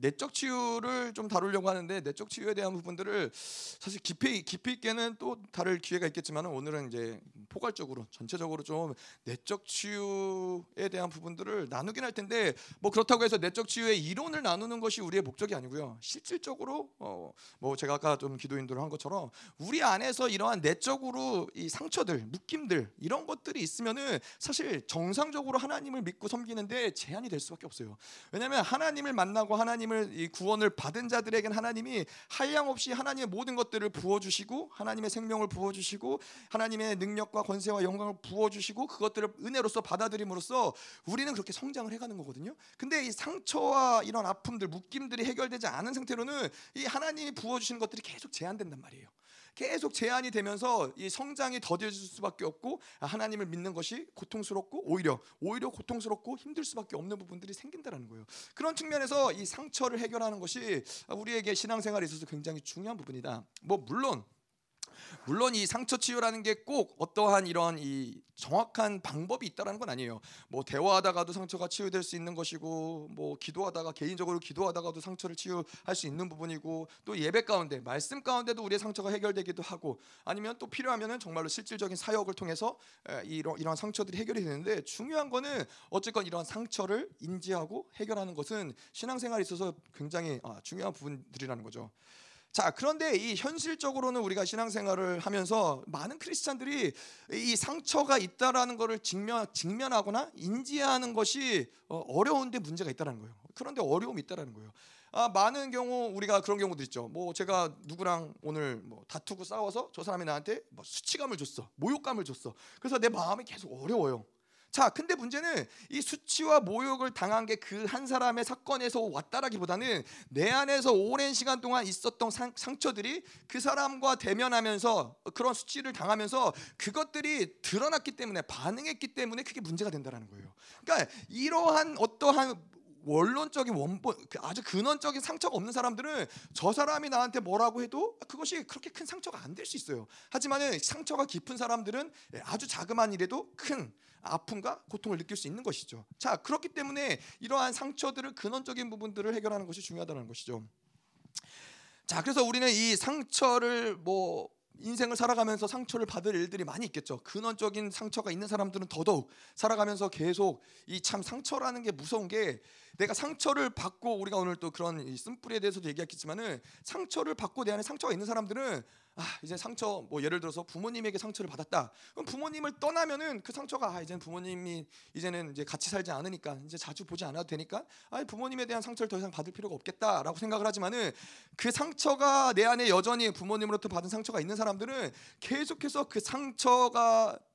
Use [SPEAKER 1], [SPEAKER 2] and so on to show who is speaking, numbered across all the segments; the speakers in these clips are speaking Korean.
[SPEAKER 1] 내적 치유를 좀 다루려고 하는데 내적 치유에 대한 부분들을 사실 깊이 깊이 있게는 또 다룰 기회가 있겠지만 오늘은 이제 포괄적으로 전체적으로 좀 내적 치유에 대한 부분들을 나누긴 할 텐데 뭐 그렇다고 해서 내적 치유의 이론을 나누는 것이 우리의 목적이 아니고요. 실질적으로 어 뭐 제가 아까 좀 기도 인도를 한 것처럼 우리 안에서 이러한 내적으로 이 상처들, 묶임들 이런 것들이 있으면은 사실 정상적으로 하나님을 믿고 섬기는데 제한이 될 수밖에 없어요. 왜냐하면 하나님을 만나고 하나님 을이 구원을 받은 자들에겐 하나님이 한량 없이 하나님의 모든 것들을 부어 주시고 하나님의 생명을 부어 주시고 하나님의 능력과 권세와 영광을 부어 주시고 그것들을 은혜로서 받아들임으로써 우리는 그렇게 성장을 해 가는 거거든요. 근데 이 상처와 이런 아픔들, 묶임들이 해결되지 않은 상태로는 이 하나님이 부어 주시는 것들이 계속 제한된단 말이에요. 계속 제한이 되면서 이 성장이 더뎌질 수밖에 없고 하나님을 믿는 것이 고통스럽고 오히려 오히려 고통스럽고 힘들 수밖에 없는 부분들이 생긴다라는 거예요. 그런 측면에서 이 상처를 해결하는 것이 우리에게 신앙생활에 있어서 굉장히 중요한 부분이다. 뭐 물론 물론 이 상처 치유라는 게 꼭 어떠한 이런 이 정확한 방법이 있다라는 건 아니에요. 뭐 대화하다가도 상처가 치유될 수 있는 것이고 뭐 기도하다가 개인적으로 기도하다가도 상처를 치유할 수 있는 부분이고 또 예배 가운데 말씀 가운데도 우리의 상처가 해결되기도 하고 아니면 또 필요하면은 정말로 실질적인 사역을 통해서 이런 이런 상처들이 해결이 되는데 중요한 거는 어쨌건 이런 상처를 인지하고 해결하는 것은 신앙생활에 있어서 굉장히 아, 중요한 부분들이라는 거죠. 자, 그런데 이 현실적으로는 우리가 신앙생활을 하면서 많은 크리스찬들이 이 상처가 있다라는 것을 직면 직면하거나 인지하는 것이 어, 어려운데 문제가 있다라는 거예요. 그런데 어려움이 있다라는 거예요. 아, 많은 경우 우리가 그런 경우도 있죠. 뭐 제가 누구랑 오늘 뭐 다투고 싸워서 저 사람이 나한테 뭐 수치감을 줬어, 모욕감을 줬어. 그래서 내 마음이 계속 어려워요. 자, 근데 문제는 이 수치와 모욕을 당한 게 그 한 사람의 사건에서 왔다라기보다는 내 안에서 오랜 시간 동안 있었던 상, 상처들이 그 사람과 대면하면서 그런 수치를 당하면서 그것들이 드러났기 때문에 반응했기 때문에 그게 문제가 된다라는 거예요. 그러니까 이러한 어떠한 원론적인 원본 그 아주 근원적인 상처가 없는 사람들은 저 사람이 나한테 뭐라고 해도 그것이 그렇게 큰 상처가 안 될 수 있어요. 하지만은 상처가 깊은 사람들은 아주 자그마한 일에도 큰 아픔과 고통을 느낄 수 있는 것이죠. 자, 그렇기 때문에 이러한 상처들을 근원적인 부분들을 해결하는 것이 중요하다는 것이죠. 자, 그래서 우리는 이 상처를 뭐 인생을 살아가면서 상처를 받을 일들이 많이 있겠죠. 근원적인 상처가 있는 사람들은 더더욱 살아가면서 계속 이 참 상처라는 게 무서운 게 내가 상처를 받고 우리가 오늘 또 그런 쓴뿌리에 대해서도 얘기했겠지만은 상처를 받고 내 안에 상처가 있는 사람들은 아 이제 상처 뭐 예를 들어서 부모님에게 상처를 받았다. 그럼 부모님을 떠나면은 그 상처가 아 이제는 부모님이 이제는 이제 같이 살지 않으니까 이제 자주 보지 않아도 되니까 아 부모님에 대한 상처를 더 이상 받을 필요가 없겠다라고 생각을 하지만은 그 상처가 내 안에 여전히 부모님으로부터 받은 상처가 있는 사람들은 계속해서 그 상처가 음,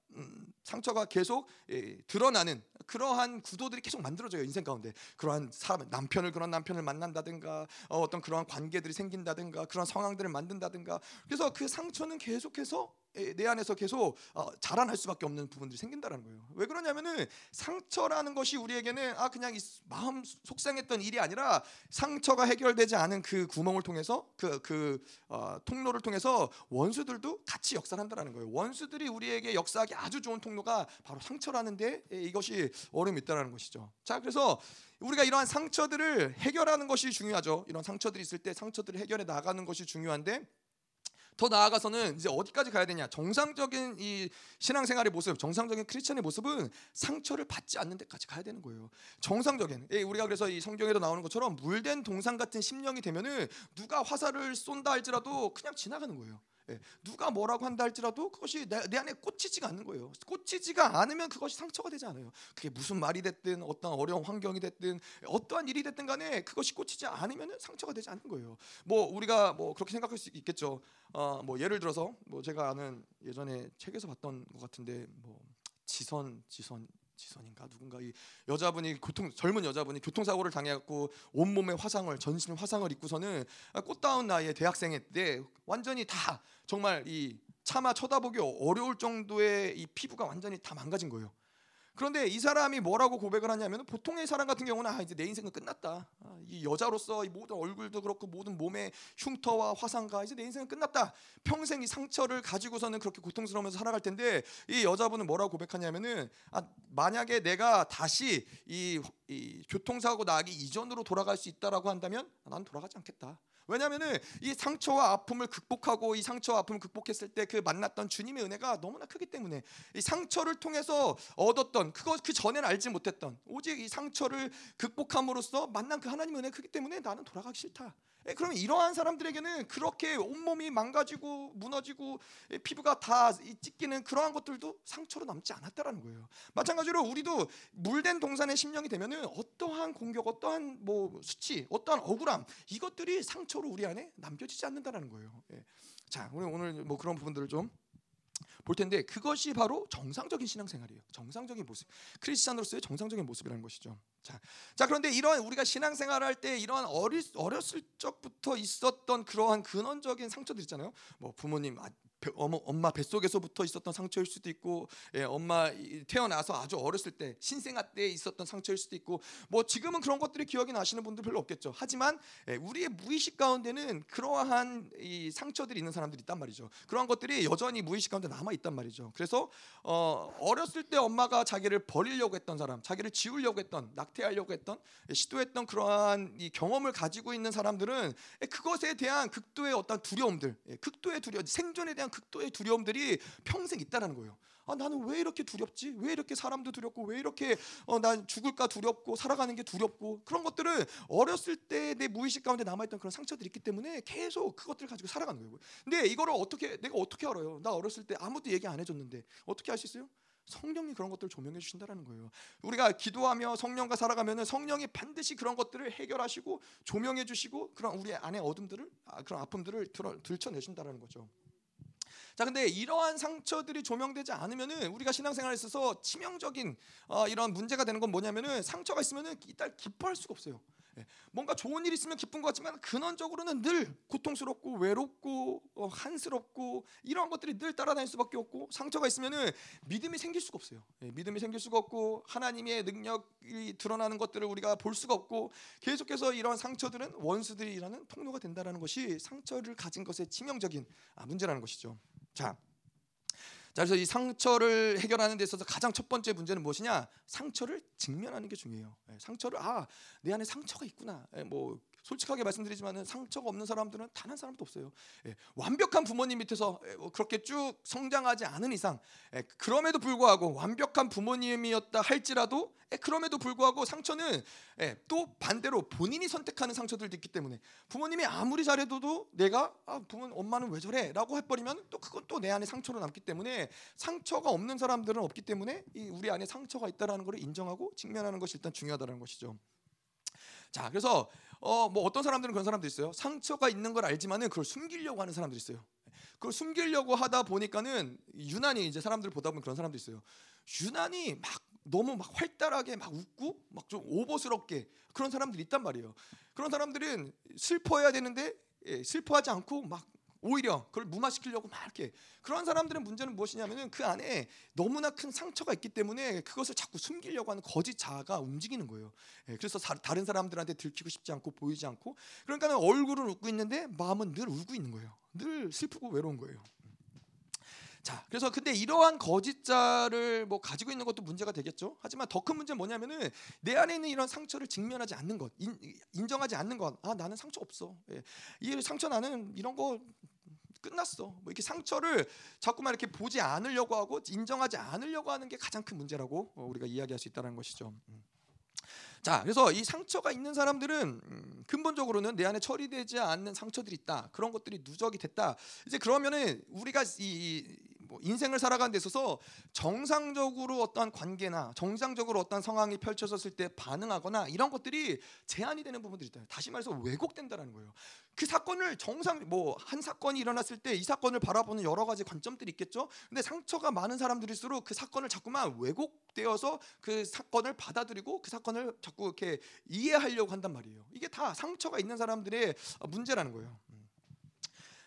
[SPEAKER 1] 상처가 계속 예, 드러나는 그러한 구도들이 계속 만들어져요 인생 가운데. 그러한 사람 남편을 그런 남편을 만난다든가 어, 떤 그러한 관계들이 생긴다든가 그런 상황들을 만든다든가. 그래서 그 상처는 계속해서 내 안에서 계속 어, 자라날 수밖에 없는 부분들이 생긴다는 거예요. 왜 그러냐면은 상처라는 것이 우리에게는 아 그냥 마음 속상했던 일이 아니라 상처가 해결되지 않은 그 구멍을 통해서 그그 그, 어, 통로를 통해서 원수들도 같이 역사한다라는 거예요. 원수들이 우리에게 역사하기 아주 좋은 통로가 바로 상처라는데 이것이 어려움이 있다라는 것이죠. 자 그래서 우리가 이러한 상처들을 해결하는 것이 중요하죠. 이런 상처들이 있을 때 상처들을 해결해 나가는 것이 중요한데. 더 나아가서는 이제 어디까지 가야 되냐? 정상적인 이 신앙생활의 모습, 정상적인 크리스천의 모습은 상처를 받지 않는 데까지 가야 되는 거예요. 정상적인 예, 우리가 그래서 이 성경에도 나오는 것처럼 물된 동상 같은 심령이 되면은 누가 화살을 쏜다 할지라도 그냥 지나가는 거예요. 예, 누가 뭐라고 한다 할지라도 그것이 내, 내, 안에 꽂히지가 않는 거예요. 꽂히지가 않으면 그것이 상처가 되지 않아요. 그게 무슨 말이 됐든 어떤 어려운 환경이 됐든 어떠한 일이 됐든 간에 그것이 꽂히지 않으면 상처가 되지 않는 거예요. 뭐 우리가 뭐 그렇게 생각할 수 있겠죠. 어, 뭐 예를 들어서 뭐 제가 아는 예전에 책에서 봤던 것 같은데 뭐 지선 지선 지선인가 누군가 이 여자분이 교통 젊은 여자분이 교통사고를 당해갖고 온 몸에 화상을 전신 화상을 입고서는 꽃다운 나이에 대학생일 때 완전히 다 정말 이 차마 쳐다보기 어려울 정도의 이 피부가 완전히 다 망가진 거예요. 그런데 이 사람이 뭐라고 고백을 하냐면 보통의 사람 같은 경우는 아 이제 내 인생은 끝났다. 아, 이 여자로서 이 모든 얼굴도 그렇고 모든 몸의 흉터와 화상과 이제 내 인생은 끝났다. 평생 이 상처를 가지고서는 그렇게 고통스러우면서 살아갈 텐데 이 여자분은 뭐라고 고백하냐면은 아 만약에 내가 다시 이, 이 교통사고 나기 이전으로 돌아갈 수 있다라고 한다면 난 돌아가지 않겠다. 왜냐하면은 이 상처와 아픔을 극복하고 이 상처와 아픔을 극복했을 때 그 만났던 주님의 은혜가 너무나 크기 때문에 이 상처를 통해서 얻었던 그거 그 전에는 알지 못했던 오직 이 상처를 극복함으로써 만난 그 하나님의 은혜 크기 때문에 나는 돌아가기 싫다. 예, 그러면 이러한 사람들에게는 그렇게 온몸이 망가지고 무너지고 예, 피부가 다 찢기는 그러한 것들도 상처로 남지 않았다라는 거예요. 마찬가지로 우리도 물된 동산의 심령이 되면은 어떠한 공격, 어떠한 뭐 수치, 어떠한 억울함 이것들이 상처로 우리 안에 남겨지지 않는다라는 거예요. 예. 자, 우리 오늘 뭐 그런 부분들을 좀 볼 텐데 그것이 바로 정상적인 신앙생활이에요. 정상적인 모습. 크리스찬으로서의 정상적인 모습이라는 것이죠. 자, 자 그런데 이런 우리가 신앙생활 할 때 이러한 어렸을 적부터 있었던 그러한 근원적인 상처들 있잖아요. 뭐 부모님 아, 엄마 뱃속에서부터 있었던 상처일 수도 있고 예, 엄마 태어나서 아주 어렸을 때 신생아 때 있었던 상처일 수도 있고 뭐 지금은 그런 것들이 기억이 나시는 분들 별로 없겠죠. 하지만 예, 우리의 무의식 가운데는 그러한 이 상처들이 있는 사람들이 있단 말이죠. 그러한 것들이 여전히 무의식 가운데 남아 있단 말이죠. 그래서 어, 어렸을 때 엄마가 자기를 버리려고 했던 사람, 자기를 지우려고 했던 낙태하려고 했던 예, 시도했던 그러한 이 경험을 가지고 있는 사람들은 예, 그것에 대한 극도의 어떤 두려움들, 예, 극도의 두려 움, 생존에 대한 극도의 두려움들이 평생 있다라는 거예요. 아 나는 왜 이렇게 두렵지? 왜 이렇게 사람도 두렵고 왜 이렇게 어, 난 죽을까 두렵고 살아가는 게 두렵고 그런 것들은 어렸을 때 내 무의식 가운데 남아있던 그런 상처들이 있기 때문에 계속 그것들을 가지고 살아가는 거예요. 근데 이거를 어떻게 내가 어떻게 알아요? 나 어렸을 때 아무도 얘기 안 해줬는데 어떻게 할수 있어요? 성령이 그런 것들을 조명해 주신다라는 거예요. 우리가 기도하며 성령과 살아가면은 성령이 반드시 그런 것들을 해결하시고 조명해 주시고 그런 우리 안에 어둠들을 아, 그런 아픔들을 들춰내신다라는 거죠. 자, 근데 이러한 상처들이 조명되지 않으면은 우리가 신앙생활에 있어서 치명적인 어, 이런 문제가 되는 건 뭐냐면은 상처가 있으면은 일단 기뻐할 수가 없어요. 예, 뭔가 좋은 일 있으면 기쁜 것 같지만 근원적으로는 늘 고통스럽고 외롭고 어, 한스럽고 이러한 것들이 늘 따라다닐 수밖에 없고 상처가 있으면은 믿음이 생길 수가 없어요. 예, 믿음이 생길 수가 없고 하나님의 능력이 드러나는 것들을 우리가 볼 수가 없고 계속해서 이러한 상처들은 원수들이라는 통로가 된다라는 것이 상처를 가진 것의 치명적인 아, 문제라는 것이죠. 자. 자, 그래서 이 상처를 해결하는 데 있어서 가장 첫 번째 문제는 무엇이냐? 상처를 직면하는 게 중요해요. 예, 상처를 아, 내 안에 상처가 있구나. 예, 뭐 솔직하게 말씀드리지만 상처가 없는 사람들은 단 한 사람도 없어요. 예, 완벽한 부모님 밑에서 예, 뭐 그렇게 쭉 성장하지 않은 이상 예, 그럼에도 불구하고 완벽한 부모님이었다 할지라도 예, 그럼에도 불구하고 상처는 예, 또 반대로 본인이 선택하는 상처들도 있기 때문에 부모님이 아무리 잘해도 내가 아, 부모 엄마는 왜 저래라고 해버리면 또 그건 또 내 안에 상처로 남기 때문에 상처가 없는 사람들은 없기 때문에 이 우리 안에 상처가 있다라는 것을 인정하고 직면하는 것이 일단 중요하다는 것이죠. 자, 그래서 어, 뭐 어떤 사람들은 그런 사람도 있어요. 상처가 있는 걸 알지만은 그걸 숨기려고 하는 사람들이 있어요. 그걸 숨기려고 하다 보니까는 유난히 이제 사람들 보다 보면 그런 사람도 있어요. 유난히 막 너무 막 활달하게 막 웃고 막 좀 오버스럽게 그런 사람들이 있단 말이에요. 그런 사람들은 슬퍼해야 되는데 예, 슬퍼하지 않고 막 오히려 그걸 무마시키려고 막 이렇게 그런 사람들의 문제는 무엇이냐면은 그 안에 너무나 큰 상처가 있기 때문에 그것을 자꾸 숨기려고 하는 거짓 자아가 움직이는 거예요. 예, 그래서 사, 다른 사람들한테 들키고 싶지 않고 보이지 않고 그러니까 얼굴은 웃고 있는데 마음은 늘 울고 있는 거예요. 늘 슬프고 외로운 거예요. 자, 그래서 근데 이러한 거짓자를 뭐 가지고 있는 것도 문제가 되겠죠. 하지만 더 큰 문제는 뭐냐면은 내 안에 있는 이런 상처를 직면하지 않는 것, 인, 정하지 않는 것. 아, 나는 상처 없어. 예. 이 상처 나는 이런 거 끝났어. 뭐 이렇게 상처를 자꾸만 이렇게 보지 않으려고 하고 인정하지 않으려고 하는 게 가장 큰 문제라고 어, 우리가 이야기할 수 있다는 것이죠. 음. 자, 그래서 이 상처가 있는 사람들은 음, 근본적으로는 내 안에 처리되지 않는 상처들이 있다. 그런 것들이 누적이 됐다. 이제 그러면은 우리가 이, 뭐 인생을 살아가는 데 있어서 정상적으로 어떠한 관계나 정상적으로 어떤 상황이 펼쳐졌을 때 반응하거나 이런 것들이 제한이 되는 부분들이 있다. 다시 말해서 왜곡된다라는 거예요. 그 사건을 정상 뭐 한 사건이 일어났을 때 이 사건을 바라보는 여러 가지 관점들이 있겠죠. 근데 상처가 많은 사람들일수록 그 사건을 자꾸만 왜곡되어서 그 사건을 받아들이고 그 사건을 자꾸 이렇게 이해하려고 한단 말이에요. 이게 다 상처가 있는 사람들의 문제라는 거예요.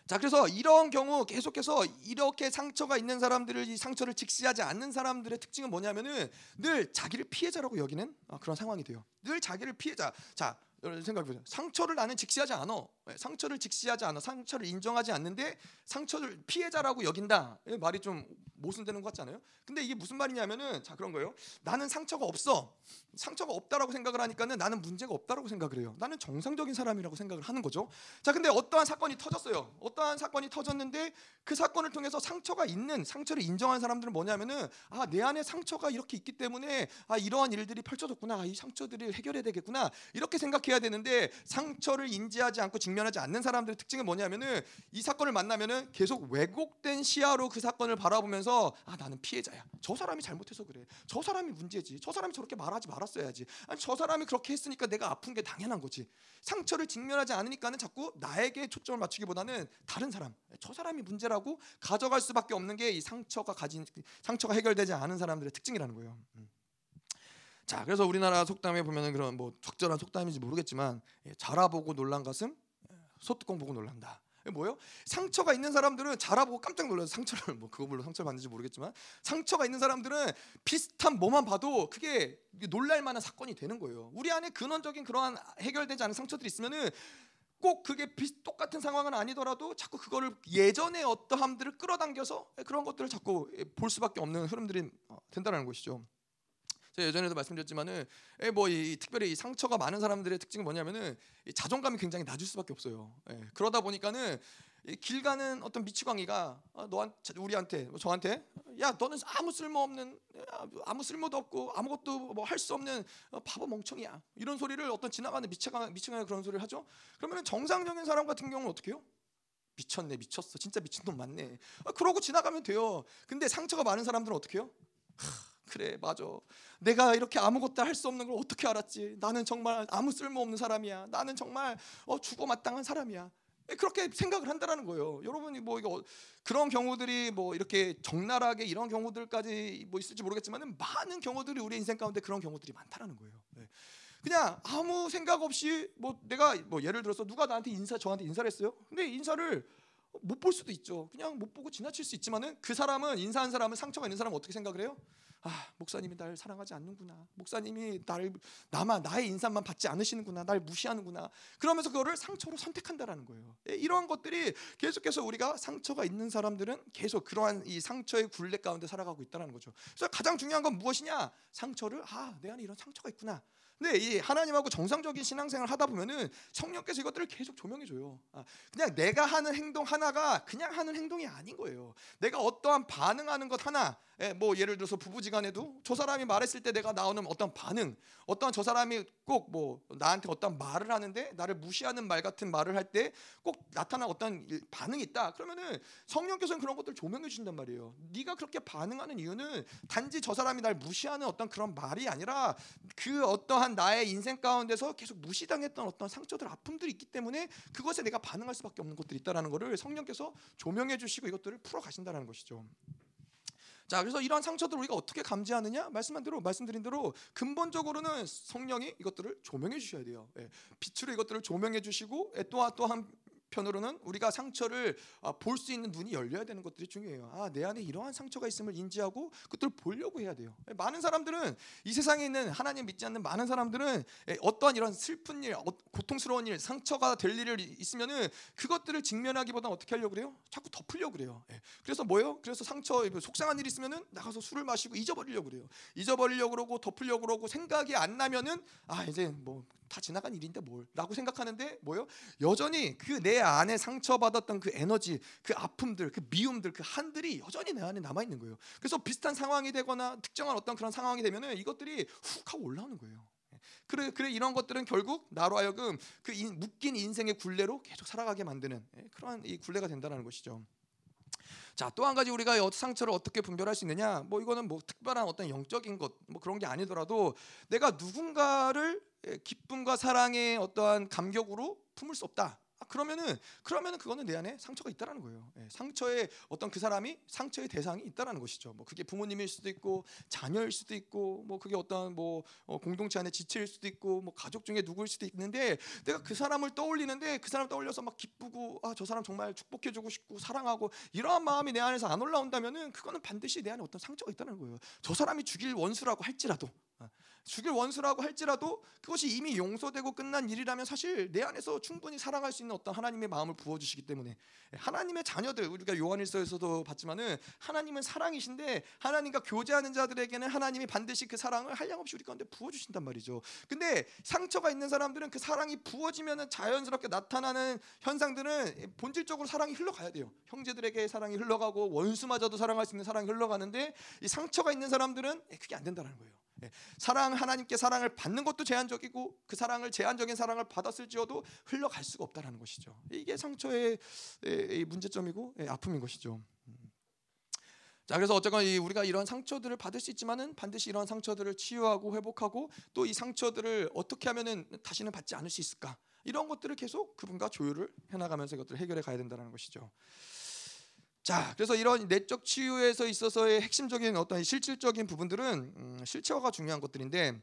[SPEAKER 1] 자 그래서 이런 경우 계속해서 이렇게 상처가 있는 사람들을 이 상처를 직시하지 않는 사람들의 특징은 뭐냐면은 늘 자기를 피해자라고 여기는 아, 그런 상황이 돼요. 늘 자기를 피해자. 자 여러분 생각해 보세요. 상처를 나는 직시하지 않아. 예, 상처를 직시하지 않아. 상처를 인정하지 않는데 상처를 피해자라고 여긴다. 예, 말이 좀 모순되는 것 같지 않아요? 근데 이게 무슨 말이냐면은 자 그런 거예요. 나는 상처가 없어. 상처가 없다라고 생각을 하니까는 나는 문제가 없다라고 생각을 해요. 나는 정상적인 사람이라고 생각을 하는 거죠. 자 근데 어떠한 사건이 터졌어요. 어떠한 사건이 터졌는데 그 사건을 통해서 상처가 있는 상처를 인정한 사람들은 뭐냐면은 아 내 안에 상처가 이렇게 있기 때문에 아 이러한 일들이 펼쳐졌구나. 아, 이 상처들이 해결해야 되겠구나. 이렇게 생각해야 되는데 상처를 인지하지 않고 직면하지 않는 사람들의 특징은 뭐냐면은 이 사건을 만나면은 계속 왜곡된 시야로 그 사건을 바라보면서 아 나는 피해자야. 저 사람이 잘못해서 그래. 저 사람이 문제지. 저 사람이 저렇게 말하지 말았어야지. 아니 저 사람이 그렇게 했으니까 내가 아픈 게 당연한 거지. 상처를 직면하지 않으니까는 자꾸 나에게 초점을 맞추기보다는 다른 사람. 저 사람이 문제라고 가져갈 수밖에 없는 게 이 상처가 가진 상처가 해결되지 않은 사람들의 특징이라는 거예요. 음. 자, 그래서 우리나라 속담에 보면은 그런 뭐 적절한 속담인지 모르겠지만 예, 자라보고 놀란 가슴 예, 소뚜껑 보고 놀란다. 뭐예요? 상처가 있는 사람들은 자라보고 깜짝 놀라서 상처를 뭐 그거 물론 상처를 받는지 모르겠지만 상처가 있는 사람들은 비슷한 뭐만 봐도 그게 놀랄 만한 사건이 되는 거예요. 우리 안에 근원적인 그러한 해결되지 않은 상처들이 있으면은 꼭 그게 비슷 똑같은 상황은 아니더라도 자꾸 그거를 예전의 어떠함들을 끌어당겨서 그런 것들을 자꾸 볼 수밖에 없는 흐름들이 어, 된다는 것이죠. 제가 예전에도 말씀드렸지만은 예, 뭐이 특별히 이 상처가 많은 사람들의 특징은 뭐냐면은 자존감이 굉장히 낮을 수밖에 없어요. 예, 그러다 보니까는 길 가는 어떤 미치광이가 어, 너한 우리한테 뭐 저한테 야 너는 아무 쓸모 없는 아무 쓸모도 없고 아무것도 뭐 할 수 없는 어, 바보 멍청이야 이런 소리를 어떤 지나가는 미치광 미치광이 그런 소리를 하죠. 그러면 정상적인 사람 같은 경우는 어떻게 해요? 미쳤네 미쳤어 진짜 미친 놈 맞네. 아, 그러고 지나가면 돼요. 근데 상처가 많은 사람들은 어떻게 해요? 하, 그래 맞아. 내가 이렇게 아무것도 할 수 없는 걸 어떻게 알았지? 나는 정말 아무 쓸모없는 사람이야. 나는 정말 어, 죽어 마땅한 사람이야. 예, 그렇게 생각을 한다라는 거예요. 여러분이 뭐 이거 그런 경우들이 뭐 이렇게 적나라하게 이런 경우들까지 뭐 있을지 모르겠지만 많은 경우들이 우리 인생 가운데 그런 경우들이 많다라는 거예요. 네. 그냥 아무 생각 없이 뭐 내가 뭐 예를 들어서 누가 나한테 인사 저한테 인사를 했어요? 근데 인사를 못 볼 수도 있죠. 그냥 못 보고 지나칠 수 있지만은 그 사람은 인사한 사람은 상처가 있는 사람은 어떻게 생각을 해요? 아 목사님이 날 사랑하지 않는구나. 목사님이 나를 나만 나의 인사만 받지 않으시는구나. 날 무시하는구나. 그러면서 그거를 상처로 선택한다라는 거예요. 예, 이러한 것들이 계속해서 우리가 상처가 있는 사람들은 계속 그러한 이 상처의 굴레 가운데 살아가고 있다는 거죠. 그래서 가장 중요한 건 무엇이냐? 상처를 아 내 안에 이런 상처가 있구나 근데 이 하나님하고 정상적인 신앙생활 하다 보면은 성령께서 이것들을 계속 조명해 줘요. 아, 그냥 내가 하는 행동 하나가 그냥 하는 행동이 아닌 거예요. 내가 어떠한 반응하는 것 하나, 예, 뭐 예를 들어서 부부지간에도 저 사람이 말했을 때 내가 나오는 어떤 반응, 어떠한 저 사람이 꼭 뭐 나한테 어떤 말을 하는데 나를 무시하는 말 같은 말을 할 때 꼭 나타난 어떤 반응이 있다. 그러면은 성령께서는 그런 것들 을 조명해 주신단 말이에요. 네가 그렇게 반응하는 이유는 단지 저 사람이 날 무시하는 어떤 그런 말이 아니라 그 어떠한 나의 인생 가운데서 계속 무시당했던 어떤 상처들, 아픔들이 있기 때문에 그것에 내가 반응할 수밖에 없는 것들이 있다라는 것을 성령께서 조명해 주시고 이것들을 풀어 가신다는 것이죠. 자, 그래서 이러한 상처들을 우리가 어떻게 감지하느냐? 말씀한 대로 말씀드린 대로 근본적으로는 성령이 이것들을 조명해 주셔야 돼요. 예, 빛으로 이것들을 조명해 주시고 예, 또한 또한 편으로는 우리가 상처를 아, 볼수 있는 눈이 열려야 되는 것들이 중요해요. 아, 내 안에 이러한 상처가 있음을 인지하고 그것들을 보려고 해야 돼요. 많은 사람들은 이 세상에 있는 하나님 믿지 않는 많은 사람들은 어떠한 이런 슬픈 일, 어, 고통스러운 일, 상처가 될 일을 있으면은 그것들을 직면하기보다 어떻게 하려고 그래요? 자꾸 덮으려고 그래요. 예. 그래서 뭐예요? 그래서 상처, 속상한 일이 있으면은 나가서 술을 마시고 잊어버리려고 그래요. 잊어버리려고 그러고 덮으려고 그러고 생각이 안 나면은 아 이제 뭐 다 지나간 일인데 뭘라고 생각하는데 뭐요? 여전히 그내 안에 상처받았던 그 에너지, 그 아픔들, 그 미움들, 그 한들이 여전히 내 안에 남아 있는 거예요. 그래서 비슷한 상황이 되거나 특정한 어떤 그런 상황이 되면은 이것들이 훅 하고 올라오는 거예요. 그래 그래 이런 것들은 결국 나로 하여금 그 인, 묶인 인생의 굴레로 계속 살아가게 만드는 예, 그러한 이 굴레가 된다는 것이죠. 자, 또 한 가지 우리가 상처를 어떻게 분별할 수 있느냐? 뭐 이거는 뭐 특별한 어떤 영적인 것, 뭐 그런 게 아니더라도 내가 누군가를 예, 기쁨과 사랑의 어떠한 감격으로 품을 수 없다. 아, 그러면은 그러면은 그거는 내 안에 상처가 있다라는 거예요. 예, 상처의 어떤 그 사람이 상처의 대상이 있다라는 것이죠. 뭐 그게 부모님일 수도 있고 자녀일 수도 있고 뭐 그게 어떤 뭐 어, 공동체 안에 지체일 수도 있고 뭐 가족 중에 누구일 수도 있는데 내가 그 사람을 떠올리는데 그 사람 떠올려서 막 기쁘고 아 저 사람 정말 축복해 주고 싶고 사랑하고 이러한 마음이 내 안에서 안 올라온다면은 그거는 반드시 내 안에 어떤 상처가 있다는 거예요. 저 사람이 죽일 원수라고 할지라도 아, 죽일 원수라고 할지라도 그것이 이미 용서되고 끝난 일이라면 사실 내 안에서 충분히 사랑할 수 있는 어떤 하나님의 마음을 부어주시기 때문에 하나님의 자녀들 우리가 요한일서에서도 봤지만은 하나님은 사랑이신데 하나님과 교제하는 자들에게는 하나님이 반드시 그 사랑을 한량없이 우리 가운데 부어주신단 말이죠. 근데 상처가 있는 사람들은 그 사랑이 부어지면은 자연스럽게 나타나는 현상들은 본질적으로 사랑이 흘러가야 돼요. 형제들에게 사랑이 흘러가고 원수마저도 사랑할 수 있는 사랑이 흘러가는데 이 상처가 있는 사람들은 그게 안 된다는 거예요. 예, 사랑 하나님께 사랑을 받는 것도 제한적이고 그 사랑을 제한적인 사랑을 받았을지어도 흘러갈 수가 없다라는 것이죠. 이게 상처의 문제점이고 아픔인 것이죠. 음. 자 그래서 어쨌건 우리가 이런 상처들을 받을 수 있지만은 반드시 이런 상처들을 치유하고 회복하고 또 이 상처들을 어떻게 하면은 다시는 받지 않을 수 있을까 이런 것들을 계속 그분과 조율을 해나가면서 이것들을 해결해 가야 된다는 것이죠. 자, 그래서 이런 내적 치유에서 있어서의 핵심적인 어떤 실질적인 부분들은 음, 실체화가 중요한 것들인데,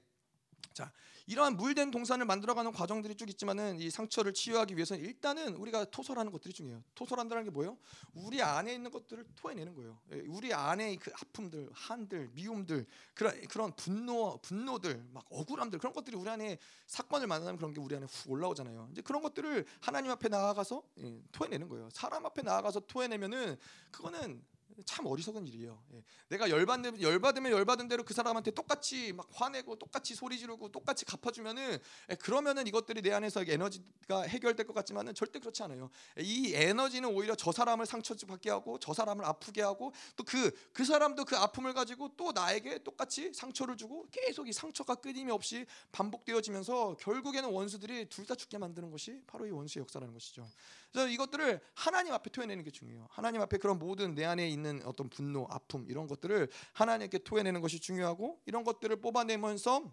[SPEAKER 1] 자, 이러한 물된 동산을 만들어가는 과정들이 쭉 있지만은 이 상처를 치유하기 위해서는 일단은 우리가 토설하는 것들이 중요해요. 토설한다는 게 뭐예요? 우리 안에 있는 것들을 토해내는 거예요. 예, 우리 안에 그 아픔들, 한들, 미움들, 그런 그런 분노, 분노들, 막 억울함들 그런 것들이 우리 안에 사건을 만나면 그런 게 우리 안에 훅 올라오잖아요. 이제 그런 것들을 하나님 앞에 나아가서 예, 토해내는 거예요. 사람 앞에 나아가서 토해내면은 그거는 참 어리석은 일이에요. 예. 내가 열받으면 열받으면 열받은 대로 그 사람한테 똑같이 막 화내고 똑같이 소리 지르고 똑같이 갚아주면은 예, 그러면은 이것들이 내 안에서 에너지가 해결될 것 같지만은 절대 그렇지 않아요. 예, 이 에너지는 오히려 저 사람을 상처 받게 하고 저 사람을 아프게 하고 또 그그 그 사람도 그 아픔을 가지고 또 나에게 똑같이 상처를 주고 계속 이 상처가 끊임없이 반복되어지면서 결국에는 원수들이 둘 다 죽게 만드는 것이 바로 이 원수의 역사라는 것이죠. 그래서 이것들을 하나님 앞에 토해내는 게 중요해요. 하나님 앞에 그런 모든 내 안에 있는 어떤 분노, 아픔 이런 것들을 하나님께 토해내는 것이 중요하고 이런 것들을 뽑아내면서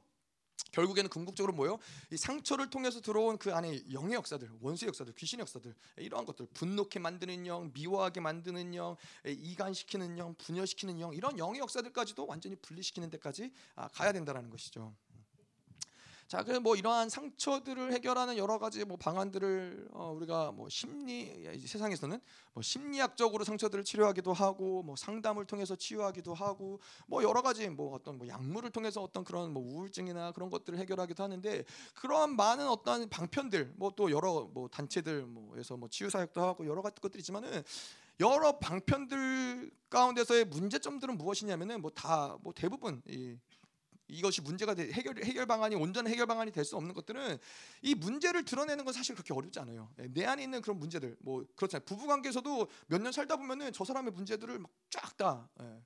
[SPEAKER 1] 결국에는 궁극적으로 뭐요? 이 상처를 통해서 들어온 그 안에 영의 역사들, 원수의 역사들, 귀신의 역사들 이러한 것들, 분노케 만드는 영, 미워하게 만드는 영, 이간시키는 영, 분열시키는 영 이런 영의 역사들까지도 완전히 분리시키는 데까지 아, 가야 된다라는 것이죠. 자, 그뭐 이러한 상처들을 해결하는 여러 가지 뭐 방안들을 어, 우리가 뭐 심리 세상에서는 뭐 심리학적으로 상처들을 치료하기도 하고 뭐 상담을 통해서 치유하기도 하고 뭐 여러 가지 뭐 어떤 뭐 약물을 통해서 어떤 그런 뭐 우울증이나 그런 것들을 해결하기도 하는데 그런 많은 어떤 방편들 뭐 또 여러 뭐 단체들 뭐에서 뭐 치유 사역도 하고 여러 가지 것들이 있지만은 여러 방편들 가운데서의 문제점들은 무엇이냐면은 뭐 다뭐 뭐 대부분 이 이것이 문제가 돼, 해결 해결 방안이 온전한 해결 방안이 될 수 없는 것들은 이 문제를 드러내는 건 사실 그렇게 어렵지 않아요. 예, 내 안에 있는 그런 문제들 뭐 그렇잖아요. 부부 관계에서도 몇 년 살다 보면은 저 사람의 문제들을 쫙다 예,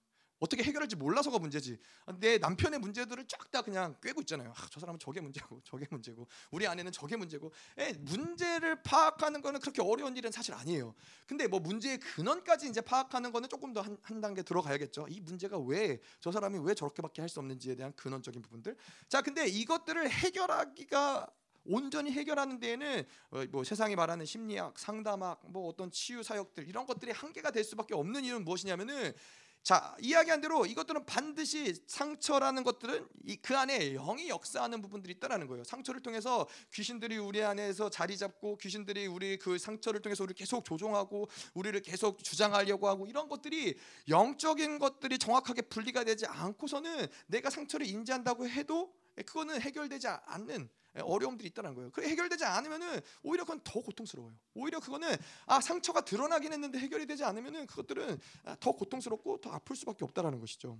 [SPEAKER 1] 어떻게 해결할지 몰라서가 문제지. 내 남편의 문제들을 쫙 다 그냥 꿰고 있잖아요. 아, 저 사람은 저게 문제고 저게 문제고 우리 아내는 저게 문제고. 에, 예, 문제를 파악하는 거는 그렇게 어려운 일은 사실 아니에요. 근데 뭐 문제의 근원까지 이제 파악하는 거는 조금 더한 한 단계 들어가야겠죠. 이 문제가 왜 저 사람이 왜 저렇게밖에 할 수 없는지에 대한 근원적인 부분들. 자, 근데 이것들을 해결하기가 온전히 해결하는 데에는 어, 뭐 세상이 말하는 심리학, 상담학, 뭐 어떤 치유 사역들 이런 것들이 한계가 될 수밖에 없는 이유는 무엇이냐면은 자 이야기한 대로 이것들은 반드시 상처라는 것들은 그 안에 영이 역사하는 부분들이 있다라는 거예요. 상처를 통해서 귀신들이 우리 안에서 자리 잡고 귀신들이 우리 그 상처를 통해서 우리 계속 조종하고 우리를 계속 주장하려고 하고 이런 것들이 영적인 것들이 정확하게 분리가 되지 않고서는 내가 상처를 인지한다고 해도 그거는 해결되지 않는 예, 어려움들이 있다는 거예요. 그 해결되지 않으면은 오히려 그건 더 고통스러워요. 오히려 그거는 아 상처가 드러나긴 했는데 해결이 되지 않으면은 그것들은 아, 더 고통스럽고 더 아플 수밖에 없다라는 것이죠.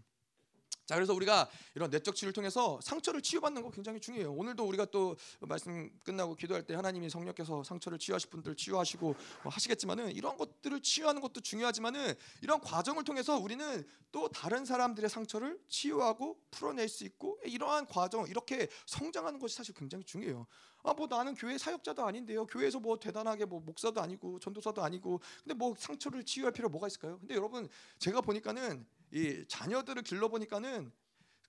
[SPEAKER 1] 자 그래서 우리가 이런 내적 치유를 통해서 상처를 치유받는 거 굉장히 중요해요. 오늘도 우리가 또 말씀 끝나고 기도할 때 하나님이 성령께서 상처를 치유하실 분들 치유하시고 뭐 하시겠지만은 이런 것들을 치유하는 것도 중요하지만은 이런 과정을 통해서 우리는 또 다른 사람들의 상처를 치유하고 풀어낼 수 있고 이러한 과정 이렇게 성장하는 것이 사실 굉장히 중요해요. 아뭐 나는 교회 사역자도 아닌데요. 교회에서 뭐 대단하게 뭐 목사도 아니고 전도사도 아니고 근데 뭐 상처를 치유할 필요 뭐가 있을까요? 근데 여러분 제가 보니까는 이 자녀들을 길러 보니까는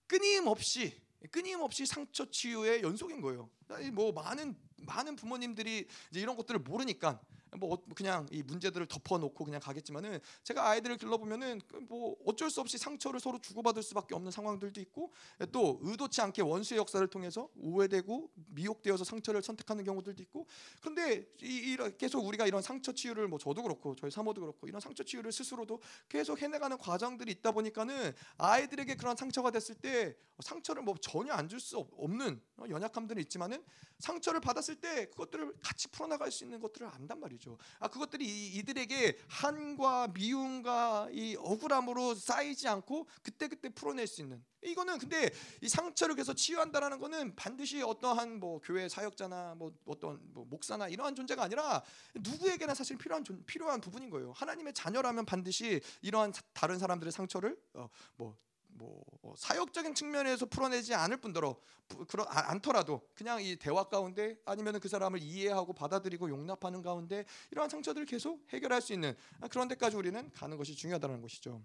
[SPEAKER 1] 끊임없이 끊임없이 상처 치유의 연속인 거예요. 뭐 많은 많은 부모님들이 이제 이런 것들을 모르니까 뭐 어- 그냥 이 문제들을 덮어놓고 그냥 가겠지만은 제가 아이들을 길러보면은 그뭐 어쩔 수 없이 상처를 서로 주고받을 수밖에 없는 상황들도 있고 또 의도치 않게 원수의 역사를 통해서 오해되고 미혹되어서 상처를 선택하는 경우들도 있고 그런데 이, 이 계속 우리가 이런 상처 치유를 뭐 저도 그렇고 저희 사모도 그렇고 이런 상처 치유를 스스로도 계속 해내가는 과정들이 있다 보니까는 아이들에게 그런 상처가 됐을 때 상처를 뭐 전혀 안 줄 수 없는 어, 연약함들은 있지만은 상처를 받았을 때 그것들을 같이 풀어나갈 수 있는 것들을 안단 말이 죠. 아 그것들이 이- 이들에게 한과 미움과 이 억울함으로 쌓이지 않고 그때 그때 풀어낼 수 있는 이거는 근데 이 상처를 계속 치유한다라는 거는 반드시 어떠한 뭐 교회 사역자나 뭐 어떤 뭐 목사나 이러한 존재가 아니라 누구에게나 사실 필요한 존- 필요한 부분인 거예요. 하나님의 자녀라면 반드시 이러한 사- 다른 사람들의 상처를 어, 뭐 뭐 어, 사역적인 측면에서 풀어내지 않을 뿐더러 부- 그러 아- 않더라도 그냥 이 대화 가운데 아니면은 그 사람을 이해하고 받아들이고 용납하는 가운데 이러한 상처들을 계속 해결할 수 있는 아, 그런 데까지 우리는 가는 것이 중요하다는 것이죠.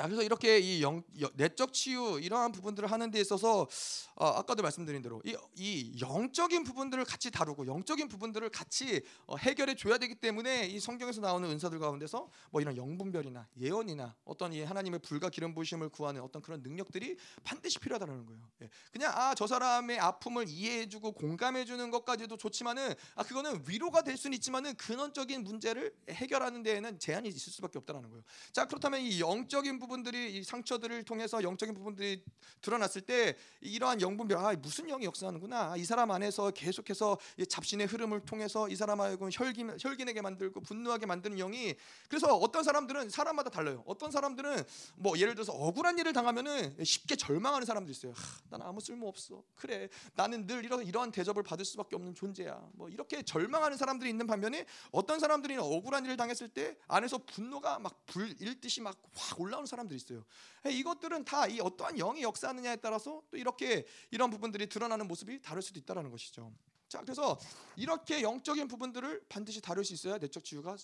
[SPEAKER 1] 자 그래서 이렇게 이 영, 여- 내적 치유 이러한 부분들을 하는 데 있어서 어, 아까도 말씀드린 대로 이, 이 영적인 부분들을 같이 다루고 영적인 부분들을 같이 어, 해결해 줘야 되기 때문에 이 성경에서 나오는 은사들 가운데서 뭐 이런 영분별이나 예언이나 어떤 이 하나님의 불과 기름 부심을 구하는 어떤 그런 능력들이 반드시 필요하다는 거예요. 예. 그냥 아 저 사람의 아픔을 이해해주고 공감해주는 것까지도 좋지만은 아 그거는 위로가 될 수는 있지만은 근원적인 문제를 해결하는 데에는 제한이 있을 수밖에 없다는 거예요. 자 그렇다면 이 영적인 부분 들이 이 상처들을 통해서 영적인 부분들이 드러났을 때 이러한 영분별 아 무슨 영이 역사하는구나 아, 이 사람 안에서 계속해서 이 잡신의 흐름을 통해서 이 사람 알고 혈긴 혈긴하게 만들고 분노하게 만드는 영이 그래서 어떤 사람들은 사람마다 달라요. 어떤 사람들은 뭐 예를 들어서 억울한 일을 당하면은 쉽게 절망하는 사람도 있어요. 하, 난 아무 쓸모 없어. 그래 나는 늘 이런 이러한 대접을 받을 수밖에 없는 존재야. 뭐 이렇게 절망하는 사람들이 있는 반면에 어떤 사람들이 억울한 일을 당했을 때 안에서 분노가 막 불 일듯이 막 확 올라오는 사람들이 있어요. 이것들은 다 이 어떠한 영이 역사하느냐에 따라서 또 이렇게 이런 부분들이 드러나는 모습이 다를 수도 있다라는 것이죠. 자, 그래서 이렇게 영적인 부분들을 반드시 다룰 수 있어야 내적 치유가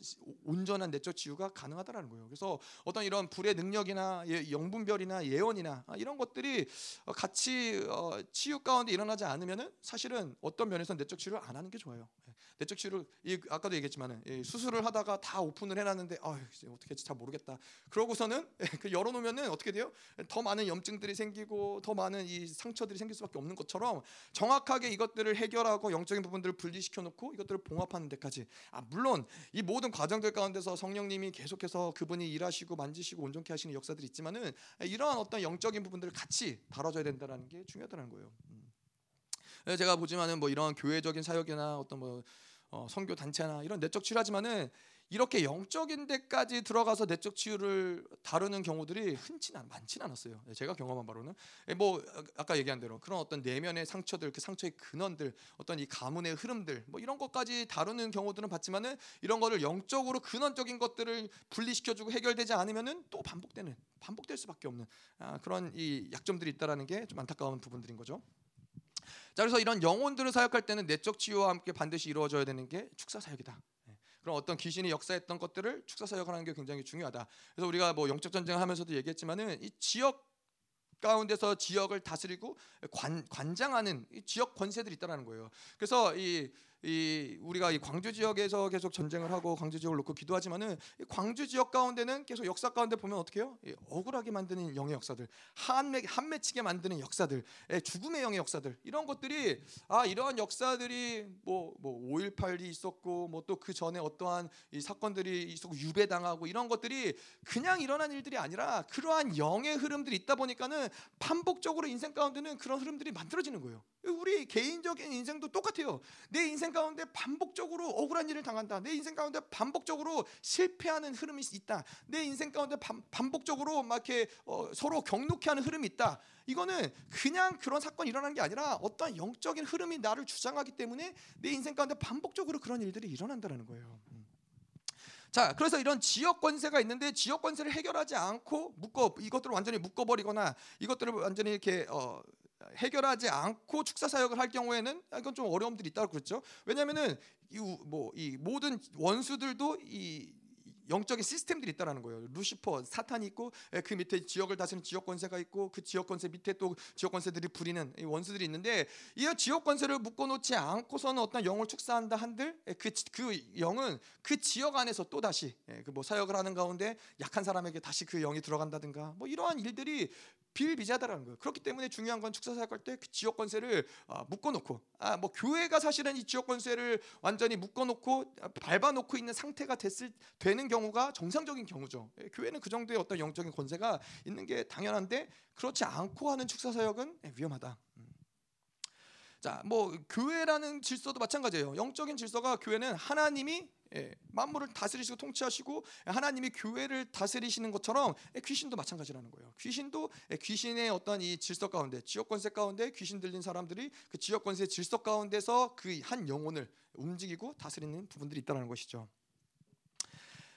[SPEAKER 1] 온전한 내적 치유가 가능하다라는 거예요. 그래서 어떤 이런 불의 능력이나 예- 영분별이나 예언이나 아, 이런 것들이 어, 같이 어, 치유 가운데 일어나지 않으면은 사실은 어떤 면에서 내적 치유를 안 하는 게 좋아요. 예. 내적 치유를 이, 아까도 얘기했지만은 예, 수술을 하다가 다 오픈을 해놨는데 아 어떻게 할지 잘 모르겠다. 그러고서는 예, 그 열어놓으면은 어떻게 돼요? 더 많은 염증들이 생기고 더 많은 이 상처들이 생길 수밖에 없는 것처럼 정확하게 이것들을 해결하고 영적인 부분들을 분리시켜 놓고 이것들을 봉합하는 데까지 아 물론 이 모든 과정들 가운데서 성령님이 계속해서 그분이 일하시고 만지시고 온전케 하시는 역사들이 있지만은 이러한 어떤 영적인 부분들을 같이 다뤄줘야 된다라는 게 중요하다는 거예요. 음. 예, 제가 보지만은 뭐 이런 교회적인 사역이나 어떤 뭐 어, 선교 단체나 이런 내적 치유하지만은 이렇게 영적인 데까지 들어가서 내적 치유를 다루는 경우들이 흔치 않 많지는 않았어요. 예, 제가 경험한 바로는 예, 뭐 아- 아까 얘기한 대로 그런 어떤 내면의 상처들, 그 상처의 근원들, 어떤 이 가문의 흐름들, 뭐 이런 것까지 다루는 경우들은 봤지만은 이런 거를 영적으로 근원적인 것들을 분리시켜주고 해결되지 않으면은 또 반복되는, 반복될 수밖에 없는 아, 그런 이 약점들이 있다라는 게 좀 안타까운 부분들인 거죠. 자 그래서 이런 영혼들을 사역할 때는 내적 치유와 함께 반드시 이루어져야 되는 게 축사 사역이다. 예. 그런 어떤 귀신이 역사했던 것들을 축사 사역하는 게 굉장히 중요하다. 그래서 우리가 뭐 영적 전쟁을 하면서도 얘기했지만은 이 지역 가운데서 지역을 다스리고 관, 관장하는 이 지역 권세들이 있다라는 거예요. 그래서 이, 이 우리가 이 광주 지역에서 계속 전쟁을 하고 광주 지역을 놓고 기도하지만은 이 광주 지역 가운데는 계속 역사 가운데 보면 어떻게 해요? 이 억울하게 만드는 영의 역사들, 한매 한맺히게 만드는 역사들, 예, 죽음의 영의 역사들 이런 것들이 아 이러한 역사들이 뭐 뭐 5.18이 있었고 뭐 또 그 전에 어떠한 이 사건들이 있었고 유배당하고 이런 것들이 그냥 일어난 일들이 아니라 그러한 영의 흐름들이 있다 보니까는 반복적으로 인생 가운데는 그런 흐름들이 만들어지는 거예요. 우리 개인적인 인생도 똑같아요. 내 인생 가운데 반복적으로 억울한 일을 당한다. 내 인생 가운데 반복적으로 실패하는 흐름이 있다. 내 인생 가운데 반, 반복적으로 막 이렇게 어, 서로 경록해 하는 흐름이 있다. 이거는 그냥 그런 사건이 일어나는 게 아니라 어떤 영적인 흐름이 나를 주장하기 때문에 내 인생 가운데 반복적으로 그런 일들이 일어난다는 거예요. 음. 자, 그래서 이런 지역 권세가 있는데 지역 권세를 해결하지 않고 묶어 이것들을 완전히 묶어버리거나 이것들을 완전히 이렇게 어, 해결하지 않고 축사 사역을 할 경우에는 이건 좀 어려움들이 있다고 그랬죠. 왜냐하면은 이뭐이 모든 원수들도 이 영적인 시스템들이 있다라는 거예요. 루시퍼, 사탄이 있고 예, 그 밑에 지역을 다스리는 지역 권세가 있고 그 지역 권세 밑에 또 지역 권세들이 부리는 원수들이 있는데 이 지역 권세를 묶어놓지 않고서는 어떤 영을 축사한다 한들 예, 그 영은 그 지역 안에서 또 다시 예, 그뭐 사역을 하는 가운데 약한 사람에게 다시 그 영이 들어간다든가 뭐 이러한 일들이 비일비재하다라는 거예요. 그렇기 때문에 중요한 건 축사 사역할 때 그 지역 권세를 아, 묶어놓고 아 뭐 교회가 사실은 이 지역 권세를 완전히 묶어놓고 밟아놓고 있는 상태가 됐을 되는 경우가 정상적인 경우죠. 예, 교회는 그 정도의 어떤 영적인 권세가 있는 게 당연한데 그렇지 않고 하는 축사 사역은 예, 위험하다. 음. 자, 뭐 교회라는 질서도 마찬가지예요. 영적인 질서가 교회는 하나님이 예, 만물을 다스리시고 통치하시고 하나님이 교회를 다스리시는 것처럼 예, 귀신도 마찬가지라는 거예요. 귀신도 예, 귀신의 어떤 이 질서 가운데 지역 권세 가운데 귀신 들린 사람들이 그 지역 권세 질서 가운데서 그 한 영혼을 움직이고 다스리는 부분들이 있다는 것이죠.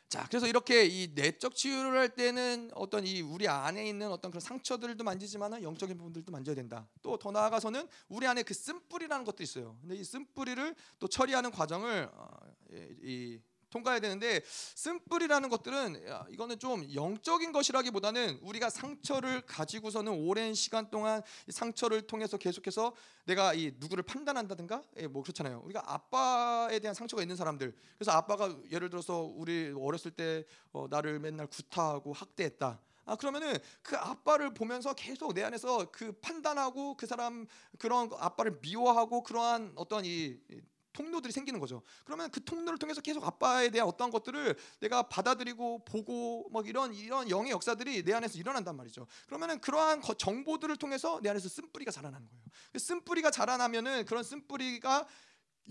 [SPEAKER 1] 자, 그래서 이렇게 이 내적 치유를 할 때는 어떤 이 우리 안에 있는 어떤 그런 상처들도 만지지만 영적인 부분들도 만져야 된다. 또 더 나아가서는 우리 안에 그 쓴뿌리라는 것도 있어요. 근데 이 쓴뿌리를 또 처리하는 과정을 어, 이 통과해야 되는데 쓴뿌리라는 것들은 이거는 좀 영적인 것이라기보다는 우리가 상처를 가지고서는 오랜 시간 동안 상처를 통해서 계속해서 내가 이 누구를 판단한다든가 예, 뭐 그렇잖아요. 우리가 아빠에 대한 상처가 있는 사람들 그래서 아빠가 예를 들어서 우리 어렸을 때 어, 나를 맨날 구타하고 학대했다. 아 그러면은 그 아빠를 보면서 계속 내 안에서 그 판단하고 그 사람 그런 아빠를 미워하고 그러한 어떤 이 통로들이 생기는 거죠. 그러면 그 통로를 통해서 계속 아빠에 대한 어떠한 것들을 내가 받아들이고 보고 막 이런 이런 영의 역사들이 내 안에서 일어난단 말이죠. 그러면은 그러한 정보들을 통해서 내 안에서 쓴뿌리가 자라나는 거예요. 그 쓴뿌리가 자라나면은 그런 쓴뿌리가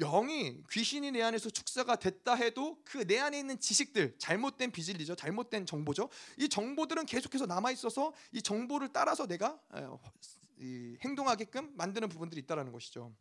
[SPEAKER 1] 영이 귀신이 내 안에서 축사가 됐다 해도 그 내 안에 있는 지식들 잘못된 비질리죠 잘못된 정보죠 이 정보들은 계속해서 남아 있어서 이 정보를 따라서 내가 행동하게끔 만드는 부분들이 있다라는 것이죠.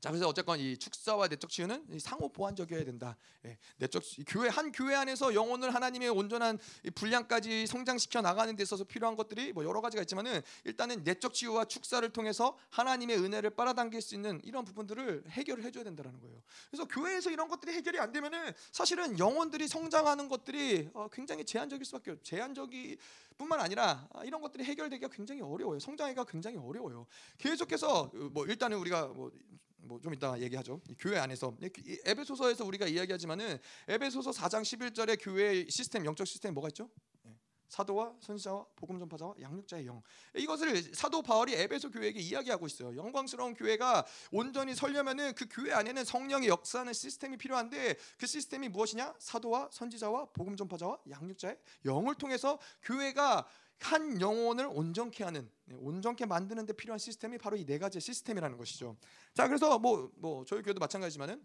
[SPEAKER 1] 자 그래서 어쨌건 이 축사와 내적 치유는 상호 보완적이어야 된다. 예, 내적 교회 한 교회 안에서 영혼을 하나님의 온전한 분량까지 성장시켜 나가는 데 있어서 필요한 것들이 뭐 여러 가지가 있지만은 일단은 내적 치유와 축사를 통해서 하나님의 은혜를 빨아당길 수 있는 이런 부분들을 해결을 해줘야 된다는 거예요. 그래서 교회에서 이런 것들이 해결이 안 되면은 사실은 영혼들이 성장하는 것들이 어, 굉장히 제한적일 수밖에 없. 제한적이 뿐만 아니라 아, 이런 것들이 해결되기가 굉장히 어려워요. 성장하기가 굉장히 어려워요. 계속해서 뭐 일단은 우리가 뭐 뭐 좀 이따 얘기하죠. 교회 안에서 에베소서에서 우리가 이야기하지만은 에베소서 4장 11절에 교회 시스템 영적 시스템 뭐가 있죠? 예. 사도와 선지자와 복음 전파자와 양육자의 영. 이것을 사도 바울이 에베소 교회에게 이야기하고 있어요. 영광스러운 교회가 온전히 설려면은 그 교회 안에는 성령의 역사하는 시스템이 필요한데 그 시스템이 무엇이냐? 사도와 선지자와 복음 전파자와 양육자의 영을 통해서 교회가 한 영혼을 온전케 하는 네, 온전케 만드는 데 필요한 시스템이 바로 이 네 가지 시스템이라는 것이죠. 자, 그래서 뭐뭐 뭐 저희 교회도 마찬가지지만은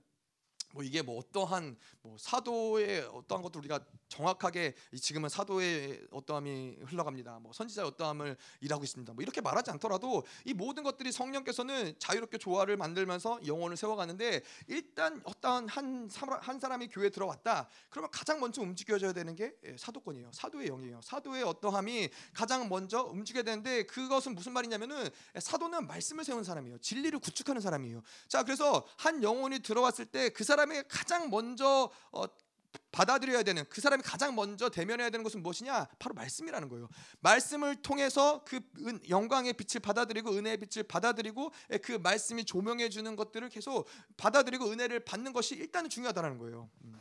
[SPEAKER 1] 뭐 이게 뭐 어떠한 뭐 사도의 어떠한 것도 우리가 정확하게 지금은 사도의 어떠함이 흘러갑니다. 뭐 선지자의 어떠함을 일하고 있습니다. 뭐 이렇게 말하지 않더라도 이 모든 것들이 성령께서는 자유롭게 조화를 만들면서 영혼을 세워가는데 일단 어떠한 한, 한 사람이 교회에 들어왔다. 그러면 가장 먼저 움직여져야 되는 게 예, 사도권이에요. 사도의 영이에요. 사도의 어떠함이 가장 먼저 움직여야 되는데 그것은 무슨 말이냐면은 사도는 말씀을 세운 사람이에요. 진리를 구축하는 사람이에요. 자, 그래서 한 영혼이 들어왔을 때 그 사람 사람이 가장 먼저 어, 받아들여야 되는 그 사람이 가장 먼저 대면해야 되는 것은 무엇이냐? 바로 말씀이라는 거예요. 말씀을 통해서 그 은, 영광의 빛을 받아들이고 은혜의 빛을 받아들이고 그 말씀이 조명해 주는 것들을 계속 받아들이고 은혜를 받는 것이 일단은 중요하다는 거예요. 음.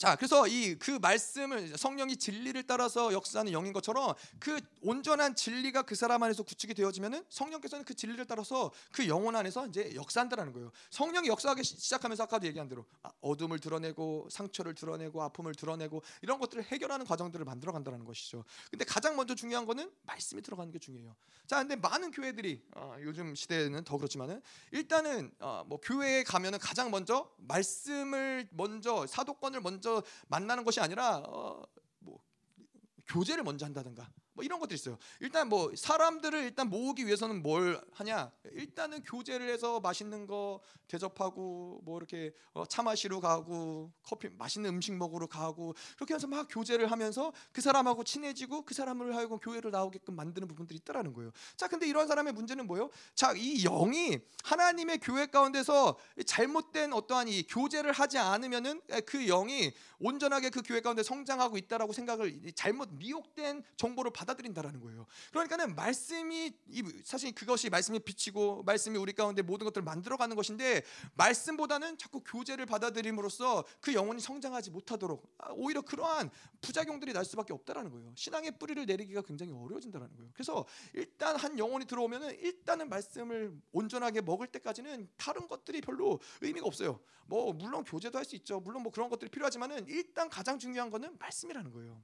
[SPEAKER 1] 자, 그래서 이 그 말씀을 성령이 진리를 따라서 역사하는 영인 것처럼 그 온전한 진리가 그 사람 안에서 구축이 되어지면은 성령께서는 그 진리를 따라서 그 영혼 안에서 이제 역사한다라는 거예요. 성령이 역사하기 시작하면서 아까도 얘기한 대로 아, 어둠을 드러내고 상처를 드러내고 아픔을 드러내고 이런 것들을 해결하는 과정들을 만들어 간다는 것이죠. 근데 가장 먼저 중요한 거는 말씀이 들어가는 게 중요해요. 자, 근데 많은 교회들이 어, 요즘 시대에는 더 그렇지만은 일단은 어, 뭐 교회에 가면은 가장 먼저 말씀을 먼저 사도권을 먼저 만나는 것이 아니라 어, 뭐 교제를 먼저 한다든가 뭐뭐 이런 것들이 있어요. 일단 뭐 사람들을 일단 모으기 위해서는 뭘 하냐? 일단은 교제를 해서 맛있는 거 대접하고 뭐 이렇게 어, 차 마시러 가고 커피 맛있는 음식 먹으러 가고 그렇게 해서 막 교제를 하면서 그 사람하고 친해지고 그 사람을 하여금 교회를 나오게끔 만드는 부분들이 있다라는 거예요. 자, 근데 이런 사람의 문제는 뭐예요? 자, 이 영이 하나님의 교회 가운데서 잘못된 어떠한 이 교제를 하지 않으면은 그 영이 온전하게 그 교회 가운데 성장하고 있다라고 생각을 잘못 미혹된 정보를 받아 들인다라는 거예요. 그러니까는 말씀이 사실 그것이 말씀이 비치고 말씀이 우리 가운데 모든 것들을 만들어가는 것인데 말씀보다는 자꾸 교제를 받아들임으로써 그 영혼이 성장하지 못하도록 아, 오히려 그러한 부작용들이 날 수밖에 없다라는 거예요. 신앙의 뿌리를 내리기가 굉장히 어려워진다라는 거예요. 그래서 일단 한 영혼이 들어오면은 일단은 말씀을 온전하게 먹을 때까지는 다른 것들이 별로 의미가 없어요. 뭐 물론 교제도 할 수 있죠. 물론 뭐 그런 것들이 필요하지만은 일단 가장 중요한 거는 말씀이라는 거예요.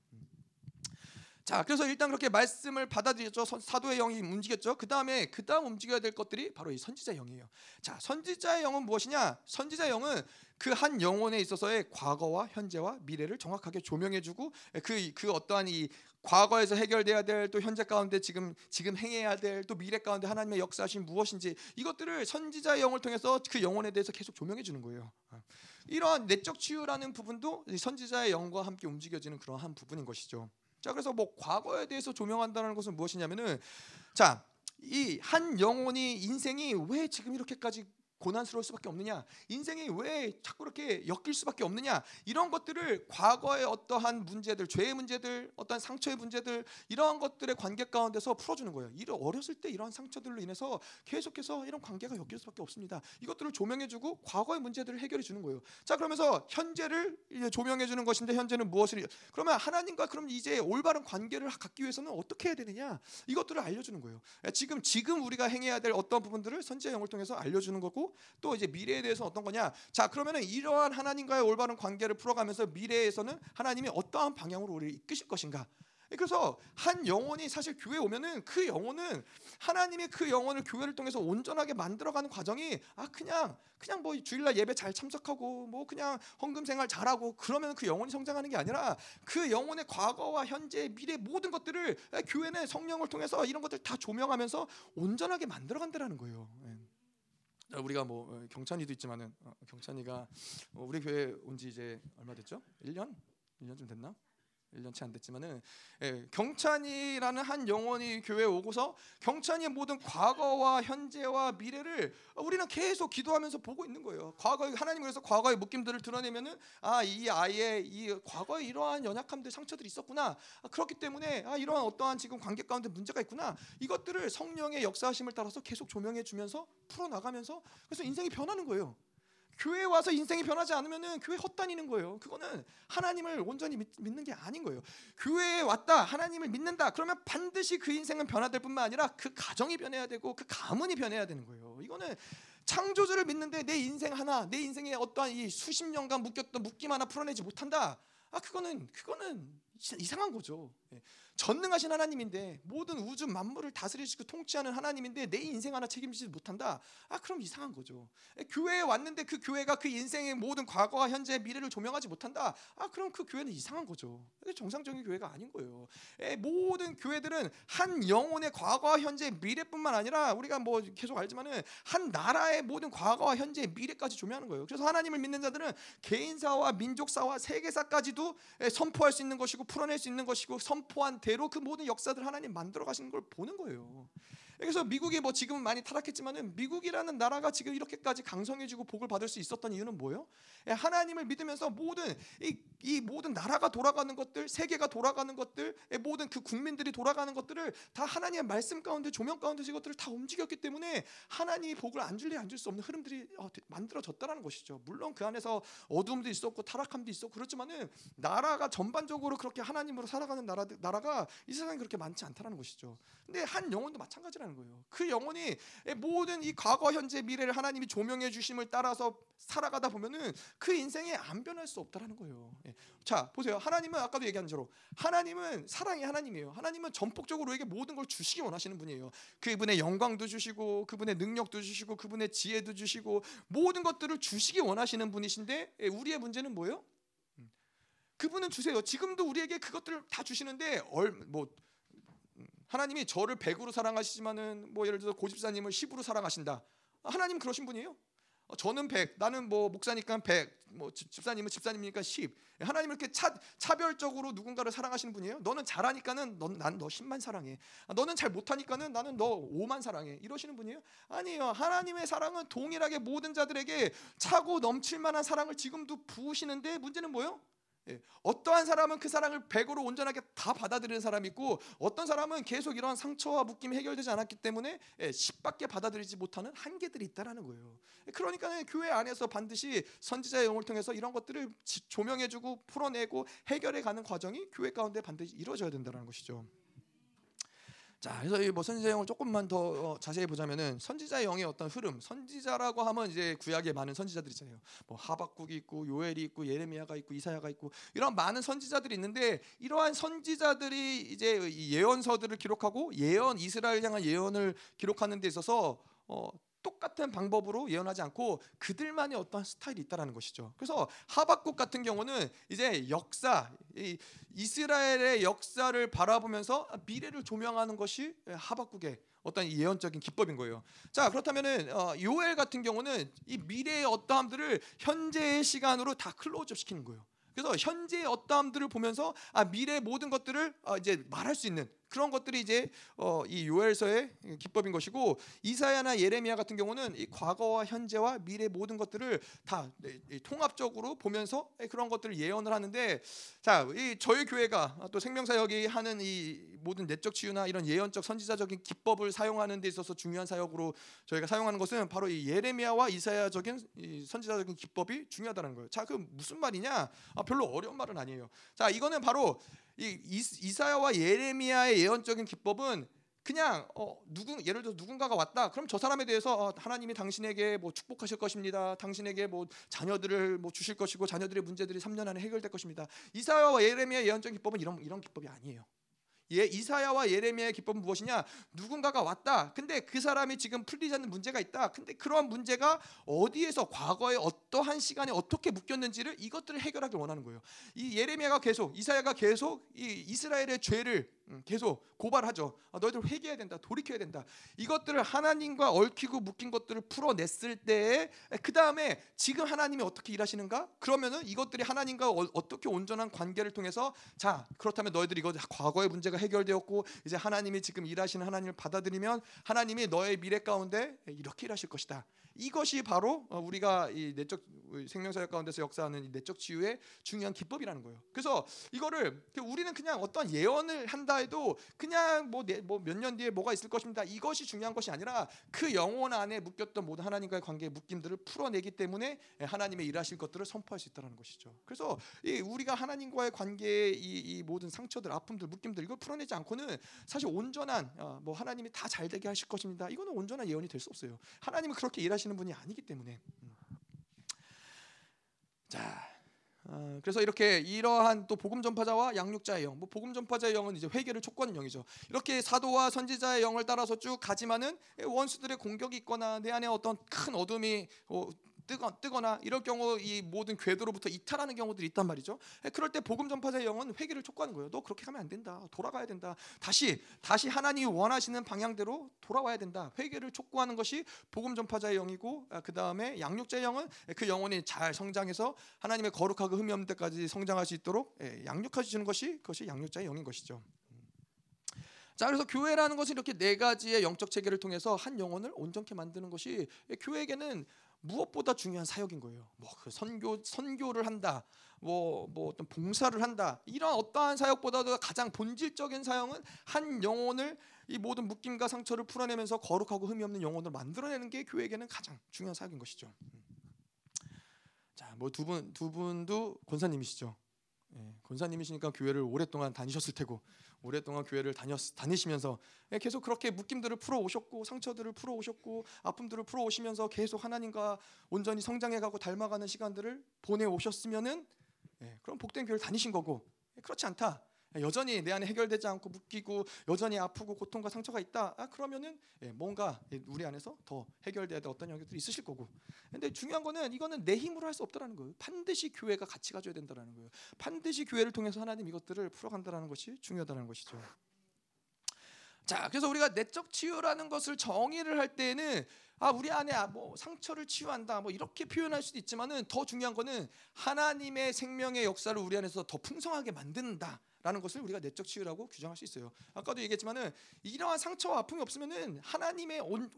[SPEAKER 1] 음. 자, 그래서 일단 그렇게 말씀을 받아들였죠. 사도의 영이 움직였죠. 그 다음에 그 다음 움직여야 될 것들이 바로 이 선지자 영이에요. 자, 선지자의 영은 무엇이냐? 선지자 영은 그 한 영혼에 있어서의 과거와 현재와 미래를 정확하게 조명해주고 그그 어떠한 이 과거에서 해결돼야 될 또 현재 가운데 지금 지금 행해야 될 또 미래 가운데 하나님의 역사하신 무엇인지 이것들을 선지자의 영을 통해서 그 영혼에 대해서 계속 조명해 주는 거예요. 이러한 내적 치유라는 부분도 선지자의 영과 함께 움직여지는 그러한 부분인 것이죠. 자, 그래서 뭐 과거에 대해서 조명한다는 것은 무엇이냐면은 자, 이 한 영혼이 인생이 왜 지금 이렇게까지 고난스러울 수밖에 없느냐? 인생이 왜 자꾸 이렇게 엮일 수밖에 없느냐? 이런 것들을 과거의 어떠한 문제들, 죄의 문제들, 어떤 상처의 문제들 이러한 것들의 관계 가운데서 풀어주는 거예요. 이런 어렸을 때 이러한 상처들로 인해서 계속해서 이런 관계가 엮일 수밖에 없습니다. 이것들을 조명해주고 과거의 문제들을 해결해 주는 거예요. 자 그러면서 현재를 조명해 주는 것인데 현재는 무엇을 그러면 하나님과 그럼 이제 올바른 관계를 갖기 위해서는 어떻게 해야 되느냐? 이것들을 알려주는 거예요. 지금 지금 우리가 행해야 될 어떤 부분들을 선지의 영을 통해서 알려주는 거고 또 이제 미래에 대해서 어떤 거냐? 자, 그러면은 이러한 하나님과의 올바른 관계를 풀어가면서 미래에서는 하나님이 어떠한 방향으로 우리를 이끄실 것인가? 그래서 한 영혼이 사실 교회 오면은 그 영혼은 하나님의 그 영혼을 교회를 통해서 온전하게 만들어가는 과정이 아 그냥 그냥 뭐 주일날 예배 잘 참석하고 뭐 그냥 헌금 생활 잘하고 그러면 그 영혼이 성장하는 게 아니라 그 영혼의 과거와 현재 미래 모든 것들을 교회는 성령을 통해서 이런 것들 다 조명하면서 온전하게 만들어간다라는 거예요. 예. 우리가 뭐 어, 경찬이도 있지만은 어, 경찬이가 어, 우리 교회 온 지 이제 얼마 됐죠? 1년? 1년쯤 됐나? 1년치 안 됐지만은 예, 경찬이라는 한 영혼이 교회에 오고서 경찬이의 모든 과거와 현재와 미래를 우리는 계속 기도하면서 보고 있는 거예요. 과거 하나님 그래서 과거의 묶임들을 드러내면은 아 이 아이의 이 과거에 이러한 연약함들 상처들이 있었구나. 아, 그렇기 때문에 아 이러한 어떠한 지금 관계 가운데 문제가 있구나. 이것들을 성령의 역사하심을 따라서 계속 조명해 주면서 풀어 나가면서 그래서 인생이 변하는 거예요. 교회에 와서 인생이 변하지 않으면은 교회 헛다니는 거예요. 그거는 하나님을 온전히 믿, 는게 아닌 거예요. 교회에 왔다 하나님을 믿는다 그러면 반드시 그 인생은 변화될 뿐만 아니라 그 가정이 변해야 되고 그 가문이 변해야 되는 거예요. 이거는 창조주를 믿는데 내 인생 하나 내 인생에 어떠한 이 수십 년간 묶였던 묶임 하나 풀어내지 못한다. 아 그거는 그거는 이상한 거죠. 예. 전능하신 하나님인데 모든 우주 만물을 다스리시고 통치하는 하나님인데 내 인생 하나 책임지지 못한다. 아 그럼 이상한 거죠. 교회에 왔는데 그 교회가 그 인생의 모든 과거와 현재 미래를 조명하지 못한다. 아 그럼 그 교회는 이상한 거죠. 정상적인 교회가 아닌 거예요. 모든 교회들은 한 영혼의 과거와 현재 미래뿐만 아니라 우리가 뭐 계속 알지만은 한 나라의 모든 과거와 현재 미래까지 조명하는 거예요. 그래서 하나님을 믿는 자들은 개인사와 민족사와 세계사까지도 선포할 수 있는 것이고 풀어낼 수 있는 것이고 선포한 대로 그 모든 역사들 하나님 만들어 가시는 걸 보는 거예요. 그래서 미국이 뭐 지금 많이 타락했지만은 미국이라는 나라가 지금 이렇게까지 강성해지고 복을 받을 수 있었던 이유는 뭐예요? 예, 하나님을 믿으면서 모든 이, 이 모든 나라가 돌아가는 것들, 세계가 돌아가는 것들, 예, 모든 그 국민들이 돌아가는 것들을 다 하나님의 말씀 가운데 조명 가운데 이것들을 다 움직였기 때문에 하나님이 복을 안 줄래 안줄 수 없는 흐름들이 어, 만들어졌다는 것이죠. 물론 그 안에서 어둠도 있었고 타락함도 있었고 그렇지만은 나라가 전반적으로 그렇게 하나님으로 살아가는 나라 나라가 이 세상에 그렇게 많지 않다는 것이죠. 근데 한 영혼도 마찬가지라 있다는 거예요. 그 영혼이 모든 이 과거, 현재, 미래를 하나님이 조명해 주심을 따라서 살아가다 보면은 그 인생에 안 변할 수 없다라는 거예요. 예. 자, 보세요. 하나님은 아까도 얘기한 대로 하나님은 사랑의 하나님이에요. 하나님은 전폭적으로 우리에게 모든 걸 주시기 원하시는 분이에요. 그분의 영광도 주시고 그분의 능력도 주시고 그분의 지혜도 주시고 모든 것들을 주시기 원하시는 분이신데 예, 우리의 문제는 뭐예요? 음. 그분은 주세요. 지금도 우리에게 그것들을 다 주시는데 얼, 뭐 하나님이 저를 100으로 사랑하시지만은 뭐 예를 들어 고집사님을 10으로 사랑하신다. 하나님 그러신 분이에요. 어, 저는 100, 나는 뭐 목사니까 100, 뭐 집사님은 집사님이니까 10. 하나님 이렇게 차, 차별적으로 누군가를 사랑하시는 분이에요. 너는 잘하니까는 난너 10만 사랑해. 아, 너는 잘 못하니까는 나는 너 5만 사랑해. 이러시는 분이에요? 아니에요. 하나님의 사랑은 동일하게 모든 자들에게 차고 넘칠 만한 사랑을 지금도 부으시는데 문제는 뭐예요? 예, 어떠한 사람은 그 사랑을 100으로 온전하게 다 받아들이는 사람이 있고 어떤 사람은 계속 이러한 상처와 묶임이 해결되지 않았기 때문에 예, 10밖에 받아들이지 못하는 한계들이 있다라는 거예요. 그러니까 교회 안에서 반드시 선지자의 영을 통해서 이런 것들을 조명해주고 풀어내고 해결해 가는 과정이 교회 가운데 반드시 이루어져야 된다는 것이죠. 자, 그래서 이뭐 선지자 영을 조금만 더 어, 자세히 보자면은 선지자의 영의 어떤 흐름, 선지자라고 하면 이제 구약에 많은 선지자들이 있잖아요. 뭐 하박국이 있고 요엘이 있고 예레미야가 있고 이사야가 있고 이런 많은 선지자들이 있는데 이러한 선지자들이 이제 예언서들을 기록하고 예언 이스라엘 향한 예언을 기록하는 데 있어서 어, 똑같은 방법으로 예언하지 않고 그들만의 어떤 스타일이 있다라는 것이죠. 그래서 하박국 같은 경우는 이제 역사, 이스라엘의 역사를 바라보면서 미래를 조명하는 것이 하박국의 어떤 예언적인 기법인 거예요. 자 그렇다면은 어, 요엘 같은 경우는 이 미래의 어떠함들을 현재의 시간으로 다 클로즈업 시키는 거예요. 그래서 현재의 어떠함들을 보면서 아 미래 모든 것들을 어, 이제 말할 수 있는 그런 것들이 이제 어, 이 요엘서의 기법인 것이고 이사야나 예레미야 같은 경우는 이 과거와 현재와 미래 모든 것들을 다 통합적으로 보면서 그런 것들을 예언을 하는데 자, 이 저희 교회가 또 생명사역이 하는 이 모든 내적 치유나 이런 예언적 선지자적인 기법을 사용하는 데 있어서 중요한 사역으로 저희가 사용하는 것은 바로 이 예레미야와 이사야적인 이 선지자적인 기법이 중요하다는 거예요. 자, 그 무슨 말이냐? 아, 별로 어려운 말은 아니에요. 자, 이거는 바로 이 이사야와 예레미야의 예언적인 기법은 그냥 어, 누군 예를 들어 누군가가 왔다. 그럼 저 사람에 대해서 어, 하나님이 당신에게 뭐 축복하실 것입니다. 당신에게 뭐 자녀들을 뭐 주실 것이고 자녀들의 문제들이 3년 안에 해결될 것입니다. 이사야와 예레미야 예언적인 기법은 이런 이런 기법이 아니에요. 예, 이사야와 예레미야의 기법은 무엇이냐? 누군가가 왔다. 근데 그 사람이 지금 풀리지 않는 문제가 있다. 근데 그러한 문제가 어디에서 과거에 어떠한 시간에 어떻게 묶였는지를 이것들을 해결하길 원하는 거예요. 이 예레미야가 계속 이사야가 계속 이 이스라엘의 죄를 음, 계속 고발하죠. 아, 너희들 회개해야 된다. 돌이켜야 된다. 이것들을 하나님과 얽히고 묶인 것들을 풀어냈을 때그 다음에 지금 하나님이 어떻게 일하시는가? 그러면은 이것들이 하나님과 어, 떻게 온전한 관계를 통해서 자 그렇다면 너희들 이거 과거의 문제가 해결되었고 이제 하나님이 지금 일하시는 하나님을 받아들이면 하나님이 너의 미래 가운데 이렇게 일하실 것이다. 이것이 바로 어, 우리가 이 내적 생명사역 가운데서 역사하는 이 내적 치유의 중요한 기법이라는 거예요. 그래서 이거를 우리는 그냥 어떤 예언을 한다 해도 그냥 뭐몇년 뒤에 뭐가 있을 것입니다. 이것이 중요한 것이 아니라 그 영혼 안에 묶였던 모든 하나님과의 관계의 묶임들을 풀어내기 때문에 하나님의 일하실 것들을 선포할 수 있다는 것이죠. 그래서 우리가 하나님과의 관계의 이, 이, 모든 상처들, 아픔들, 묶임들 이걸 풀어내지 않고는 사실 온전한 어, 뭐 하나님이 다 잘 되게 하실 것입니다. 이거는 온전한 예언이 될 수 없어요. 하나님은 그렇게 일하시 하시는 분이 아니기 때문에. 음. 자, 어, 그래서 이렇게 이러한 또 복음 전파자와 양육자의 영, 뭐 복음 전파자의 영은 이제 회개를 촉구하는 영이죠. 이렇게 사도와 선지자의 영을 따라서 쭉 가지만은 원수들의 공격이 있거나 내 안에 어떤 큰 어둠이 어, 뜨거, 뜨거나 이럴 경우 이 모든 궤도로부터 이탈하는 경우들이 있단 말이죠. 예, 그럴 때 복음 전파자의 영은 회개를 촉구하는 거예요. 너 그렇게 하면 안 된다. 돌아가야 된다. 다시 다시 하나님이 원하시는 방향대로 돌아와야 된다. 회개를 촉구하는 것이 복음 전파자의 영이고 아, 그 다음에 양육자의 영은 그 영혼이 잘 성장해서 하나님의 거룩하고 흠이 없는 때까지 성장할 수 있도록 예, 양육해 주시는 것이 그것이 양육자의 영인 것이죠. 자 그래서 교회라는 것은 이렇게 네 가지의 영적 체계를 통해서 한 영혼을 온전케 만드는 것이 교회에게는 무엇보다 중요한 사역인 거예요. 뭐 그 선교 선교를 한다. 뭐, 뭐 어떤 봉사를 한다. 이런 어떠한 사역보다도 가장 본질적인 사역은 한 영혼을 이 모든 묶임과 상처를 풀어내면서 거룩하고 흠이 없는 영혼을 만들어내는 게 교회에게는 가장 중요한 사역인 것이죠. 음. 자, 뭐 두 분 두 분도 권사님이시죠. 예, 권사님이시니까 교회를 오랫동안 다니셨을 테고 오랫동안 교회를 다녔, 다니시면서 예, 계속 그렇게 묶임들을 풀어 오셨고 상처들을 풀어 오셨고 아픔들을 풀어 오시면서 계속 하나님과 온전히 성장해가고 닮아가는 시간들을 보내 오셨으면은 예, 그럼 복된 교회를 다니신 거고 예, 그렇지 않다. 여전히 내 안에 해결되지 않고 묶이고 여전히 아프고 고통과 상처가 있다. 아, 그러면은 예, 뭔가 우리 안에서 더 해결돼야 될 어떤 영역들이 있으실 거고. 근데 중요한 거는 이거는 내 힘으로 할 수 없다라는 거예요. 반드시 교회가 같이 가져야 된다라는 거예요. 반드시 교회를 통해서 하나님 이것들을 풀어간다라는 것이 중요하다는 것이죠. 자, 그래서 우리가 내적 치유라는 것을 정의를 할 때에는 아 우리 안에 아, 뭐 상처를 치유한다 뭐 이렇게 표현할 수도 있지만은 더 중요한 거는 하나님의 생명의 역사를 우리 안에서 더 풍성하게 만든다 라는 것을 우리가 내적 치유라고 규정할 수 있어요. 아까도 얘기했지만은 이러한 상처와 아픔이 없으면은 하나님의 온,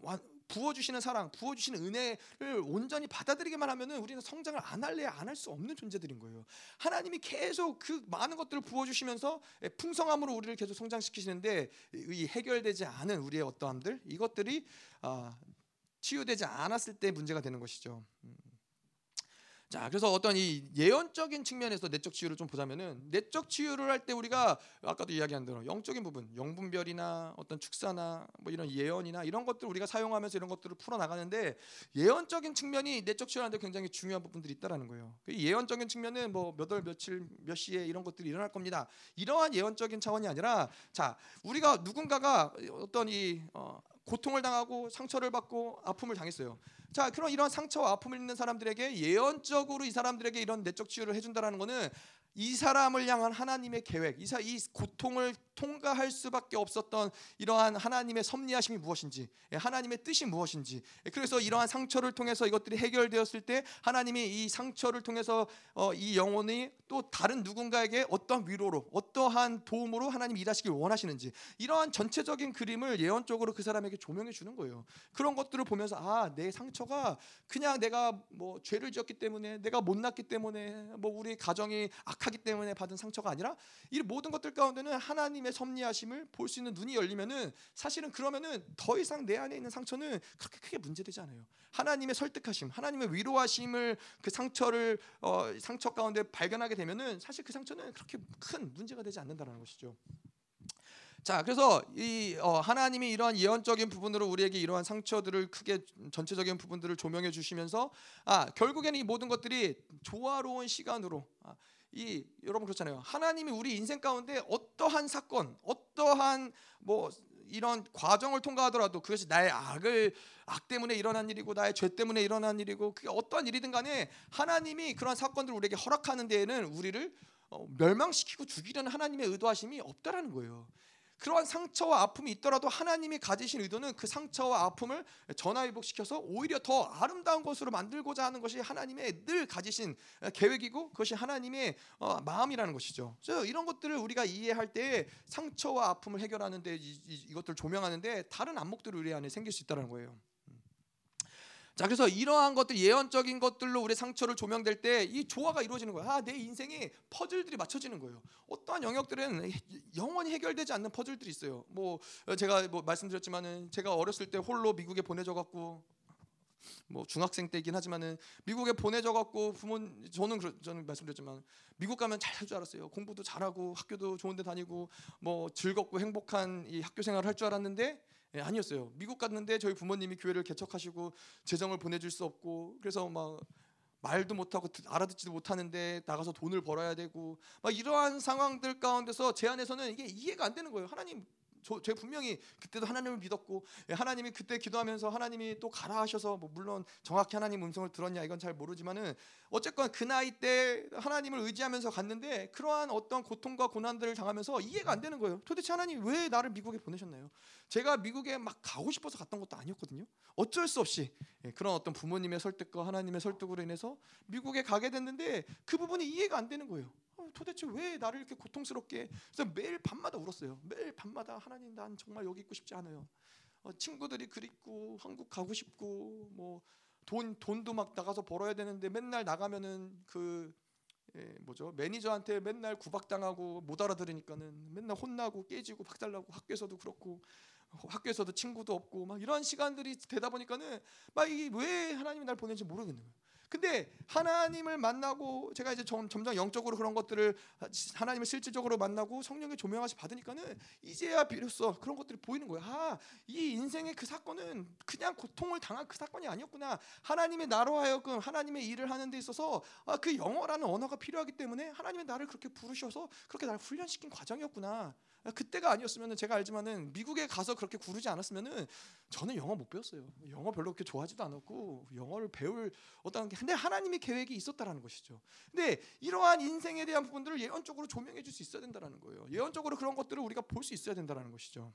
[SPEAKER 1] 부어주시는 사랑, 부어주시는 은혜를 온전히 받아들이기만 하면은 우리는 성장을 안 할래 안할 수 없는 존재들인 거예요. 하나님이 계속 그 많은 것들을 부어주시면서 풍성함으로 우리를 계속 성장시키시는데 이 해결되지 않은 우리의 어떠함들 이것들이 아, 치유되지 않았을 때 문제가 되는 것이죠. 음. 자, 그래서 어떤 이 예언적인 측면에서 내적 치유를 좀 보자면은 내적 치유를 할 때 우리가 아까도 이야기한 대로 영적인 부분, 영분별이나 어떤 축사나 뭐 이런 예언이나 이런 것들 우리가 사용하면서 이런 것들을 풀어 나가는데 예언적인 측면이 내적 치유하는데 굉장히 중요한 부분들이 있다라는 거예요. 그 예언적인 측면은 뭐 몇 월 며칠 몇 시에 이런 것들이 일어날 겁니다. 이러한 예언적인 차원이 아니라 자 우리가 누군가가 어떤 이 어, 고통을 당하고 상처를 받고 아픔을 당했어요. 자, 그런 이런 상처와 아픔을 있는 사람들에게 예언적으로 이 사람들에게 이런 내적 치유를 해준다라는 것은 이 사람을 향한 하나님의 계획, 이사 이 고통을 통과할 수밖에 없었던 이러한 하나님의 섭리하심이 무엇인지, 예, 하나님의 뜻이 무엇인지. 예, 그래서 이러한 상처를 통해서 이것들이 해결되었을 때 하나님이 이 상처를 통해서 어, 이 영혼이 또 다른 누군가에게 어떠한 위로로, 어떠한 도움으로 하나님 일하시길 원하시는지 이러한 전체적인 그림을 예언적으로 그 사람에게 조명해 주는 거예요. 그런 것들을 보면서 아, 내 상처가 그냥 내가 뭐 죄를 지었기 때문에, 내가 못났기 때문에, 뭐 우리 가정이 악 하기 때문에 받은 상처가 아니라 이 모든 것들 가운데는 하나님의 섭리하심을 볼 수 있는 눈이 열리면은 사실은 그러면은 더 이상 내 안에 있는 상처는 그렇게 크게 문제되지 않아요. 하나님의 설득하심, 하나님의 위로하심을 그 상처를 어, 상처 가운데 발견하게 되면은 사실 그 상처는 그렇게 큰 문제가 되지 않는다는 것이죠. 자, 그래서 이 어, 하나님이 이러한 예언적인 부분으로 우리에게 이러한 상처들을 크게 전체적인 부분들을 조명해 주시면서 아 결국에는 이 모든 것들이 조화로운 시간으로 아, 이 여러분 그렇잖아요. 하나님이 우리 인생 가운데 어떠한 사건, 어떠한 뭐 이런 과정을 통과하더라도 그것이 나의 악을 악 때문에 일어난 일이고 나의 죄 때문에 일어난 일이고 그게 어떠한 일이든 간에 하나님이 그런 사건들을 우리에게 허락하는 데에는 우리를 어, 멸망시키고 죽이려는 하나님의 의도하심이 없다라는 거예요. 그러한 상처와 아픔이 있더라도 하나님이 가지신 의도는 그 상처와 아픔을 전화위복시켜서 오히려 더 아름다운 것으로 만들고자 하는 것이 하나님의 늘 가지신 계획이고 그것이 하나님의 어, 마음이라는 것이죠. 이런 것들을 우리가 이해할 때 상처와 아픔을 해결하는데 이, 것들 조명하는데 다른 안목들이 우리 안에 생길 수 있다는 거예요. 자 그래서 이러한 것들 예언적인 것들로 우리 상처를 조명될 때 이 조화가 이루어지는 거야. 아, 내 인생에 퍼즐들이 맞춰지는 거예요. 어떠한 영역들은 영원히 해결되지 않는 퍼즐들이 있어요. 뭐 제가 뭐 말씀드렸지만은 제가 어렸을 때 홀로 미국에 보내져 갖고 뭐 중학생 때이긴 하지만은 미국에 보내져 갖고 부모 저는 그러, 저는 말씀드렸지만 미국 가면 잘 살 줄 알았어요. 공부도 잘하고 학교도 좋은 데 다니고 뭐 즐겁고 행복한 이 학교 생활을 할 줄 알았는데 예, 아니었어요. 미국 갔는데 저희 부모님이 교회를 개척하시고 재정을 보내줄 수 없고 그래서 막 말도 못하고 알아듣지도 못하는데 나가서 돈을 벌어야 되고 막 이러한 상황들 가운데서 제 안에서는 이게 이해가 안 되는 거예요. 하나님 저, 제 분명히 그때도 하나님을 믿었고 예, 하나님이 그때 기도하면서 하나님이 또 가라 하셔서 뭐 물론 정확히 하나님 음성을 들었냐 이건 잘 모르지만은 어쨌건 그 나이 때 하나님을 의지하면서 갔는데 그러한 어떤 고통과 고난들을 당하면서 이해가 안 되는 거예요. 도대체 하나님 왜 나를 미국에 보내셨나요? 제가 미국에 막 가고 싶어서 갔던 것도 아니었거든요. 어쩔 수 없이 예, 그런 어떤 부모님의 설득과 하나님의 설득으로 인해서 미국에 가게 됐는데 그 부분이 이해가 안 되는 거예요. 도대체 왜 나를 이렇게 고통스럽게 그래서 매일 밤마다 울었어요. 매일 밤마다 하나님 난 정말 여기 있고 싶지 않아요. 어, 친구들이 그립고 한국 가고 싶고 뭐 돈 돈도 막 나가서 벌어야 되는데 맨날 나가면은 그 예, 뭐죠 매니저한테 맨날 구박당하고 못 알아들으니까는 맨날 혼나고 깨지고 박살나고 학교에서도 그렇고 학교에서도 친구도 없고 막 이런 시간들이 되다 보니까는 막 이게 왜 하나님이 날 보낸지 모르겠는 거예요. 근데 하나님을 만나고 제가 이제 점점 영적으로 그런 것들을 하나님을 실질적으로 만나고 성령의 조명하시 받으니까는 이제야 비로소 그런 것들이 보이는 거예요. 아, 이 인생의 그 사건은 그냥 고통을 당한 그 사건이 아니었구나. 하나님의 나로 하여금 하나님의 일을 하는 데 있어서 아, 그 영어라는 언어가 필요하기 때문에 하나님의 나를 그렇게 부르셔서 그렇게 나를 훈련시킨 과정이었구나. 그때가 아니었으면 제가 알지만은 미국에 가서 그렇게 구르지 않았으면은 저는 영어 못 배웠어요. 영어 별로 그렇게 좋아하지도 않았고 영어를 배울 어떤 근데 하나님의 계획이 있었다라는 것이죠. 근데 이러한 인생에 대한 부분들을 예언적으로 조명해 줄 수 있어야 된다라는 거예요. 예언적으로 그런 것들을 우리가 볼 수 있어야 된다라는 것이죠.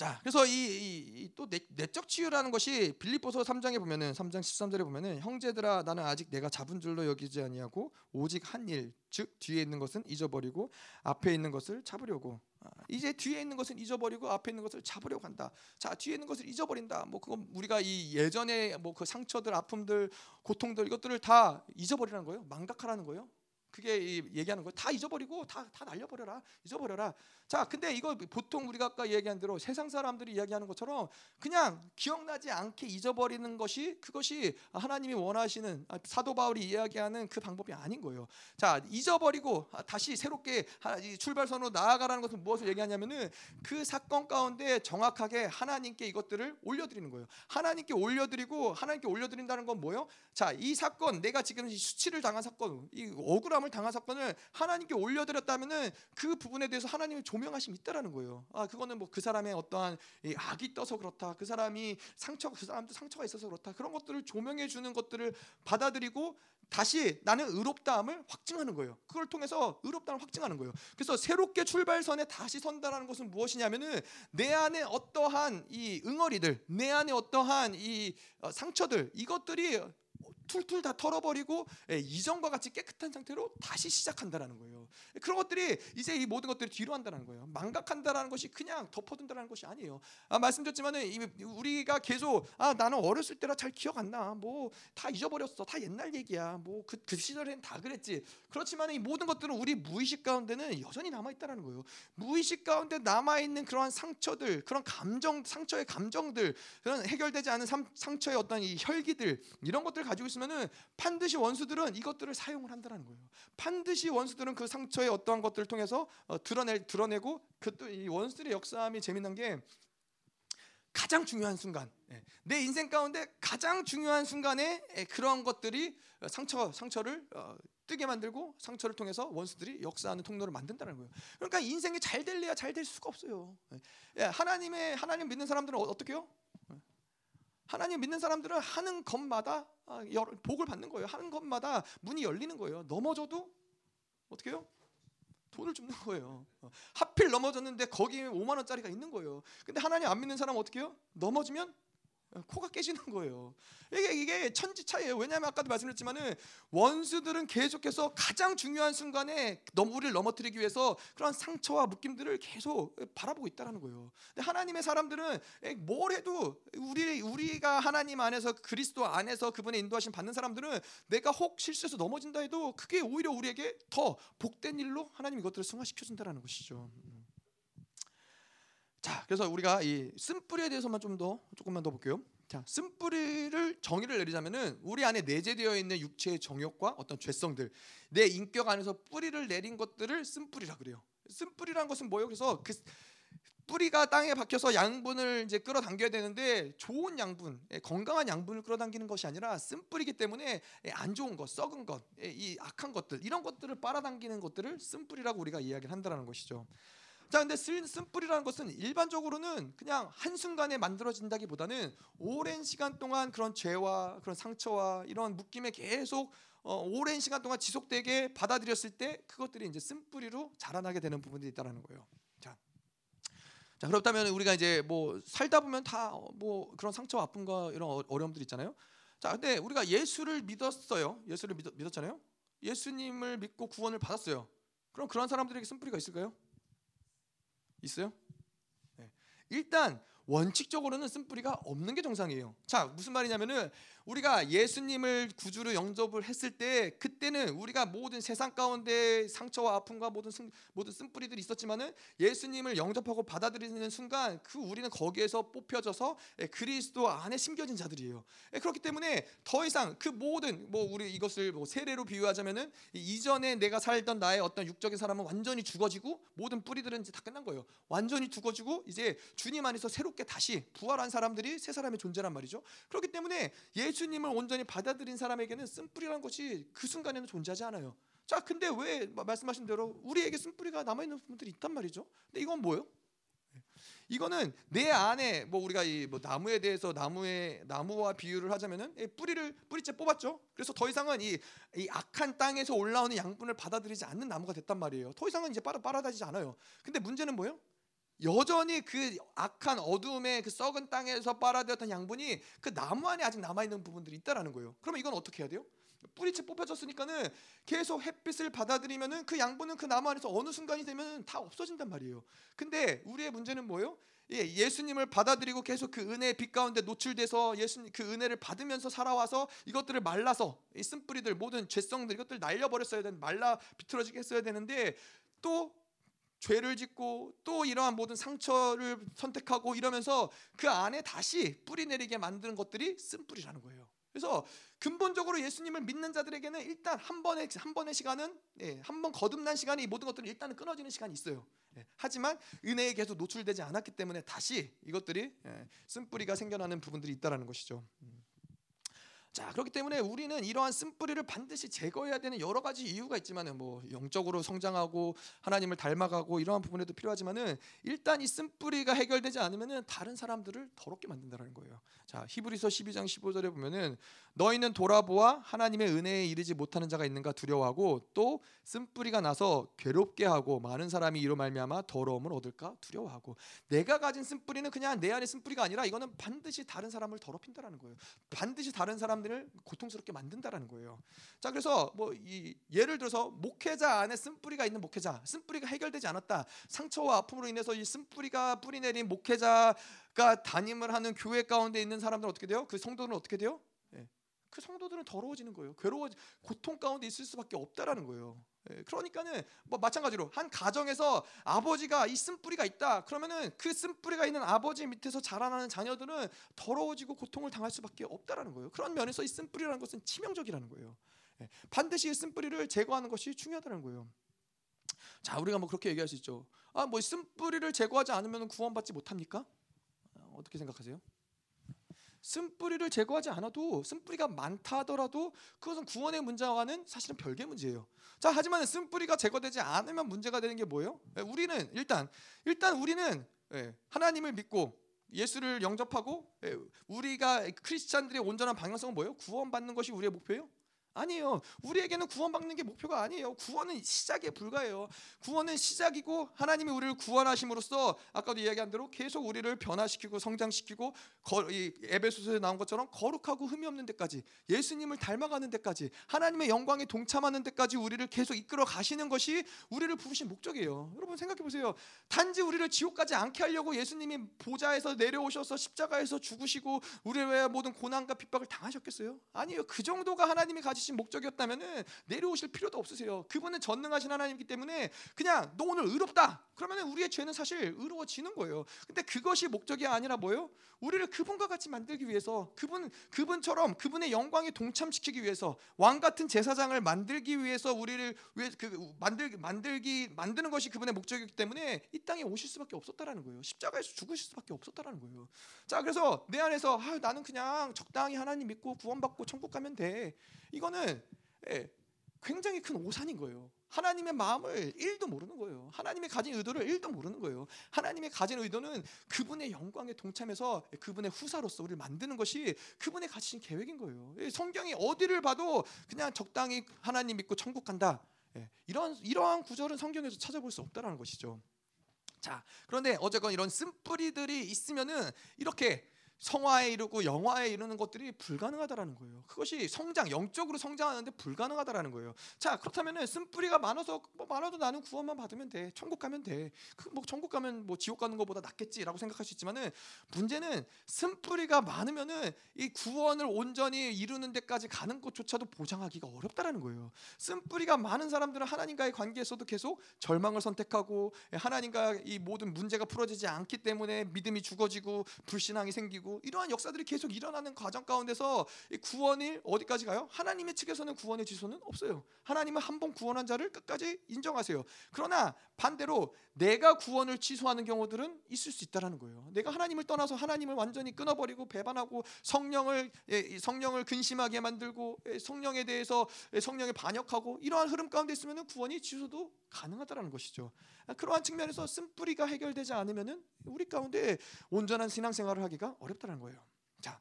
[SPEAKER 1] 자, 그래서 이또 내적 치유라는 것이 빌립보서 3장에 보면은 3장 13절에 보면은 형제들아 나는 아직 내가 잡은 줄로 여기지 아니하고 오직 한 일 즉 뒤에 있는 것은 잊어버리고 앞에 있는 것을 잡으려고 아, 이제 뒤에 있는 것은 잊어버리고 앞에 있는 것을 잡으려고 한다. 자, 뒤에 있는 것을 잊어버린다. 뭐 그건 우리가 이 예전에 뭐 그 상처들, 아픔들, 고통들 이것들을 다 잊어버리라는 거예요. 망각하라는 거예요. 그게 얘기하는 거예요. 다 잊어버리고 다 다 날려버려라. 잊어버려라. 자, 근데 이거 보통 우리가 아까 얘기한 대로 세상 사람들이 이야기하는 것처럼 그냥 기억나지 않게 잊어버리는 것이 그것이 하나님이 원하시는 아, 사도 바울이 이야기하는 그 방법이 아닌 거예요. 자, 잊어버리고 다시 새롭게 출발선으로 나아가라는 것은 무엇을 얘기하냐면은 그 사건 가운데 정확하게 하나님께 이것들을 올려드리는 거예요. 하나님께 올려드리고 하나님께 올려드린다는 건 뭐예요? 자, 이 사건 내가 지금 수치를 당한 사건, 이 억울함을 당한 사건을 하나님께 올려드렸다면은 그 부분에 대해서 하나님의 조명하심이 있다라는 거예요. 아 그거는 뭐 그 사람의 어떠한 악이 떠서 그렇다. 그 사람이 상처 그 사람도 상처가 있어서 그렇다. 그런 것들을 조명해 주는 것들을 받아들이고 다시 나는 의롭다함을 확증하는 거예요. 그걸 통해서 의롭다함을 확증하는 거예요. 그래서 새롭게 출발선에 다시 선다라는 것은 무엇이냐면은 내 안에 어떠한 이 응어리들, 내 안에 어떠한 이 어, 상처들 이것들이 툴툴 다 털어버리고 예, 이전과 같이 깨끗한 상태로 다시 시작한다라는 거예요. 그런 것들이 이제 이 모든 것들이 뒤로 한다는 거예요. 망각한다라는 것이 그냥 덮어둔다라는 것이 아니에요. 아, 말씀드렸지만은 우리가 계속 아 나는 어렸을 때라 잘 기억 안 나. 뭐 다 잊어버렸어. 다 옛날 얘기야. 뭐그 그 시절엔 다 그랬지. 그렇지만 이 모든 것들은 우리 무의식 가운데는 여전히 남아 있다라는 거예요. 무의식 가운데 남아 있는 그러한 상처들, 그런 감정, 상처의 감정들, 그런 해결되지 않은 상처의 어떤 이 혈기들 이런 것들을 가지고 있으면 있으면은 반드시 원수들은 이것들을 사용을 한다는 거예요. 반드시 원수들은 그 상처의 어떠한 것들을 통해서 어, 드러내 드러내고 그또이 원수들의 역사함이 재밌는 게 가장 중요한 순간, 예, 내 인생 가운데 가장 중요한 순간에 예, 그런 것들이 어, 상처 상처를 어, 뜨게 만들고 상처를 통해서 원수들이 역사하는 통로를 만든다는 거예요. 그러니까 인생이 잘 될래야 잘 될 수가 없어요. 예, 하나님의 하나님 믿는 사람들은 어떻게요? 하나님 믿는 사람들은 하는 것마다 아, 복을 받는 거예요. 하는 것마다 문이 열리는 거예요. 넘어져도 어떻게 해요? 돈을 줍는 거예요. 어, 하필 넘어졌는데 거기에 5만 원짜리가 있는 거예요. 근데 하나님 안 믿는 사람은 어떻게 해요? 넘어지면 코가 깨지는 거예요. 이게 이게 천지 차이예요. 왜냐하면 아까도 말씀드렸지만은 원수들은 계속해서 가장 중요한 순간에 우리를 넘어뜨리기 위해서 그런 상처와 묶임들을 계속 바라보고 있다라는 거예요. 근데 하나님의 사람들은 뭘 해도 우리 우리가 하나님 안에서 그리스도 안에서 그분의 인도하심 받는 사람들은 내가 혹 실수해서 넘어진다 해도 그게 오히려 우리에게 더 복된 일로 하나님 이것들을 승화시켜 준다라는 것이죠. 자, 그래서 우리가 이 쓴뿌리에 대해서만 좀 더 조금만 더 볼게요. 자, 쓴뿌리를 정의를 내리자면은 우리 안에 내재되어 있는 육체의 정욕과 어떤 죄성들, 내 인격 안에서 뿌리를 내린 것들을 쓴뿌리라 그래요. 쓴뿌리란 것은 뭐예요? 그래서 그 뿌리가 땅에 박혀서 양분을 이제 끌어당겨야 되는데 좋은 양분, 예, 건강한 양분을 끌어당기는 것이 아니라 쓴뿌리기 때문에 예, 안 좋은 것, 썩은 것, 예, 이 악한 것들 이런 것들을 빨아당기는 것들을 쓴뿌리라고 우리가 이야기를 한다는 것이죠. 자, 근데 쓴, 쓴뿌리라는 것은 일반적으로는 그냥 한 순간에 만들어진다기보다는 오랜 시간 동안 그런 죄와 그런 상처와 이런 묶임에 계속 어, 오랜 시간 동안 지속되게 받아들였을 때 그것들이 이제 쓴 뿌리로 자라나게 되는 부분들이 있다는 거예요. 자, 자 그렇다면 우리가 이제 뭐 살다 보면 다 뭐 그런 상처와 아픔과 이런 어, 어려움들 있잖아요. 자, 근데 우리가 예수를 믿었어요. 예수를 믿었, 믿었잖아요. 예수님을 믿고 구원을 받았어요. 그럼 그런 사람들에게 쓴 뿌리가 있을까요? 있어요? 네. 일단 원칙적으로는 쓴뿌리가 없는 게 정상이에요. 자, 무슨 말이냐면은 우리가 예수님을 구주로 영접을 했을 때 그때는 우리가 모든 세상 가운데 상처와 아픔과 모든 승, 모든 쓴뿌리들이 있었지만은 예수님을 영접하고 받아들이는 순간 그 우리는 거기에서 뽑혀져서 예, 그리스도 안에 심겨진 자들이에요. 예, 그렇기 때문에 더 이상 그 모든 뭐 우리 이것을 뭐 세례로 비유하자면은 이전에 내가 살던 나의 어떤 육적인 사람은 완전히 죽어지고 모든 뿌리들은 이제 다 끝난 거예요. 완전히 죽어지고 이제 주님 안에서 새롭게 다시 부활한 사람들이 새 사람의 존재란 말이죠. 그렇기 때문에 예 예수님을 온전히 받아들인 사람에게는 쓴뿌리라는 것이 그 순간에는 존재하지 않아요. 자, 근데 왜 말씀하신 대로 우리에게 쓴뿌리가 남아 있는 분들이 있단 말이죠. 근데 이건 뭐예요? 이거는 내 안에 뭐 우리가 이 뭐 나무에 대해서 나무의 나무와 비유를 하자면은 뿌리를 뿌리째 뽑았죠. 그래서 더 이상은 이, 이 악한 땅에서 올라오는 양분을 받아들이지 않는 나무가 됐단 말이에요. 더 이상은 이제 빨아 빨아다지지 않아요. 근데 문제는 뭐예요? 여전히 그 악한 어둠의 그 썩은 땅에서 빨아들였던 양분이 그 나무 안에 아직 남아 있는 부분들이 있다라는 거예요. 그러면 이건 어떻게 해야 돼요? 뿌리채 뽑혀졌으니까는 계속 햇빛을 받아들이면은 그 양분은 그 나무 안에서 어느 순간이 되면 다 없어진단 말이에요. 근데 우리의 문제는 뭐예요? 예, 예수님을 받아들이고 계속 그 은혜의 빛 가운데 노출돼서 예수님 그 은혜를 받으면서 살아와서 이것들을 말라서 이 쓴뿌리들 모든 죄성들 이것들 날려버렸어야 되는 말라 비틀어지게 했어야 되는데 또 죄를 짓고 또 이러한 모든 상처를 선택하고 이러면서 그 안에 다시 뿌리 내리게 만드는 것들이 쓴뿌리라는 거예요. 그래서 근본적으로 예수님을 믿는 자들에게는 일단 한 번의 한 번의 시간은 예, 한번 거듭난 시간이 모든 것들은 일단은 끊어지는 시간이 있어요. 예, 하지만 은혜에 계속 노출되지 않았기 때문에 다시 이것들이 예, 쓴뿌리가 생겨나는 부분들이 있다라는 것이죠. 음. 자 그렇기 때문에 우리는 이러한 쓴뿌리를 반드시 제거해야 되는 여러 가지 이유가 있지만은 뭐 영적으로 성장하고 하나님을 닮아가고 이러한 부분에도 필요하지만은 일단 이 쓴뿌리가 해결되지 않으면은 다른 사람들을 더럽게 만든다는 거예요. 자 히브리서 12장 15절에 보면은 너희는 돌아보아 하나님의 은혜에 이르지 못하는 자가 있는가 두려워하고 또 쓴뿌리가 나서 괴롭게 하고 많은 사람이 이로 말미암아 더러움을 얻을까 두려워하고 내가 가진 쓴뿌리는 그냥 내 안에 쓴뿌리가 아니라 이거는 반드시 다른 사람을 더럽힌다라는 거예요. 반드시 다른 사람 들을 고통스럽게 만든다라는 거예요. 자 그래서 뭐 이 예를 들어서 목회자 안에 쓴뿌리가 있는 목회자 쓴뿌리가 해결되지 않았다 상처와 아픔으로 인해서 이 쓴뿌리가 뿌리 내린 목회자가 담임을 하는 교회 가운데 있는 사람들은 어떻게 돼요? 그 성도들은 어떻게 돼요? 그 성도들은 더러워지는 거예요. 괴로워 고통 가운데 있을 수밖에 없다라는 거예요. 예, 그러니까는 뭐 마찬가지로 한 가정에서 아버지가 이 쓴뿌리가 있다. 그러면은 그 쓴뿌리가 있는 아버지 밑에서 자라나는 자녀들은 더러워지고 고통을 당할 수밖에 없다라는 거예요. 그런 면에서 이 쓴뿌리라는 것은 치명적이라는 거예요. 예, 반드시 이 쓴뿌리를 제거하는 것이 중요하다는 거예요. 자, 우리가 뭐 그렇게 얘기할 수 있죠. 아, 뭐 쓴뿌리를 제거하지 않으면 구원받지 못합니까? 어, 어떻게 생각하세요? 쓴뿌리를 제거하지 않아도 쓴뿌리가 많다 하더라도 그것은 구원의 문제와는 사실은 별개 문제예요. 자, 하지만 쓴뿌리가 제거되지 않으면 문제가 되는 게 뭐예요? 예, 우리는 일단 일단 우리는 예, 하나님을 믿고 예수를 영접하고 예, 우리가 크리스찬들의 온전한 방향성은 뭐예요? 구원받는 것이 우리의 목표예요. 아니에요. 우리에게는 구원받는 게 목표가 아니에요. 구원은 시작에 불과해요. 구원은 시작이고 하나님이 우리를 구원하심으로써 아까도 이야기한 대로 계속 우리를 변화시키고 성장시키고 이 에베소서에 나온 것처럼 거룩하고 흠이 없는 데까지 예수님을 닮아가는 데까지 하나님의 영광에 동참하는 데까지 우리를 계속 이끌어 가시는 것이 우리를 부르신 목적이에요. 여러분 생각해 보세요. 단지 우리를 지옥 가지 않게 하려고 예수님이 보좌에서 내려오셔서 십자가에서 죽으시고 우리의 모든 고난과 핍박을 당하셨겠어요? 아니에요. 그 정도가 하나님이 가지 가지신 목적이었다면은 내려오실 필요도 없으세요. 그분은 전능하신 하나님이기 때문에 그냥 너 오늘 의롭다. 그러면은 우리의 죄는 사실 의로워지는 거예요. 근데 그것이 목적이 아니라 뭐요? 우리를 그분과 같이 만들기 위해서 그분 그분처럼 그분의 영광에 동참시키기 위해서 왕 같은 제사장을 만들기 위해서 우리를 그 만들 만들기 만드는 것이 그분의 목적이기 때문에 이 땅에 오실 수밖에 없었다라는 거예요. 십자가에서 죽으실 수밖에 없었다라는 거예요. 자, 그래서 내 안에서 아, 나는 그냥 적당히 하나님 믿고 구원받고 천국 가면 돼. 이거는 예, 굉장히 큰 오산인 거예요. 하나님의 마음을 1도 모르는 거예요. 하나님의 가진 의도를 1도 모르는 거예요. 하나님의 가진 의도는 그분의 영광에 동참해서 그분의 후사로서 우리를 만드는 것이 그분의 가진 계획인 거예요. 성경이 어디를 봐도 그냥 적당히 하나님 믿고 천국 간다. 예, 이런 이러한 구절은 성경에서 찾아볼 수 없다라는 것이죠. 자, 그런데 어쨌건 이런 쓴뿌리들이 있으면은 이렇게 성화에 이르고 영화에 이르는 것들이 불가능하다라는 거예요. 그것이 성장 영적으로 성장하는데 불가능하다라는 거예요. 자 그렇다면은 쓴뿌리가 많아서 뭐 많아도 나는 구원만 받으면 돼. 천국 가면 돼. 그 뭐 천국 가면 뭐 지옥 가는 것보다 낫겠지라고 생각할 수 있지만은 문제는 쓴뿌리가 많으면은 이 구원을 온전히 이루는 데까지 가는 것조차도 보장하기가 어렵다라는 거예요. 쓴뿌리가 많은 사람들은 하나님과의 관계에서도 계속 절망을 선택하고 하나님과 이 모든 문제가 풀어지지 않기 때문에 믿음이 죽어지고 불신앙이 생기고 되고 이러한 역사들이 계속 일어나는 과정 가운데서 구원이 어디까지 가요? 하나님의 측에서는 구원의 지소는 없어요. 하나님은 한 번 구원한 자를 끝까지 인정하세요. 그러나 반대로 내가 구원을 취소하는 경우들은 있을 수 있다라는 거예요. 내가 하나님을 떠나서 하나님을 완전히 끊어버리고 배반하고 성령을 예, 성령을 근심하게 만들고 예, 성령에 대해서 예, 성령에 반역하고 이러한 흐름 가운데 있으면 구원이 취소도 가능하다라는 것이죠. 그러한 측면에서 쓴뿌리가 해결되지 않으면은 우리 가운데 온전한 신앙생활을 하기가 어렵다는 거예요. 자,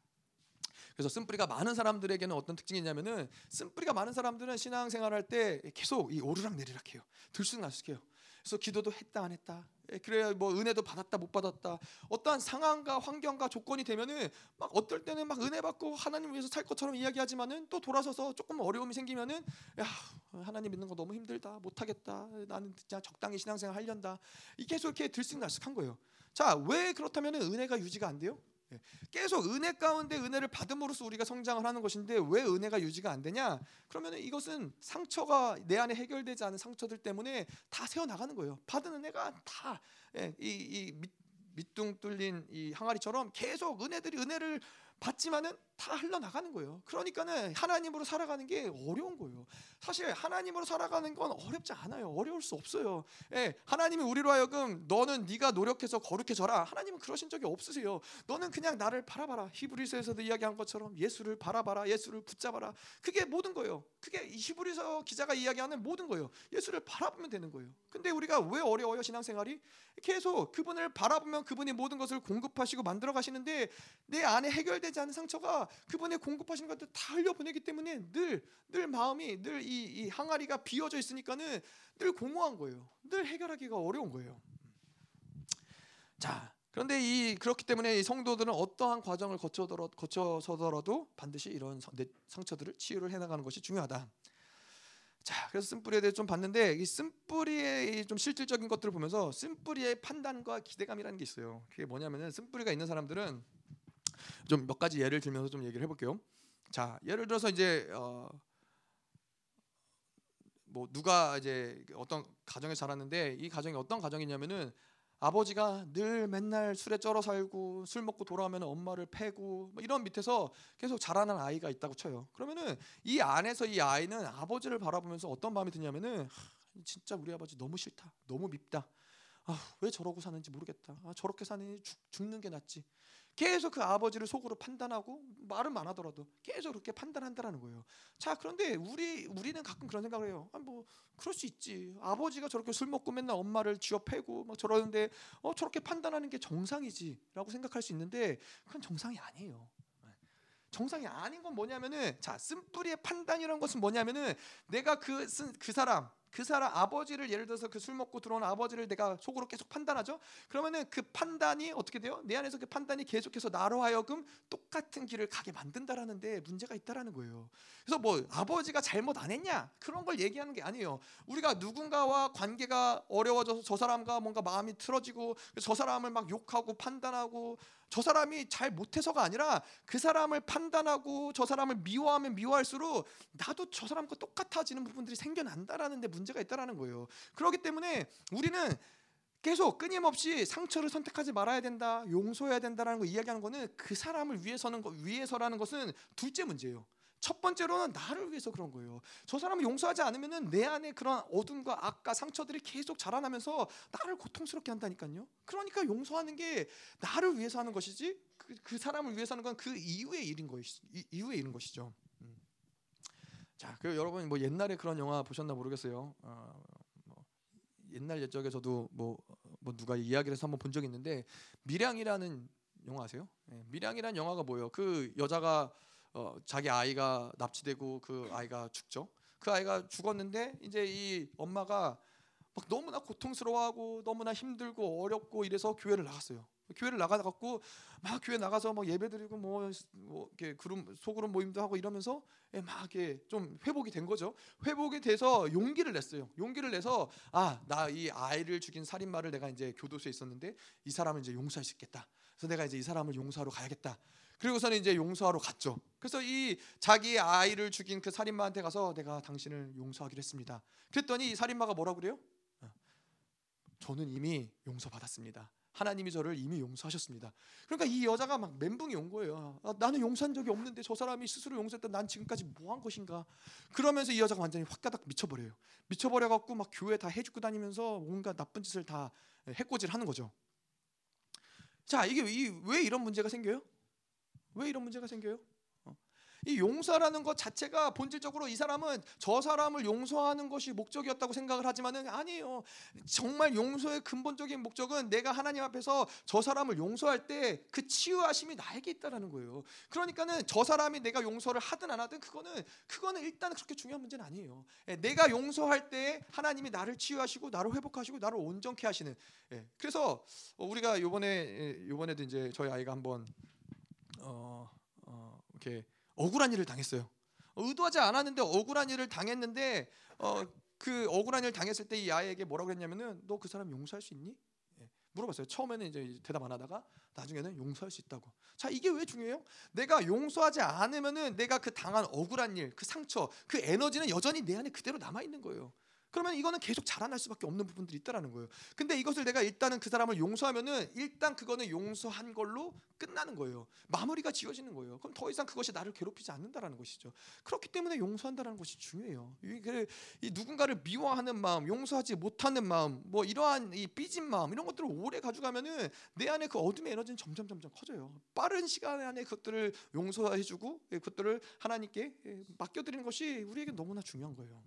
[SPEAKER 1] 그래서 쓴뿌리가 많은 사람들에게는 어떤 특징이 있냐면은 쓴뿌리가 많은 사람들은 신앙생활할 때 계속 이 오르락 내리락 해요. 들쑥날쑥해요. 그래서 기도도 했다 안 했다. 예, 그래야 뭐 은혜도 받았다 못 받았다. 어떠한 상황과 환경과 조건이 되면은 막 어떨 때는 막 은혜 받고 하나님 위해서 살 것처럼 이야기하지만은 또 돌아서서 조금 어려움이 생기면은 야 하나님 믿는 거 너무 힘들다 못 하겠다. 나는 진짜 적당히 신앙생활 하련다. 이게 계속 이렇게 들쑥날쑥한 거예요. 자 왜 그렇다면은 은혜가 유지가 안 돼요? 예, 계속 은혜 가운데 은혜를 받음으로써 우리가 성장을 하는 것인데 왜 은혜가 유지가 안 되냐? 그러면 이것은 상처가 내 안에 해결되지 않은 상처들 때문에 다 새어 나가는 거예요. 받은 은혜가 다이 예, 이 밑둥 뚫린 이 항아리처럼 계속 은혜들이 은혜를 받지만은 다 흘러나가는 거예요. 그러니까는 하나님으로 살아가는 게 어려운 거예요. 사실 하나님으로 살아가는 건 어렵지 않아요. 어려울 수 없어요. 예, 하나님이 우리로 하여금 너는 네가 노력해서 거룩해져라. 하나님은 그러신 적이 없으세요. 너는 그냥 나를 바라봐라. 히브리서에서도 이야기한 것처럼 예수를 바라봐라. 예수를 붙잡아라. 그게 모든 거예요. 그게 히브리서 기자가 이야기하는 모든 거예요. 예수를 바라보면 되는 거예요. 근데 우리가 왜 어려워요 신앙생활이? 계속 그분을 바라보면 그분이 모든 것을 공급하시고 만들어 가시는데 내 안에 해결되지 않은 상처가 그분의 공급하시는 것들 다 흘려보내기 때문에 늘 늘 마음이 늘 이 이 항아리가 비어져 있으니까는 늘 공허한 거예요. 늘 해결하기가 어려운 거예요. 자, 그런데 이 그렇기 때문에 이 성도들은 어떠한 과정을 거쳐더라, 거쳐서더라도 반드시 이런 상처들을 치유를 해나가는 것이 중요하다. 자, 그래서 쓴뿌리에 대해 좀 봤는데 이 쓴뿌리의 좀 실질적인 것들을 보면서 쓴뿌리의 판단과 기대감이라는 게 있어요. 그게 뭐냐면은 쓴뿌리가 있는 사람들은 좀 몇 가지 예를 들면서 좀 얘기를 해볼게요. 자, 예를 들어서 이제 어, 뭐 누가 이제 어떤 가정에 자랐는데 이 가정이 어떤 가정이냐면은 아버지가 늘 맨날 술에 쩔어 살고 술 먹고 돌아오면 엄마를 패고 뭐 이런 밑에서 계속 자라는 아이가 있다고 쳐요. 그러면은 이 안에서 이 아이는 아버지를 바라보면서 어떤 마음이 드냐면은 진짜 우리 아버지 너무 싫다, 너무 밉다. 아, 왜 저러고 사는지 모르겠다. 아, 저렇게 사니 죽 는 게 낫지. 계속 그 아버지를 속으로 판단하고 말은 안 하더라도 계속 그렇게 판단한다라는 거예요. 자, 그런데 우리 우리는 가끔 그런 생각을 해요. 아, 뭐 그럴 수 있지. 아버지가 저렇게 술 먹고 맨날 엄마를 쥐어 패고 막 저러는데 어 저렇게 판단하는 게 정상이지라고 생각할 수 있는데 그건 정상이 아니에요. 정상이 아닌 건 뭐냐면은 자 쓴뿌리의 판단이라는 것은 뭐냐면은 내가 그그 그 사람 그 사람 아버지를 예를 들어서 그 술 먹고 들어온 아버지를 내가 속으로 계속 판단하죠. 그러면은 그 판단이 어떻게 돼요? 내 안에서 그 판단이 계속해서 나로 하여금 똑같은 길을 가게 만든다라는데 문제가 있다라는 거예요. 그래서 뭐 아버지가 잘못 안 했냐 그런 걸 얘기하는 게 아니에요. 우리가 누군가와 관계가 어려워져서 저 사람과 뭔가 마음이 틀어지고 저 사람을 막 욕하고 판단하고 저 사람이 잘 못해서가 아니라 그 사람을 판단하고 저 사람을 미워하면 미워할수록 나도 저 사람과 똑같아지는 부분들이 생겨난다라는 데 문제가 있다라는 거예요. 그렇기 때문에 우리는 계속 끊임없이 상처를 선택하지 말아야 된다, 용서해야 된다라는 거 이야기하는 거는 그 사람을 위해서는 위해서라는 것은 둘째 문제예요. 첫 번째로는 나를 위해서 그런 거예요. 저 사람을 용서하지 않으면은 내 안에 그런 어둠과 악과 상처들이 계속 자라나면서 나를 고통스럽게 한다니까요. 그러니까 용서하는 게 나를 위해서 하는 것이지 그, 그 사람을 위해서 하는 건 그 이후의 일인 것이 이후의 일인 것이죠. 음. 자, 그 여러분 뭐 옛날에 그런 영화 보셨나 모르겠어요. 어, 뭐 옛날 옛적에 저도 뭐, 뭐 누가 이야기를 해서 한번 본 적이 있는데 미량이라는 영화 아세요? 네, 미량이라는 영화가 뭐예요? 그 여자가 어, 자기 아이가 납치되고 그 아이가 죽죠. 그 아이가 죽었는데 이제 이 엄마가 막 너무나 고통스러워하고 너무나 힘들고 어렵고 이래서 교회를 나갔어요. 교회를 나가갖고 막 교회 나가서 뭐 예배드리고 뭐, 뭐 이렇게 그룹 소그룹 모임도 하고 이러면서 예, 막 이렇게 좀 회복이 된 거죠. 회복이 돼서 용기를 냈어요. 용기를 내서 아 나 이 아이를 죽인 살인마를 내가 이제 교도소에 있었는데 이 사람을 이제 용서할 수 있겠다. 그래서 내가 이제 이 사람을 용서하러 가야겠다. 그리고서는 이제 용서하러 갔죠. 그래서 이 자기 아이를 죽인 그 살인마한테 가서 내가 당신을 용서하기로 했습니다. 그랬더니 이 살인마가 뭐라 그래요? 어, 저는 이미 용서받았습니다. 하나님이 저를 이미 용서하셨습니다. 그러니까 이 여자가 막 멘붕이 온 거예요. 아, 나는 용서한 적이 없는데 저 사람이 스스로 용서했다. 난 지금까지 뭐 한 것인가? 그러면서 이 여자가 완전히 확가닥 미쳐버려요. 미쳐버려 갖고 막 교회 다 해주고 다니면서 온갖 나쁜 짓을 다 해코지를 하는 거죠. 자, 이게 왜 이런 문제가 생겨요? 왜 이런 문제가 생겨요? 어. 이 용서라는 것 자체가 본질적으로 이 사람은 저 사람을 용서하는 것이 목적이었다고 생각을 하지만은 아니에요. 정말 용서의 근본적인 목적은 내가 하나님 앞에서 저 사람을 용서할 때 그 치유하심이 나에게 있다라는 거예요. 그러니까는 저 사람이 내가 용서를 하든 안 하든 그거는 그거는 일단 그렇게 중요한 문제는 아니에요. 예, 내가 용서할 때 하나님이 나를 치유하시고 나를 회복하시고 나를 온전케 하시는. 예, 그래서 우리가 요번에 요번에도 이제 저희 아이가 한번 어, 어 이렇게 억울한 일을 당했어요. 의도하지 않았는데 억울한 일을 당했는데 어, 그 억울한 일을 당했을 때 이 아이에게 뭐라고 했냐면은 너 그 사람 용서할 수 있니? 예, 물어봤어요. 처음에는 이제 대답 안 하다가 나중에는 용서할 수 있다고. 자 이게 왜 중요해요? 내가 용서하지 않으면은 내가 그 당한 억울한 일, 그 상처, 그 에너지는 여전히 내 안에 그대로 남아 있는 거예요. 그러면 이거는 계속 자라날 수밖에 없는 부분들이 있다라는 거예요. 근데 이것을 내가 일단은 그 사람을 용서하면은 일단 그거는 용서한 걸로 끝나는 거예요. 마무리가 지어지는 거예요. 그럼 더 이상 그것이 나를 괴롭히지 않는다라는 것이죠. 그렇기 때문에 용서한다라는 것이 중요해요. 이 누군가를 미워하는 마음, 용서하지 못하는 마음, 뭐 이러한 이 삐진 마음 이런 것들을 오래 가져가면은 내 안에 그 어둠의 에너지는 점점 점점 커져요. 빠른 시간 안에 그것들을 용서해주고 그것들을 하나님께 맡겨드리는 것이 우리에게 너무나 중요한 거예요.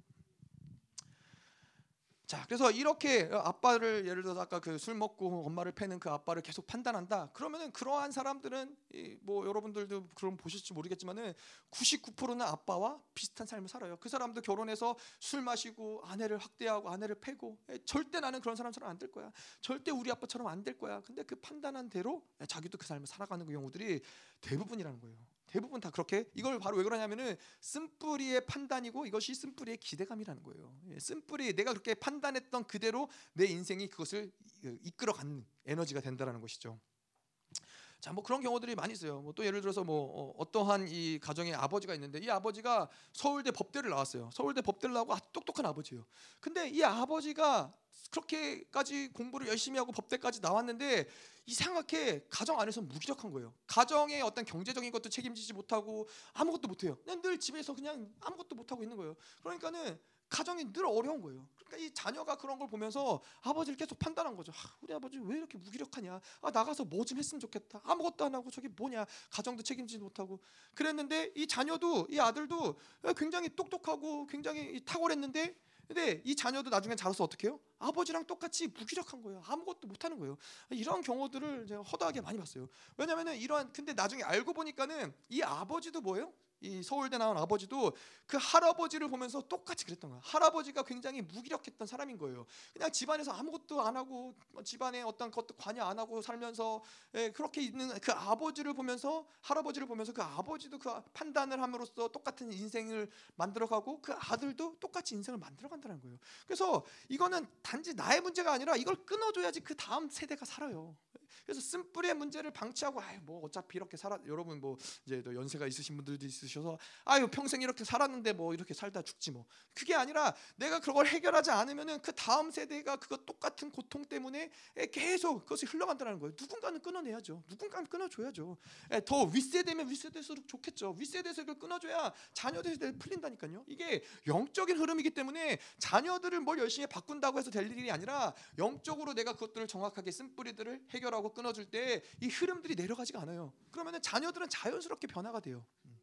[SPEAKER 1] 자, 그래서 이렇게 아빠를 예를 들어서 아까 그 술 먹고 엄마를 패는 그 아빠를 계속 판단한다. 그러면은 그러한 사람들은 뭐 여러분들도 그럼 보실지 모르겠지만은 99%는 아빠와 비슷한 삶을 살아요. 그 사람도 결혼해서 술 마시고 아내를 학대하고 아내를 패고 절대 나는 그런 사람처럼 안 될 거야. 절대 우리 아빠처럼 안 될 거야. 근데 그 판단한 대로 자기도 그 삶을 살아가는 그 경우들이 대부분이라는 거예요. 대부분 다 그렇게 이걸 바로 왜 그러냐면은 쓴뿌리의 판단이고 이것이 쓴뿌리의 기대감이라는 거예요. 예, 쓴뿌리 내가 그렇게 판단했던 그대로 내 인생이 그것을 이끌어가는 에너지가 된다라는 것이죠. 자, 뭐 그런 경우들이 많이 있어요. 뭐 또 예를 들어서 뭐 어, 떠한이 가정의 아버지가 있는데 이 아버지가 서울대 법대를 나왔어요. 서울대 법대를 나오고 똑똑한 아버지예요. 근데 이 아버지가 그렇게까지 공부를 열심히 하고 법대까지 나왔는데 이상하게 가정 안에서 무기력한 거예요. 가정의 어떤 경제적인 것도 책임지지 못하고 아무것도 못해요. 그냥 늘 집에서 그냥 아무것도 못하고 있는 거예요. 그러니까는 가정이 늘 어려운 거예요. 그러니까 이 자녀가 그런 걸 보면서 아버지를 계속 판단한 거죠. 아, 우리 아버지 왜 이렇게 무기력하냐? 아, 나가서 뭐 좀 했으면 좋겠다. 아무것도 안 하고 저게 뭐냐? 가정도 책임지지 못하고 그랬는데 이 자녀도 이 아들도 굉장히 똑똑하고 굉장히 탁월했는데 근데 이 자녀도 나중에 자라서 어떻게 해요? 아버지랑 똑같이 무기력한 거예요. 아무것도 못하는 거예요. 이런 경우들을 제가 허다하게 많이 봤어요. 왜냐면은 이러한 근데 나중에 알고 보니까는 이 아버지도 뭐예요? 이 서울대 나온 아버지도 그 할아버지를 보면서 똑같이 그랬던 거야. 할아버지가 굉장히 무기력했던 사람인 거예요. 그냥 집안에서 아무것도 안 하고 뭐 집안에 어떤 것도 관여 안 하고 살면서 예, 그렇게 있는 그 아버지를 보면서 할아버지를 보면서 그 아버지도 그 판단을 함으로써 똑같은 인생을 만들어가고 그 아들도 똑같이 인생을 만들어간다는 거예요. 그래서 이거는 단지 나의 문제가 아니라 이걸 끊어줘야지 그 다음 세대가 살아요. 그래서 쓴뿌리의 문제를 방치하고 아유 뭐 어차피 이렇게 살아 여러분 뭐 이제 또 연세가 있으신 분들도 있으 셔서 아유 평생 이렇게 살았는데 뭐 이렇게 살다 죽지 뭐 그게 아니라 내가 그걸 해결하지 않으면은 그 다음 세대가 그거 똑같은 고통 때문에 계속 그것이 흘러간다는 거예요. 누군가는 끊어내야죠. 누군가는 끊어줘야죠. 더 윗세대면 윗세대일수록 좋겠죠. 윗세대에서 그걸 끊어줘야 자녀들이 풀린다니까요. 이게 영적인 흐름이기 때문에 자녀들을 뭘 열심히 바꾼다고 해서 될 일이 아니라 영적으로 내가 그것들을 정확하게 쓴뿌리들을 해결하고 끊어줄 때 이 흐름들이 내려가지가 않아요. 그러면 자녀들은 자연스럽게 변화가 돼요. 음.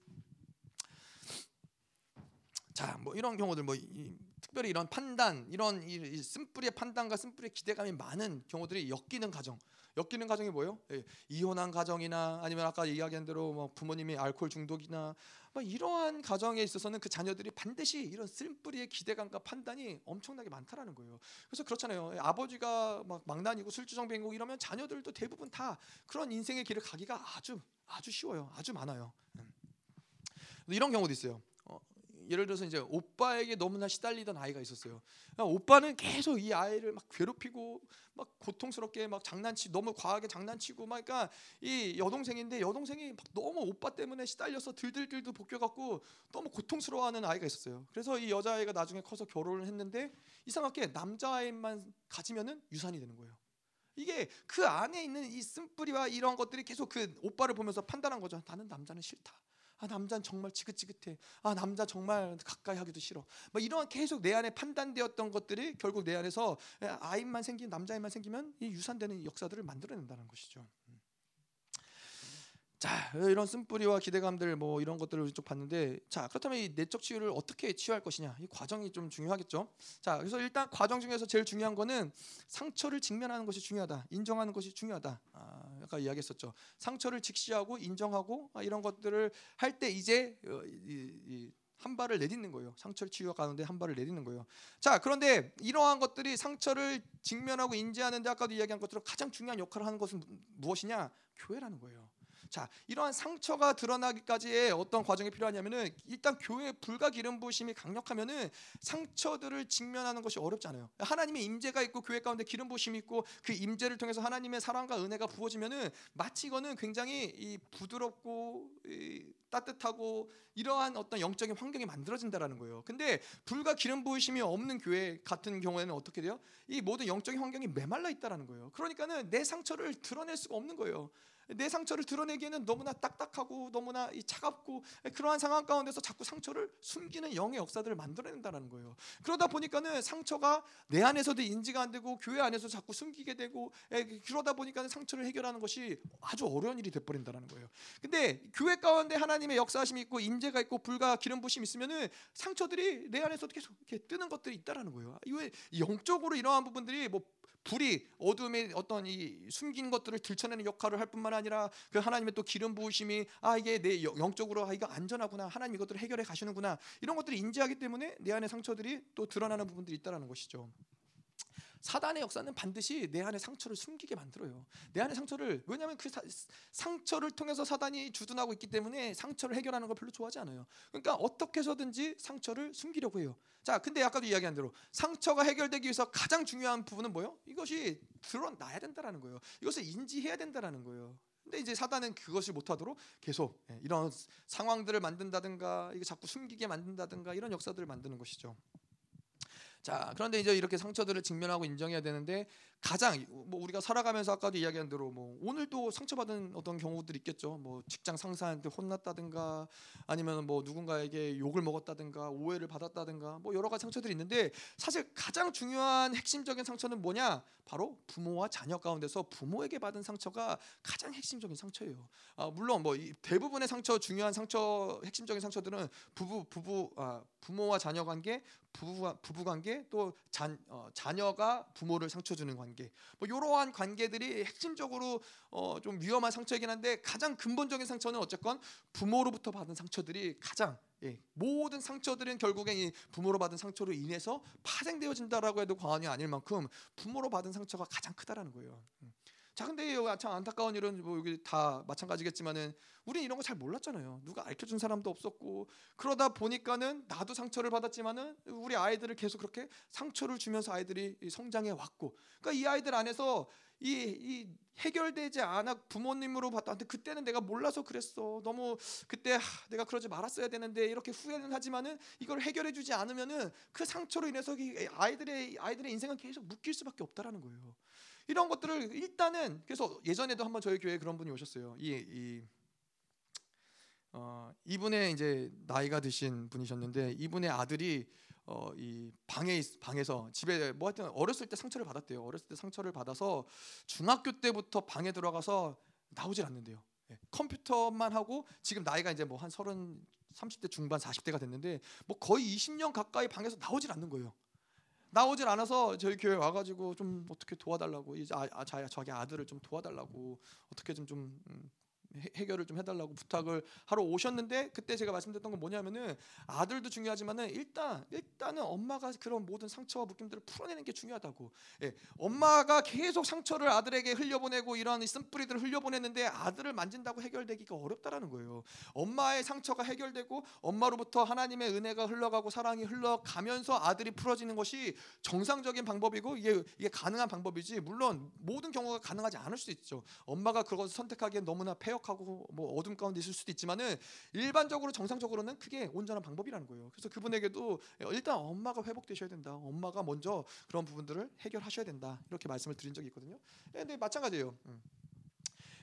[SPEAKER 1] 자, 뭐 이런 경우들 뭐 이, 특별히 이런 판단, 이런 이, 이 쓴뿌리의 판단과 쓴뿌리의 기대감이 많은 경우들이 엮이는 가정. 엮이는 가정이 뭐예요? 예, 이혼한 가정이나 아니면 아까 이야기한 대로 뭐 부모님이 알코올 중독이나 뭐 이러한 가정에 있어서는 그 자녀들이 반드시 이런 쓴뿌리의 기대감과 판단이 엄청나게 많다라는 거예요. 그래서 그렇잖아요. 예, 아버지가 막 망나니고 술주정뱅이고 이러면 자녀들도 대부분 다 그런 인생의 길을 가기가 아주 아주 쉬워요. 아주 많아요. 음. 이런 경우도 있어요. 예를 들어서 이제 오빠에게 너무나 시달리던 아이가 있었어요. 오빠는 계속 이 아이를 막 괴롭히고 막 고통스럽게 막 장난치 너무 과하게 장난치고 막 그러니까 이 여동생인데 여동생이 막 너무 오빠 때문에 시달려서 들들들도 벗겨갖고 너무 고통스러워하는 아이가 있었어요. 그래서 이 여자아이가 나중에 커서 결혼을 했는데 이상하게 남자아이만 가지면은 유산이 되는 거예요. 이게 그 안에 있는 이 쓴뿌리와 이런 것들이 계속 그 오빠를 보면서 판단한 거죠. 나는 남자는 싫다. 아 남자는 정말 지긋지긋해. 아 남자 정말 가까이 하기도 싫어. 뭐 이런 계속 내 안에 판단되었던 것들이 결국 내 안에서 아이만 생긴 남자아이만 생기면 이 유산되는 역사들을 만들어낸다는 것이죠. 음. 자 이런 쓴뿌리와 기대감들 뭐 이런 것들을 쭉 봤는데 자 그렇다면 이 내적 치유를 어떻게 치유할 것이냐 이 과정이 좀 중요하겠죠. 자 그래서 일단 과정 중에서 제일 중요한 거는 상처를 직면하는 것이 중요하다, 인정하는 것이 중요하다. 아, 아까 이야기했었죠. 상처를 직시하고 인정하고 아, 이런 것들을 할 때 이제 어, 이, 이, 한 발을 내딛는 거예요. 상처를 치유해 가는데 한 발을 내딛는 거예요. 자, 그런데 이러한 것들이 상처를 직면하고 인지하는데 아까도 이야기한 것처럼 가장 중요한 역할을 하는 것은 무엇이냐? 교회라는 거예요. 자, 이러한 상처가 드러나기까지의 어떤 과정이 필요하냐면은 일단 교회 불가 기름 부심이 강력하면은 상처들을 직면하는 것이 어렵지 않아요. 하나님의 임재가 있고 교회 가운데 기름 부심이 있고 그 임재를 통해서 하나님의 사랑과 은혜가 부어지면은 마치 이거는 굉장히 이 부드럽고 이 따뜻하고 이러한 어떤 영적인 환경이 만들어진다라는 거예요. 근데 불과 기름 부으심이 없는 교회 같은 경우에는 어떻게 돼요? 이 모든 영적인 환경이 메말라 있다라는 거예요. 그러니까는 내 상처를 드러낼 수가 없는 거예요. 내 상처를 드러내기에는 너무나 딱딱하고 너무나 차갑고 그러한 상황 가운데서 자꾸 상처를 숨기는 영의 역사들을 만들어낸다는 거예요. 그러다 보니까는 상처가 내 안에서도 인지가 안 되고 교회 안에서 자꾸 숨기게 되고 그러다 보니까는 상처를 해결하는 것이 아주 어려운 일이 돼버린다는 거예요. 근데 교회 가운데 하나님의 역사하심이 있고 임재가 있고 불과 기름 부심이 있으면은 상처들이 내 안에서 계속 이렇게 뜨는 것들이 있다라는 거예요. 이왜 영적으로 이러한 부분들이 뭐 불이 어둠의 어떤 이 숨긴 것들을 들춰내는 역할을 할 뿐만 아니라 그 하나님의 또 기름 부으심이 아 이게 내 영적으로 아 이거 안전하구나 하나님 이것들을 해결해 가시는구나 이런 것들을 인지하기 때문에 내 안에 상처들이 또 드러나는 부분들이 있다라는 것이죠. 사단의 역사는 반드시 내 안에 상처를 숨기게 만들어요. 내 안에 상처를 왜냐하면 그 사, 상처를 통해서 사단이 주둔하고 있기 때문에 상처를 해결하는 걸 별로 좋아하지 않아요. 그러니까 어떻게 해서든지 상처를 숨기려고 해요. 자, 근데 아까도 이야기한 대로 상처가 해결되기 위해서 가장 중요한 부분은 뭐요? 이것이 드러나야 된다라는 거예요. 이것을 인지해야 된다라는 거예요. 근데 이제 사단은 그것을 못하도록 계속 예, 이런 상황들을 만든다든가 이게 자꾸 숨기게 만든다든가 이런 역사들을 만드는 것이죠. 자, 그런데 이제 이렇게 상처들을 직면하고 인정해야 되는데 가장 뭐 우리가 살아가면서 아까도 이야기한 대로 뭐 오늘도 상처받은 어떤 경우들 있겠죠. 뭐 직장 상사한테 혼났다든가 아니면 뭐 누군가에게 욕을 먹었다든가 오해를 받았다든가 뭐 여러 가지 상처들이 있는데 사실 가장 중요한 핵심적인 상처는 뭐냐? 바로 부모와 자녀 가운데서 부모에게 받은 상처가 가장 핵심적인 상처예요. 아, 물론 뭐 대부분의 상처 중요한 상처 핵심적인 상처들은 부부 부부 아, 부모와 자녀 관계, 부부 부부 관계 또 자, 어, 자녀가 부모를 상처 주는 관계 관계 뭐 이러한 관계들이 핵심적으로 어, 좀 위험한 상처이긴 한데 가장 근본적인 상처는 어쨌건 부모로부터 받은 상처들이 가장 예, 모든 상처들은 결국엔 이 부모로 받은 상처로 인해서 파생되어진다라고 해도 과언이 아닐 만큼 부모로 받은 상처가 가장 크다라는 거예요. 음. 자 근데 참 안타까운 일은 뭐 여기 다 마찬가지겠지만은 우리는 이런 거 잘 몰랐잖아요. 누가 알려준 사람도 없었고 그러다 보니까는 나도 상처를 받았지만은 우리 아이들을 계속 그렇게 상처를 주면서 아이들이 성장해 왔고 그러니까 이 아이들 안에서 이, 이 해결되지 않아 부모님으로 봤다는데 그때는 내가 몰라서 그랬어 너무 그때 하, 내가 그러지 말았어야 되는데 이렇게 후회는 하지만은 이걸 해결해주지 않으면은 그 상처로 인해서 아이들의 아이들의 인생은 계속 묶일 수밖에 없다라는 거예요. 이런 것들을 일단은 그래서 예전에도 한번 저희 교회에 그런 분이 오셨어요. 이, 이 어, 이분의 이제 나이가 드신 분이셨는데 이분의 아들이 어, 이 방에 방에서 집에 뭐 하여튼 어렸을 때 상처를 받았대요. 어렸을 때 상처를 받아서 중학교 때부터 방에 들어가서 나오질 않는데요. 예, 컴퓨터만 하고 지금 나이가 이제 뭐 한 서른 30대 중반 40대가 됐는데 뭐 거의 20년 가까이 방에서 나오질 않는 거예요. 나오질 않아서 저희 교회 와가지고 좀 어떻게 도와달라고 이제 아, 아 자기 아들을 좀 도와달라고 어떻게 좀좀 음, 해결을 좀 해달라고 부탁을 하러 오셨는데 그때 제가 말씀드렸던 건 뭐냐면은 아들도 중요하지만은 일단 일단은 엄마가 그런 모든 상처와 묶임들을 풀어내는 게 중요하다고. 예, 엄마가 계속 상처를 아들에게 흘려보내고 이런 쓴뿌리들을 흘려보냈는데 아들을 만진다고 해결되기가 어렵다라는 거예요. 엄마의 상처가 해결되고 엄마로부터 하나님의 은혜가 흘러가고 사랑이 흘러가면서 아들이 풀어지는 것이 정상적인 방법이고 이게 이게 가능한 방법이지. 물론 모든 경우가 가능하지 않을 수 있죠. 엄마가 그것을 선택하기엔 너무나 폐역 무력하고 뭐 어둠 가운데 있을 수도 있지만은 일반적으로 정상적으로는 그게 온전한 방법이라는 거예요. 그래서 그분에게도 일단 엄마가 회복되셔야 된다. 엄마가 먼저 그런 부분들을 해결하셔야 된다. 이렇게 말씀을 드린 적이 있거든요. 예, 근데 마찬가지예요. 음.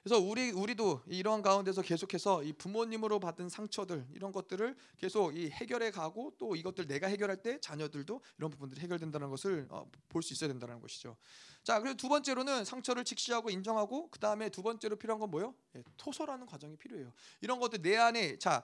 [SPEAKER 1] 그래서 우리 우리도 이러한 가운데서 계속해서 이 부모님으로 받은 상처들 이런 것들을 계속 이 해결해 가고 또 이것들 내가 해결할 때 자녀들도 이런 부분들이 해결된다는 것을 어, 볼수 있어야 된다는 것이죠. 자, 그리고 두 번째로는 상처를 직시하고 인정하고 그 다음에 두 번째로 필요한 건 뭐요? 예, 토설하는 과정이 필요해요. 이런 것들 내 안에 자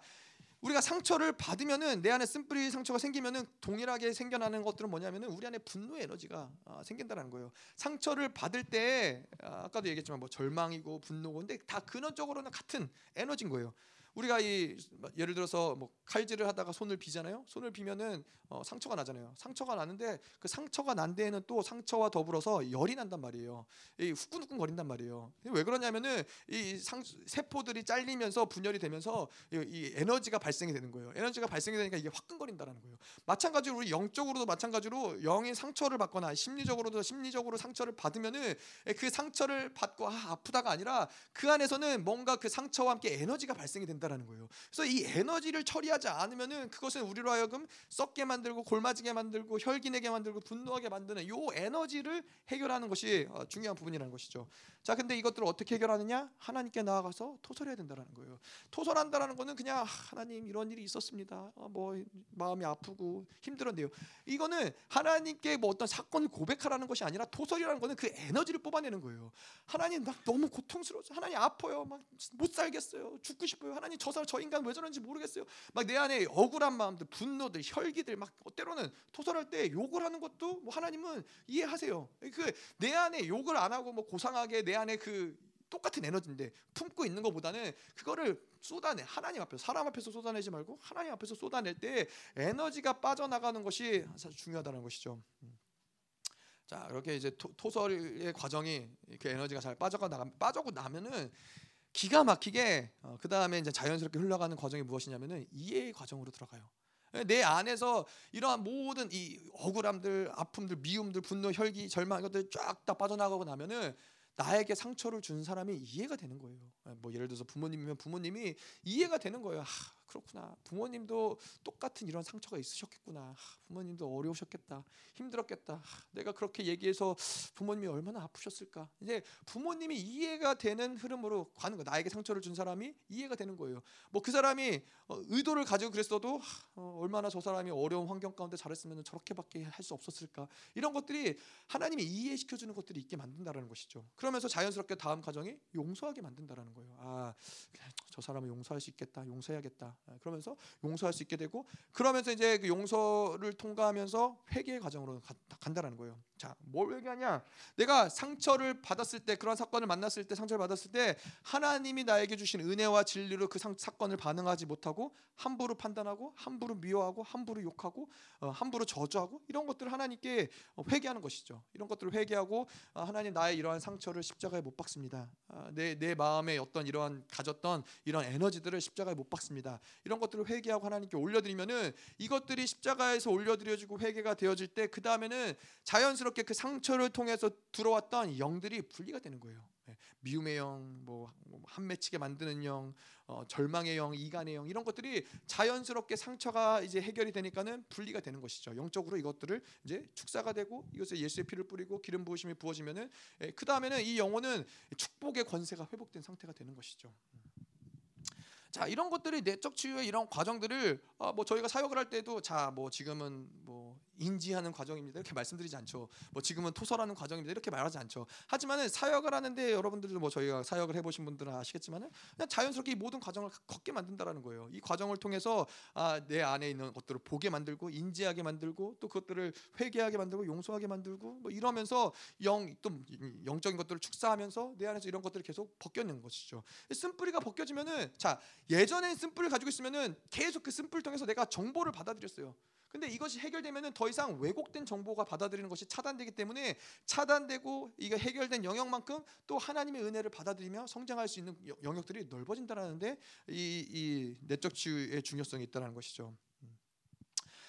[SPEAKER 1] 우리가 상처를 받으면은 내 안에 쓴뿌리 상처가 생기면은 동일하게 생겨나는 것들은 뭐냐면은 우리 안에 분노의 에너지가 아, 생긴다는 거예요. 상처를 받을 때 아, 아까도 얘기했지만 뭐 절망이고 분노고 근데 다 근원적으로는 같은 에너지인 거예요. 우리가 이 예를 들어서 뭐 칼질을 하다가 손을 비잖아요. 손을 비면은 어, 상처가 나잖아요. 상처가 나는데 그 상처가 난 데에는 또 상처와 더불어서 열이 난단 말이에요. 이 후끈후끈 거린단 말이에요. 왜 그러냐면은 이 상, 세포들이 잘리면서 분열이 되면서 이, 이, 에너지가 발생이 되는 거예요. 에너지가 발생이 되니까 이게 화끈거린다는 거예요. 마찬가지로 우리 영적으로도 마찬가지로 영의 상처를 받거나 심리적으로도 심리적으로 상처를 받으면은 그 상처를 받고 아, 아프다가 아니라 그 안에서는 뭔가 그 상처와 함께 에너지가 발생이 된다. 된다라는 거예요. 그래서 이 에너지를 처리하지 않으면은 그것은 우리로 하여금 썩게 만들고 골마지게 만들고 혈기내게 만들고 분노하게 만드는 요 에너지를 해결하는 것이 어, 중요한 부분이라는 것이죠. 자, 근데 이것들을 어떻게 해결하느냐? 하나님께 나아가서 토설해야 된다라는 거예요. 토설한다라는 거는 그냥 아, 하나님 이런 일이 있었습니다. 어, 뭐 마음이 아프고 힘들었는데요. 이거는 하나님께 뭐 어떤 사건을 고백하라는 것이 아니라 토설이라는 거는 그 에너지를 뽑아내는 거예요. 하나님 나 너무 고통스러워. 하나님 아파요. 막 못 살겠어요. 죽고 싶어요. 하나님 저 사람 저 인간 왜 저런지 모르겠어요. 막 내 안에 억울한 마음들, 분노들, 혈기들 막 때로는 토설할 때 욕을 하는 것도 뭐 하나님은 이해하세요. 그 내 안에 욕을 안 하고 뭐 고상하게 내 안에 그 똑같은 에너지인데 품고 있는 것보다는 그거를 쏟아내 하나님 앞에서 사람 앞에서 쏟아내지 말고 하나님 앞에서 쏟아낼 때 에너지가 빠져나가는 것이 중요하다는 것이죠. 음. 자 이렇게 이제 토, 설의 과정이 그 에너지가 잘 빠져가 나가 빠져고 나면은 기가 막히게 어, 그 다음에 이제 자연스럽게 흘러가는 과정이 무엇이냐면은 이해의 과정으로 들어가요. 내 안에서 이러한 모든 이 억울함들, 아픔들, 미움들, 분노, 혈기, 절망 이것들 쫙 다 빠져나가고 나면은 나에게 상처를 준 사람이 이해가 되는 거예요. 뭐 예를 들어서 부모님이면 부모님이 이해가 되는 거예요. 하, 그렇구나. 부모님도 똑같은 이런 상처가 있으셨겠구나. 하, 부모님도 어려우셨겠다. 힘들었겠다. 하, 내가 그렇게 얘기해서 부모님이 얼마나 아프셨을까. 이제 부모님이 이해가 되는 흐름으로 가는 거. 나에게 상처를 준 사람이 이해가 되는 거예요. 뭐 그 사람이 어, 의도를 가지고 그랬어도 어, 얼마나 저 사람이 어려운 환경 가운데 잘했으면 저렇게밖에 할 수 없었을까. 이런 것들이 하나님이 이해시켜 주는 것들이 있게 만든다라는 것이죠. 그러면서 자연스럽게 다음 과정이 용서하게 만든다라는 거예요. 아, 저 사람을 용서할 수 있겠다. 용서해야겠다. 아, 그러면서 용서할 수 있게 되고 그러면서 이제 그 용서를 통과하면서 회개의 과정으로 가, 간다라는 거예요. 자, 뭘 회개하냐? 내가 상처를 받았을 때 그런 사건을 만났을 때 상처를 받았을 때 하나님이 나에게 주신 은혜와 진리로 그 상, 사건을 반응하지 못하고 함부로 판단하고 함부로 미워하고 함부로 욕하고 어, 함부로 저주하고 이런 것들을 하나님께 회개하는 것이죠. 이런 것들을 회개하고 아, 하나님 나의 이러한 상처를 십자가에 못 박습니다. 아, 내, 내 마음에 어떤 이러한 가졌던 이런 에너지들을 십자가에 못 박습니다. 이런 것들을 회개하고 하나님께 올려드리면은 이것들이 십자가에서 올려드려지고 회개가 되어질 때 그 다음에는 자연스럽게 그 상처를 통해서 들어왔던 영들이 분리가 되는 거예요. 예, 미움의 영, 뭐, 뭐 한맺히게 만드는 영, 어, 절망의 영, 이간의 영 이런 것들이 자연스럽게 상처가 이제 해결이 되니까는 분리가 되는 것이죠. 영적으로 이것들을 이제 축사가 되고 이것에 예수의 피를 뿌리고 기름 부으심이 부어지면은 예, 그 다음에는 이 영혼은 축복의 권세가 회복된 상태가 되는 것이죠. 자 이런 것들이 내적 치유의 이런 과정들을 어, 뭐 저희가 사역을 할 때도 자 뭐 지금은 뭐 인지하는 과정입니다 이렇게 말씀드리지 않죠. 뭐 지금은 토설하는 과정입니다 이렇게 말하지 않죠. 하지만은 사역을 하는데 여러분들도 뭐 저희가 사역을 해보신 분들은 아시겠지만은 그냥 자연스럽게 이 모든 과정을 걷게 만든다라는 거예요. 이 과정을 통해서 아, 내 안에 있는 것들을 보게 만들고 인지하게 만들고 또 그것들을 회개하게 만들고 용서하게 만들고 뭐 이러면서 영 또 영적인 것들을 축사하면서 내 안에서 이런 것들을 계속 벗겨내는 것이죠. 쓴뿌리가 벗겨지면은 자 예전에 쓴뿔을 가지고 있으면은 계속 그 쓴뿔 통해서 내가 정보를 받아들였어요. 근데 이것이 해결되면은 더 이상 왜곡된 정보가 받아들이는 것이 차단되기 때문에 차단되고 이게 해결된 영역만큼 또 하나님의 은혜를 받아들이며 성장할 수 있는 영역들이 넓어진다라는데 이, 이 내적 치유의 중요성이 있다는 것이죠.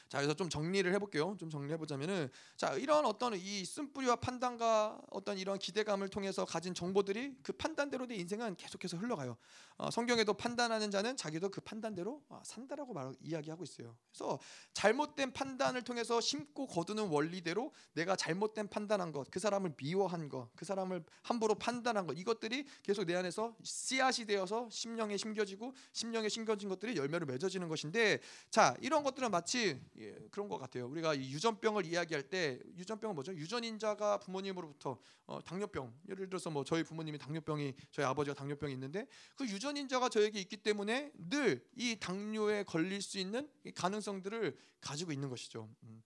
[SPEAKER 1] 자 그래서 좀 정리를 해볼게요. 좀 정리해 보자면은 자 이런 어떤 이 쓴뿌리와 판단과 어떤 이런 기대감을 통해서 가진 정보들이 그 판단대로 내 인생은 계속해서 흘러가요. 어, 성경에도 판단하는 자는 자기도 그 판단대로 어, 산다라고 말 이야기하고 있어요. 그래서 잘못된 판단을 통해서 심고 거두는 원리대로 내가 잘못된 판단한 것, 그 사람을 미워한 것, 그 사람을 함부로 판단한 것 이것들이 계속 내 안에서 씨앗이 되어서 심령에 심겨지고 심령에 심겨진 것들이 열매로 맺어지는 것인데 자 이런 것들은 마치 예, 그런 것 같아요. 우리가 이 유전병을 이야기할 때 유전병은 뭐죠? 유전인자가 부모님으로부터 어, 당뇨병 예를 들어서 뭐 저희 부모님이 당뇨병이 저희 아버지가 당뇨병이 있는데 그 유전인자가 저에게 있기 때문에 늘 이 당뇨에 걸릴 수 있는 가능성들을 가지고 있는 것이죠. 음.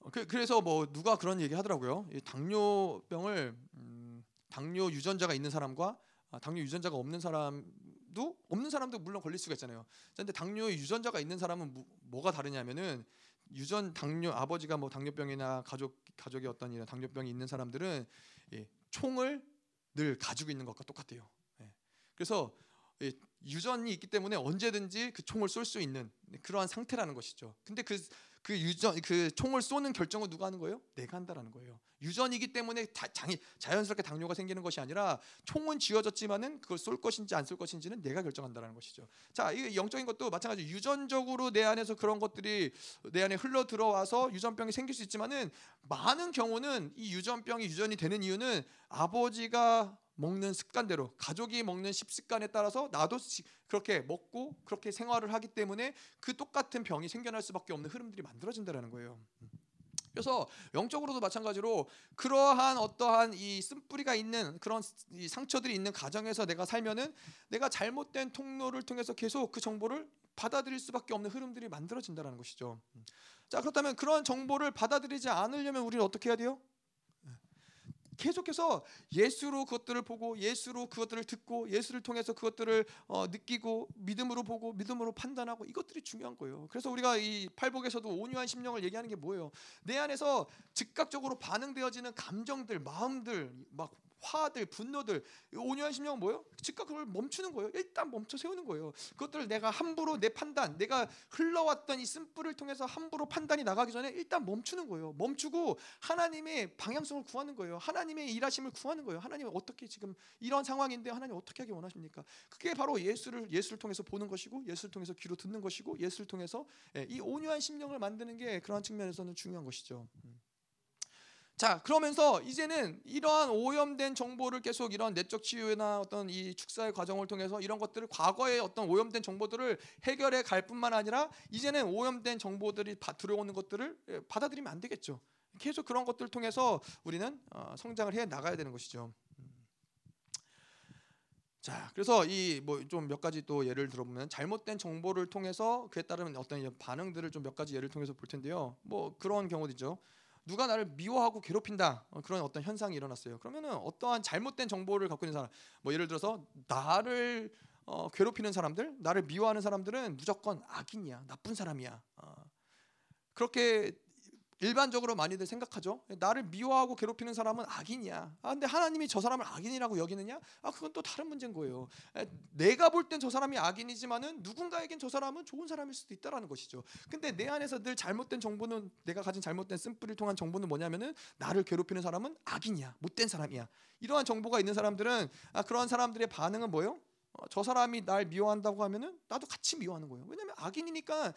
[SPEAKER 1] 어, 그, 래서 뭐 누가 그런 얘기 하더라고요. 이 당뇨병을 음, 당뇨 유전자가 있는 사람과 아, 당뇨 유전자가 없는 사람 도 없는 사람도 물론 걸릴 수가 있잖아요. 그런데 당뇨 유전자가 있는 사람은 뭐, 가 다르냐면은 유전 당뇨 아버지가 뭐 당뇨병이나 가족 가족의 어떤 이런 당뇨병이 있는 사람들은 예, 총을 늘 가지고 있는 것과 똑같아요. 예. 그래서 예, 유전이 있기 때문에 언제든지 그 총을 쏠 수 있는 그러한 상태라는 것이죠. 근데 그 그 유전 그 총을 쏘는 결정을 누가 하는 거예요? 내가 한다라는 거예요. 유전이기 때문에 다, 장이, 자연스럽게 당뇨가 생기는 것이 아니라 총은 쥐어졌지만은 그걸 쏠 것인지 안 쏠 것인지는 내가 결정한다라는 것이죠. 자, 이 영적인 것도 마찬가지. 유전적으로 내 안에서 그런 것들이 내 안에 흘러 들어와서 유전병이 생길 수 있지만은 많은 경우는 이 유전병이 유전이 되는 이유는 아버지가 먹는 습관대로 가족이 먹는 식습관에 따라서 나도 그렇게 먹고 그렇게 생활을 하기 때문에 그 똑같은 병이 생겨날 수밖에 없는 흐름들이 만들어진다라는 거예요. 그래서 영적으로도 마찬가지로 그러한 어떠한 이 쓴뿌리가 있는 그런 이 상처들이 있는 가정에서 내가 살면은 내가 잘못된 통로를 통해서 계속 그 정보를 받아들일 수밖에 없는 흐름들이 만들어진다는 것이죠. 자 그렇다면 그런 정보를 받아들이지 않으려면 우리는 어떻게 해야 돼요? 계속해서 예수로 그것들을 보고 예수로 그것들을 듣고 예수를 통해서 그것들을 어, 느끼고 믿음으로 보고 믿음으로 판단하고 이것들이 중요한 거예요. 그래서 우리가 이 팔복에서도 온유한 심령을 얘기하는 게 뭐예요? 내 안에서 즉각적으로 반응되어지는 감정들, 마음들 막 화들, 분노들, 온유한 심령은 뭐예요? 즉각 그걸 멈추는 거예요. 일단 멈춰 세우는 거예요. 그것들을 내가 함부로 내 판단, 내가 흘러왔던 이 쓴불을 통해서 함부로 판단이 나가기 전에 일단 멈추는 거예요. 멈추고 하나님의 방향성을 구하는 거예요. 하나님의 일하심을 구하는 거예요. 하나님 어떻게 지금 이런 상황인데 하나님 어떻게 하기 원하십니까? 그게 바로 예수를 예수를 통해서 보는 것이고 예수를 통해서 귀로 듣는 것이고 예수를 통해서 예, 이 온유한 심령을 만드는 게 그러한 측면에서는 중요한 것이죠. 음. 자 그러면서 이제는 이러한 오염된 정보를 계속 이런 내적 치유나 어떤 이 축사의 과정을 통해서 이런 것들을 과거의 어떤 오염된 정보들을 해결해 갈 뿐만 아니라 이제는 오염된 정보들이 들어오는 것들을 예, 받아들이면 안 되겠죠. 계속 그런 것들을 통해서 우리는 어, 성장을 해 나가야 되는 것이죠. 자, 그래서 이 뭐 좀 몇 가지 또 예를 들어보면 잘못된 정보를 통해서 그에 따른 어떤 반응들을 좀 몇 가지 예를 통해서 볼 텐데요. 뭐 그런 경우들죠. 누가 나를 미워하고 괴롭힌다 어, 그런 어떤 현상이 일어났어요. 그러면은 어떠한 잘못된 정보를 갖고 있는 사람, 뭐 예를 들어서 나를 어, 괴롭히는 사람들, 나를 미워하는 사람들은 무조건 악인이야, 나쁜 사람이야. 어, 그렇게 일반적으로 많이들 생각하죠. 나를 미워하고 괴롭히는 사람은 악인이야. 아, 근데 하나님이 저 사람을 악인이라고 여기느냐? 아, 그건 또 다른 문제인 거예요. 내가 볼 땐 저 사람이 악인이지만은 누군가에겐 저 사람은 좋은 사람일 수도 있다라는 것이죠. 근데 내 안에서 늘 잘못된 정보는 내가 가진 잘못된 쓴뿌리를 통한 정보는 뭐냐면은 나를 괴롭히는 사람은 악인이야, 못된 사람이야. 이러한 정보가 있는 사람들은 아, 그런 사람들의 반응은 뭐예요? 어, 저 사람이 날 미워한다고 하면은 나도 같이 미워하는 거예요. 왜냐하면 악인이니까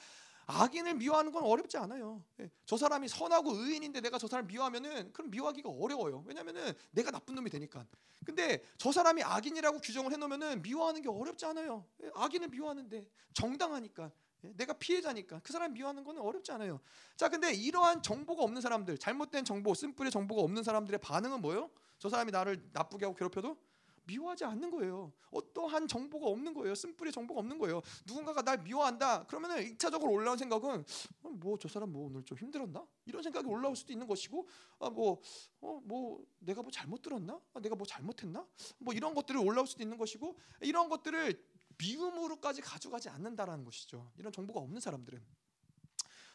[SPEAKER 1] 악인을 미워하는 건 어렵지 않아요. 예, 저 사람이 선하고 의인인데 내가 저 사람을 미워하면은 그럼 미워하기가 어려워요. 왜냐면은 내가 나쁜 놈이 되니까. 근데 저 사람이 악인이라고 규정을 해놓으면은 미워하는 게 어렵지 않아요. 예, 악인을 미워하는데 정당하니까. 예, 내가 피해자니까 그 사람 미워하는 거는 어렵지 않아요. 자, 근데 이러한 정보가 없는 사람들, 잘못된 정보, 쓴뿌리 정보가 없는 사람들의 반응은 뭐예요? 저 사람이 나를 나쁘게 하고 괴롭혀도 미워하지 않는 거예요. 어떠한 정보가 없는 거예요. 쓴뿌리 정보가 없는 거예요. 누군가가 날 미워한다. 그러면은 1차적으로 올라온 생각은 어, 뭐저 사람 뭐 오늘 좀 힘들었나? 이런 생각이 올라올 수도 있는 것이고 아 뭐 어뭐 어, 뭐 내가 뭐 잘못 들었나? 아, 내가 뭐 잘못했나? 뭐 이런 것들이 올라올 수도 있는 것이고 이런 것들을 미움으로까지 가져가지 않는다라는 것이죠. 이런 정보가 없는 사람들은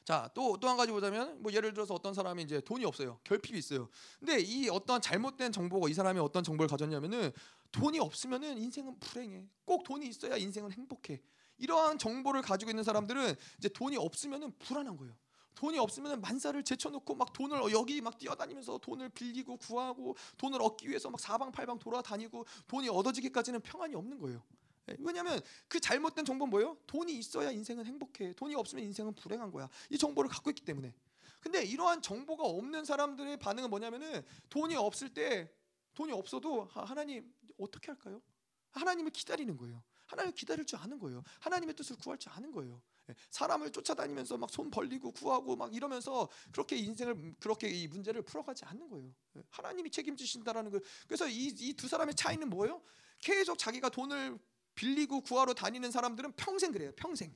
[SPEAKER 1] 자, 또 또 한 가지 보자면 뭐 예를 들어서 어떤 사람이 이제 돈이 없어요. 결핍이 있어요. 근데 이 어떤 잘못된 정보가 이 사람이 어떤 정보를 가졌냐면은 돈이 없으면은 인생은 불행해. 꼭 돈이 있어야 인생은 행복해. 이러한 정보를 가지고 있는 사람들은 이제 돈이 없으면은 불안한 거예요. 돈이 없으면 만사를 제쳐놓고 막 돈을 여기 막 뛰어다니면서 돈을 빌리고 구하고 돈을 얻기 위해서 막 사방팔방 돌아다니고 돈이 얻어지기까지는 평안이 없는 거예요. 예, 왜냐하면 그 잘못된 정보는 뭐예요? 돈이 있어야 인생은 행복해. 돈이 없으면 인생은 불행한 거야. 이 정보를 갖고 있기 때문에. 근데 이러한 정보가 없는 사람들의 반응은 뭐냐면은 돈이 없을 때 돈이 없어도 하나님 어떻게 할까요? 하나님을 기다리는 거예요. 하나님 기다릴 줄 아는 거예요. 하나님의 뜻을 구할 줄 아는 거예요. 예, 사람을 쫓아다니면서 막 손 벌리고 구하고 막 이러면서 그렇게 인생을 그렇게 이 문제를 풀어가지 않는 거예요. 예, 하나님이 책임지신다라는 거. 그래서 이 이 두 사람의 차이는 뭐예요? 계속 자기가 돈을 빌리고 구하러 다니는 사람들은 평생 그래요. 평생.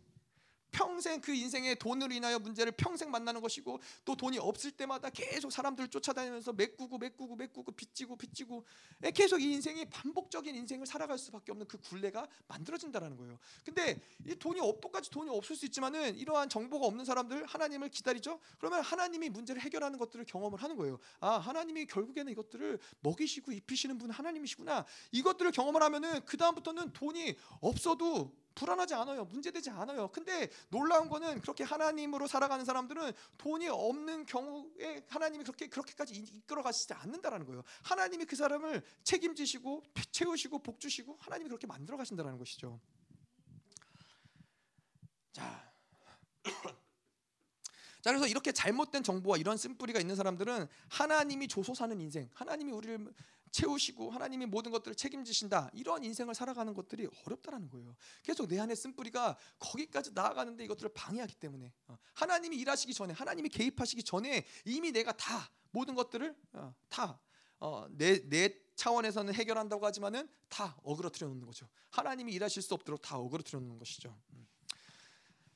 [SPEAKER 1] 평생 그 인생의 돈으로 인하여 문제를 평생 만나는 것이고 또 돈이 없을 때마다 계속 사람들을 쫓아다니면서 메꾸고 메꾸고 메꾸고 빚지고 빚지고 예, 계속 이 인생이 반복적인 인생을 살아갈 수밖에 없는 그 굴레가 만들어진다라는 거예요. 근데 이 돈이 없 똑같이 돈이 없을 수 있지만은 이러한 정보가 없는 사람들 하나님을 기다리죠. 그러면 하나님이 문제를 해결하는 것들을 경험을 하는 거예요. 아 하나님이 결국에는 이것들을 먹이시고 입히시는 분 하나님이시구나. 이것들을 경험을 하면은 그 다음부터는 돈이 없어도 불안하지 않아요. 문제되지 않아요. 근데 놀라운 거는 그렇게 하나님으로 살아가는 사람들은 돈이 없는 경우에 하나님이 그렇게 그렇게까지 이끌어 가시지 않는다라는 거예요. 하나님이 그 사람을 책임지시고 채우시고 복 주시고 하나님이 그렇게 만들어 가신다라는 것이죠. 자. 자 그래서 이렇게 잘못된 정보와 이런 쓴뿌리가 있는 사람들은 하나님이 조소 사는 인생, 하나님이 우리를 채우시고 하나님이 모든 것들을 책임지신다. 이런 인생을 살아가는 것들이 어렵다라는 거예요. 계속 내 안에 쓴뿌리가 거기까지 나아가는데 이것들을 방해하기 때문에 어, 하나님이 일하시기 전에 하나님이 개입하시기 전에 이미 내가 다 모든 것들을 어, 다내내 내 차원에서는 해결한다고 하지만은 다 어그러뜨려 놓는 거죠. 하나님이 일하실 수 없도록 다 어그러뜨려 놓는 것이죠. 음.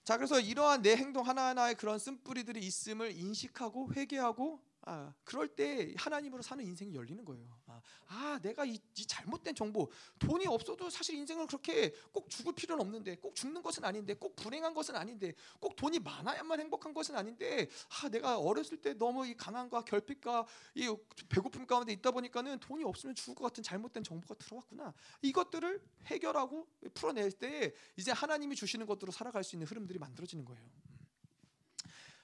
[SPEAKER 1] 자 그래서 이러한 내 행동 하나하나의 그런 쓴뿌리들이 있음을 인식하고 회개하고 아, 그럴 때 하나님으로 사는 인생이 열리는 거예요. 아, 아 내가 이, 이, 잘못된 정보, 돈이 없어도 사실 인생을 그렇게 꼭 죽을 필요는 없는데, 꼭 죽는 것은 아닌데, 꼭 불행한 것은 아닌데, 꼭 돈이 많아야만 행복한 것은 아닌데, 아 내가 어렸을 때 너무 이 가난과 결핍과 이 배고픔 가운데 있다 보니까는 돈이 없으면 죽을 것 같은 잘못된 정보가 들어왔구나. 이것들을 해결하고 풀어낼 때 이제 하나님이 주시는 것으로 살아갈 수 있는 흐름들이 만들어지는 거예요.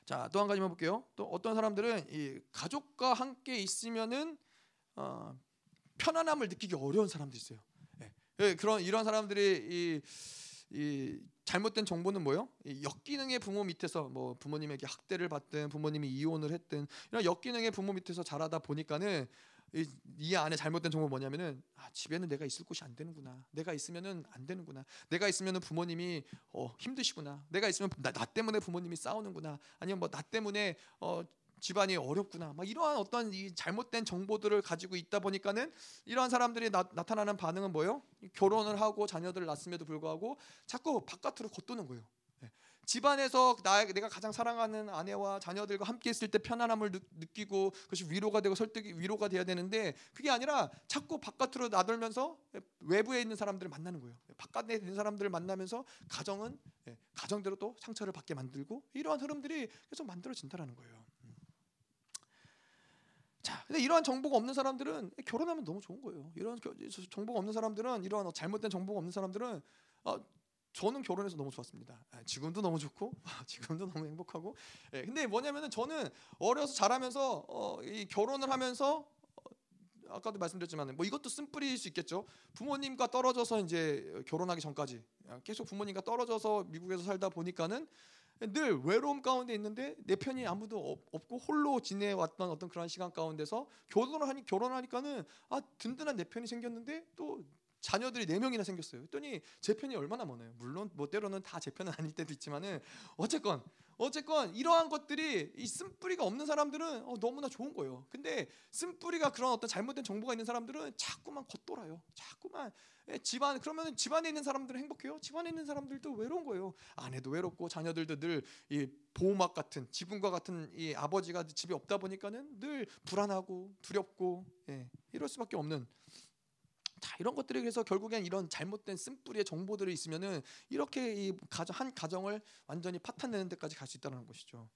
[SPEAKER 1] 자, 또 한 가지만 볼게요. 또 어떤 사람들은 이 가족과 함께 있으면은 어, 편안함을 느끼기 어려운 사람도 있어요. 예. 예, 그런 이런 사람들이 이, 이 잘못된 정보는 뭐요? 역기능의 부모 밑에서 뭐 부모님에게 학대를 받든 부모님이 이혼을 했든 이런 역기능의 부모 밑에서 자라다 보니까는 이, 이 안에 잘못된 정보 뭐냐면은 아, 집에는 내가 있을 곳이 안 되는구나. 내가 있으면은 안 되는구나. 내가 있으면은 부모님이 어, 힘드시구나. 내가 있으면 나, 나 때문에 부모님이 싸우는구나. 아니면 뭐 나 때문에 어, 집안이 어렵구나. 막 이러한 어떤 이 잘못된 정보들을 가지고 있다 보니까는 이러한 사람들이 나, 타나는 반응은 뭐예요? 결혼을 하고 자녀들을 낳았음에도 불구하고 자꾸 바깥으로 겉도는 거예요. 집안에서 나, 내가 가장 사랑하는 아내와 자녀들과 함께 있을 때 편안함을 느, 끼고 그것이 위로가 되고 설득이 위로가 돼야 되는데 그게 아니라 자꾸 바깥으로 나돌면서 외부에 있는 사람들을 만나는 거예요. 바깥에 있는 사람들을 만나면서 가정은 예, 가정대로 또 상처를 받게 만들고 이러한 흐름들이 계속 만들어진다라는 거예요. 음. 자, 근데 이러한 정보가 없는 사람들은 결혼하면 너무 좋은 거예요. 이런 정보가 없는 사람들은 이러한 잘못된 정보가 없는 사람들은 어, 저는 결혼해서 너무 좋았습니다. 아, 지금도 너무 좋고 지금도 너무 행복하고. 예, 근데 뭐냐면은 저는 어려서 자라면서 어, 이 결혼을 하면서 어, 아까도 말씀드렸지만 뭐 이것도 쓴뿌리일 수 있겠죠. 부모님과 떨어져서 이제 결혼하기 전까지 계속 부모님과 떨어져서 미국에서 살다 보니까는 늘 외로움 가운데 있는데 내 편이 아무도 없고 홀로 지내왔던 어떤 그런 시간 가운데서 결혼을 하니 결혼하니까는 아 든든한 내 편이 생겼는데 또 자녀들이 네 명이나 생겼어요. 했더니 제 편이 얼마나 많아요. 물론 뭐 때로는 다 제 편은 아닐 때도 있지만은 어쨌건 어쨌건 이러한 것들이 이 쓴뿌리가 없는 사람들은 어, 너무나 좋은 거예요. 근데 쓴뿌리가 그런 어떤 잘못된 정보가 있는 사람들은 자꾸만 겉돌아요. 자꾸만 예, 집안 그러면 집안에 있는 사람들은 행복해요. 집안에 있는 사람들도 외로운 거예요. 아내도 외롭고 자녀들도 늘 이 보호막 같은 지붕과 같은 이 아버지가 집에 없다 보니까는 늘 불안하고 두렵고 예, 이럴 수밖에 없는 자, 이런 것들이 그래서 결국엔 이런 잘못된 쓴뿌리의 정보들이 있으면은 이렇게 이 가정 한 가정을 완전히 파탄내는 데까지 갈 수 있다는 것이죠.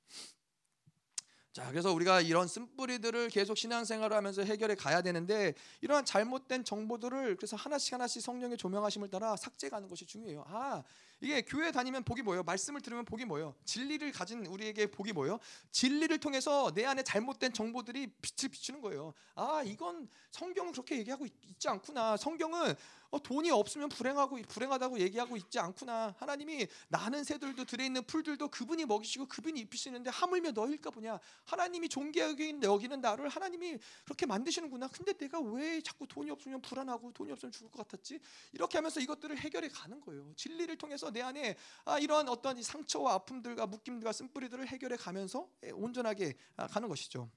[SPEAKER 1] 자, 그래서 우리가 이런 쓴뿌리들을 계속 신앙생활을 하면서 해결해 가야 되는데 이러한 잘못된 정보들을 그래서 하나씩 하나씩 성령의 조명하심을 따라 삭제가는 것이 중요해요. 아, 이게 교회 다니면 복이 뭐예요? 말씀을 들으면 복이 뭐예요? 진리를 가진 우리에게 복이 뭐예요? 진리를 통해서 내 안에 잘못된 정보들이 빛을 비추는 거예요. 아, 이건 성경은 그렇게 얘기하고 있지 않구나. 성경은 어, 돈이 없으면 불행하고 불행하다고 얘기하고 있지 않구나. 하나님이 나는 새들도 들에 있는 풀들도 그분이 먹이시고 그분이 입히시는데 하물며 너일까 보냐. 하나님이 존귀하게 여기는 나를 하나님이 그렇게 만드시는구나. 근데 내가 왜 자꾸 돈이 없으면 불안하고 돈이 없으면 죽을 것 같았지? 이렇게 하면서 이것들을 해결해 가는 거예요. 진리를 통해서 내 안에 아, 이런 어떤 상처와 아픔들과 묶임들과 쓴뿌리들을 해결해 가면서 예, 온전하게 아, 가는 것이죠.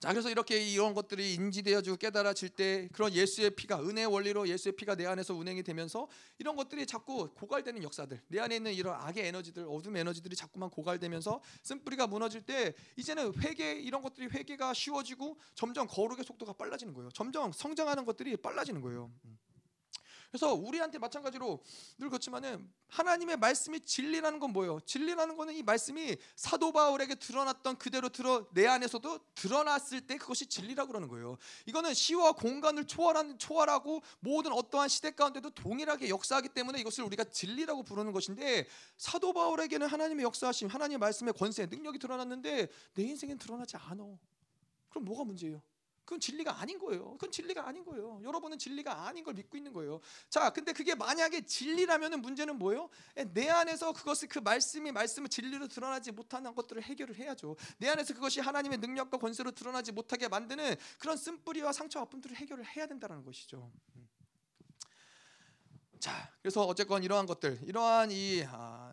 [SPEAKER 1] 자 그래서 이렇게 이런 것들이 인지되어지고 깨달아질 때 그런 예수의 피가 은혜의 원리로 예수의 피가 내 안에서 운행이 되면서 이런 것들이 자꾸 고갈되는 역사들 내 안에 있는 이런 악의 에너지들 어둠 에너지들이 자꾸만 고갈되면서 쓴뿌리가 무너질 때 이제는 회개 이런 것들이 회개가 쉬워지고 점점 거룩의 속도가 빨라지는 거예요 점점 성장하는 것들이 빨라지는 거예요 음. 그래서 우리한테 마찬가지로 늘 그렇지만은 하나님의 말씀이 진리라는 건 뭐예요? 진리라는 거는 이 말씀이 사도 바울에게 드러났던 그대로 들어 내 안에서도 드러났을 때 그것이 진리라고 그러는 거예요. 이거는 시와 공간을 초월한 초월하고 모든 어떠한 시대 가운데도 동일하게 역사하기 때문에 이것을 우리가 진리라고 부르는 것인데 사도 바울에게는 하나님의 역사하심, 하나님의 말씀의 권세, 능력이 드러났는데 내 인생엔 드러나지 않아. 그럼 뭐가 문제예요? 그건 진리가 아닌 거예요. 그건 진리가 아닌 거예요. 여러분은 진리가 아닌 걸 믿고 있는 거예요. 자, 근데 그게 만약에 진리라면은 문제는 뭐예요? 내 안에서 그것을 그 말씀이 말씀을 진리로 드러나지 못하는 것들을 해결을 해야죠. 내 안에서 그것이 하나님의 능력과 권세로 드러나지 못하게 만드는 그런 쓴뿌리와 상처 아픔들을 해결을 해야 된다는 것이죠. 음. 자, 그래서 어쨌건 이러한 것들, 이러한 이 아,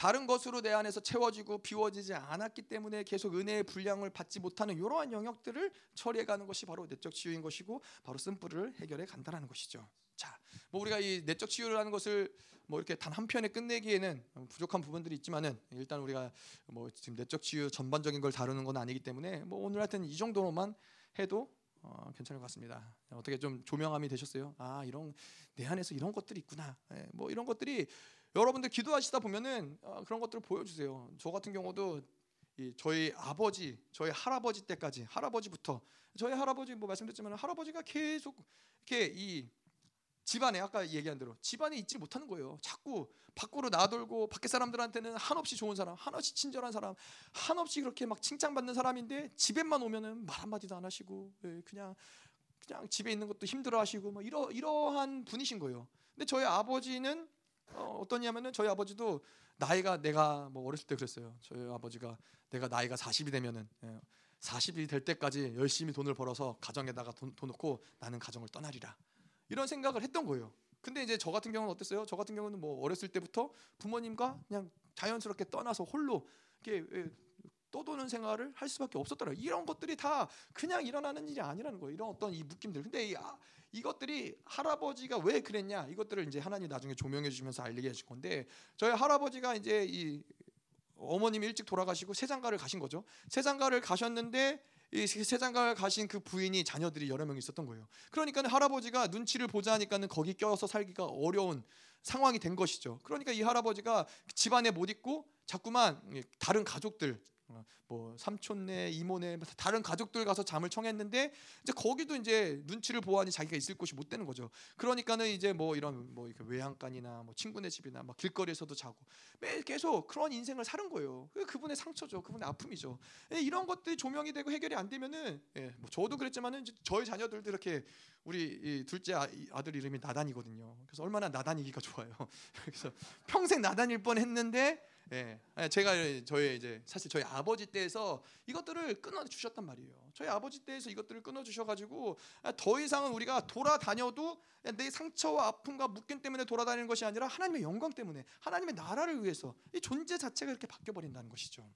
[SPEAKER 1] 다른 것으로 내 안에서 채워지고 비워지지 않았기 때문에 계속 은혜의 분량을 받지 못하는 이러한 영역들을 처리해 가는 것이 바로 내적 치유인 것이고 바로 쓴뿌리를 해결해 간다는 것이죠. 자, 뭐 우리가 이 내적 치유라는 것을 뭐 이렇게 단 한 편에 끝내기에는 부족한 부분들이 있지만은 일단 우리가 뭐 지금 내적 치유 전반적인 걸 다루는 건 아니기 때문에 뭐 오늘 하여튼 이 정도로만 해도 어, 괜찮을 것 같습니다. 어떻게 좀 조명함이 되셨어요? 아 이런 내 안에서 이런 것들이 있구나. 예, 뭐 이런 것들이 여러분들 기도하시다 보면은 어, 그런 것들을 보여주세요. 저 같은 경우도 저희 아버지, 저희 할아버지 때까지 할아버지부터 저희 할아버지 뭐 말씀드렸지만 할아버지가 계속 이렇게 이 집안에 아까 얘기한 대로 집안에 있지 못하는 거예요. 자꾸 밖으로 나돌고 밖에 사람들한테는 한없이 좋은 사람, 한없이 친절한 사람, 한없이 그렇게 막 칭찬받는 사람인데 집에만 오면은 말 한마디도 안 하시고 예, 그냥 그냥 집에 있는 것도 힘들어하시고 뭐 이러 이러한 분이신 거예요. 근데 저희 아버지는 어, 어떠냐면은 저희 아버지도 나이가 내가 뭐 어렸을 때 그랬어요. 저희 아버지가 내가 나이가 40이 되면은 예, 40이 될 때까지 열심히 돈을 벌어서 가정에다가 돈, 돈 넣고 나는 가정을 떠나리라. 이런 생각을 했던 거예요. 근데 이제 저 같은 경우는 어땠어요? 저 같은 경우는 뭐 어렸을 때부터 부모님과 그냥 자연스럽게 떠나서 홀로 이렇게 예, 떠도는 생활을 할 수밖에 없었더라. 이런 것들이 다 그냥 일어나는 일이 아니라는 거예요. 이런 어떤 이 묶임들. 근데 이, 아, 이것들이 할아버지가 왜 그랬냐? 이것들을 이제 하나님 나중에 조명해 주시면서 알리게 하실 건데 저희 할아버지가 이제 이 어머님이 일찍 돌아가시고 세장가를 가신 거죠. 세장가를 가셨는데 이 세장가를 가신 그 부인이 자녀들이 여러 명 있었던 거예요. 그러니까 할아버지가 눈치를 보자 하니까는 거기 껴서 살기가 어려운 상황이 된 것이죠. 그러니까 이 할아버지가 집안에 못 있고 자꾸만 다른 가족들 어, 뭐 삼촌네, 이모네, 뭐 다른 가족들 가서 잠을 청했는데 이제 거기도 이제 눈치를 보아하니 자기가 있을 곳이 못 되는 거죠. 그러니까는 이제 뭐 이런 뭐 외양간이나 뭐 친구네 집이나 막 길거리에서도 자고 매일 계속 그런 인생을 사는 거예요. 그분의 상처죠, 그분의 아픔이죠. 예, 이런 것들이 조명이 되고 해결이 안 되면은 예, 뭐 저도 그랬지만은 저희 자녀들도 이렇게 우리 둘째 아, 들 이름이 나단이거든요. 그래서 얼마나 나단이기가 좋아요. 그래서 평생 나단일 뻔 했는데 예, 예, 제가 저희 이제 사실 저희 아버지 때에서 이것들을 끊어 주셨단 말이에요. 저희 아버지 때에서 이것들을 끊어 주셔가지고 아, 더 이상은 우리가 돌아다녀도 내 상처와 아픔과 묶임 때문에 돌아다니는 것이 아니라 하나님의 영광 때문에 하나님의 나라를 위해서 이 존재 자체가 이렇게 바뀌어 버린다는 것이죠.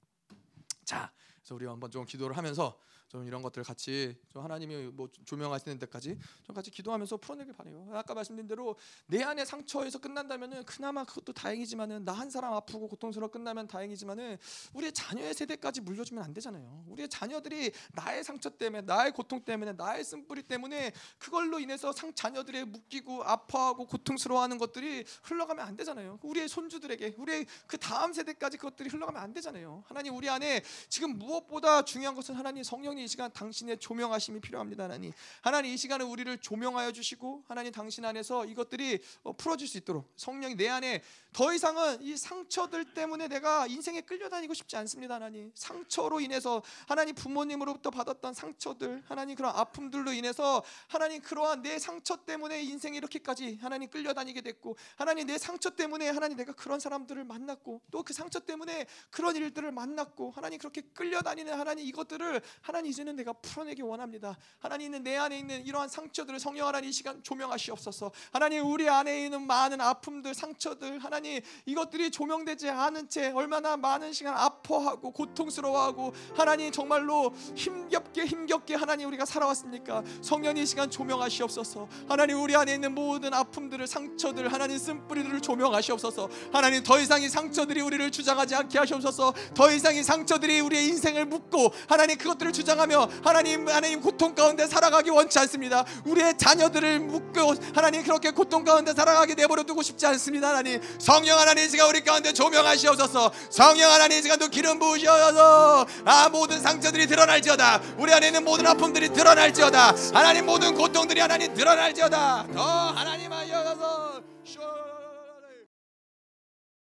[SPEAKER 1] 자, 그래서 우리 한번 좀 기도를 하면서 좀 이런 것들을 같이 좀 하나님이 뭐 조명하시는 데까지 좀 같이 기도하면서 풀어내길 바래요. 아까 말씀드린 대로 내 안의 상처에서 끝난다면은 그나마 그것도 다행이지만은 나 한 사람 아프고 고통스러워 끝나면 다행이지만은 우리의 자녀의 세대까지 물려주면 안 되잖아요. 우리의 자녀들이 나의 상처 때문에 나의 고통 때문에 나의 쓴뿌리 때문에 그걸로 인해서 상 자녀들의 묶이고 아파하고 고통스러워하는 것들이 흘러가면 안 되잖아요. 우리의 손주들에게 우리의 그 다음 세대까지 그것들이 흘러가면 안 되잖아요. 하나님 우리 안에 지금 무엇 무엇보다 중요한 것은 하나님 성령님 이 시간 당신의 조명하심이 필요합니다 하나님 하나님 이 시간에 우리를 조명하여 주시고 하나님 당신 안에서 이것들이 어, 풀어질 수 있도록 성령이 내 안에 더 이상은 이 상처들 때문에 내가 인생에 끌려다니고 싶지 않습니다 하나님 상처로 인해서 하나님 부모님으로부터 받았던 상처들 하나님 그런 아픔들로 인해서 하나님 그러한 내 상처 때문에 인생이 이렇게까지 하나님 끌려다니게 됐고 하나님 내 상처 때문에 하나님 내가 그런 사람들을 만났고 또 그 상처 때문에 그런 일들을 만났고 하나님 그렇게 끌려 다니는 하나님 이것들을 하나님 이제는 내가 풀어내기 원합니다. 하나님은 내 안에 있는 이러한 상처들을 성령 하나님 이 시간 조명하시옵소서. 하나님 우리 안에 있는 많은 아픔들 상처들 하나님 이것들이 조명되지 않은 채 얼마나 많은 시간 아파하고 고통스러워하고 하나님 정말로 힘겹게 힘겹게 하나님 우리가 살아왔습니까? 성령님 이 시간 조명하시옵소서. 하나님 우리 안에 있는 모든 아픔들을 상처들 하나님 쓴뿌리들을 조명하시옵소서. 하나님 더 이상 이 상처들이 우리를 주장하지 않게 하시옵소서. 더 이상 이 상처들이 우리의 인생 을 묶고 하나님 그것들을 주장하며 하나님 하나님 고통 가운데 살아가기 원치 않습니다. 우리의 자녀들을 묶고 하나님 그렇게 고통 가운데 살아가게 내버려 두고 싶지 않습니다 하나님. 성령 하나님 이 시간 우리 가운데 조명하시옵소서. 성령 하나님 이 시간도 기름 부으셔서. 아 모든 상처들이 드러날지어다. 우리 안에 있는 모든 아픔들이 드러날지어다. 하나님 모든 고통들이 하나님 드러날지어다. 더 하나님 하여서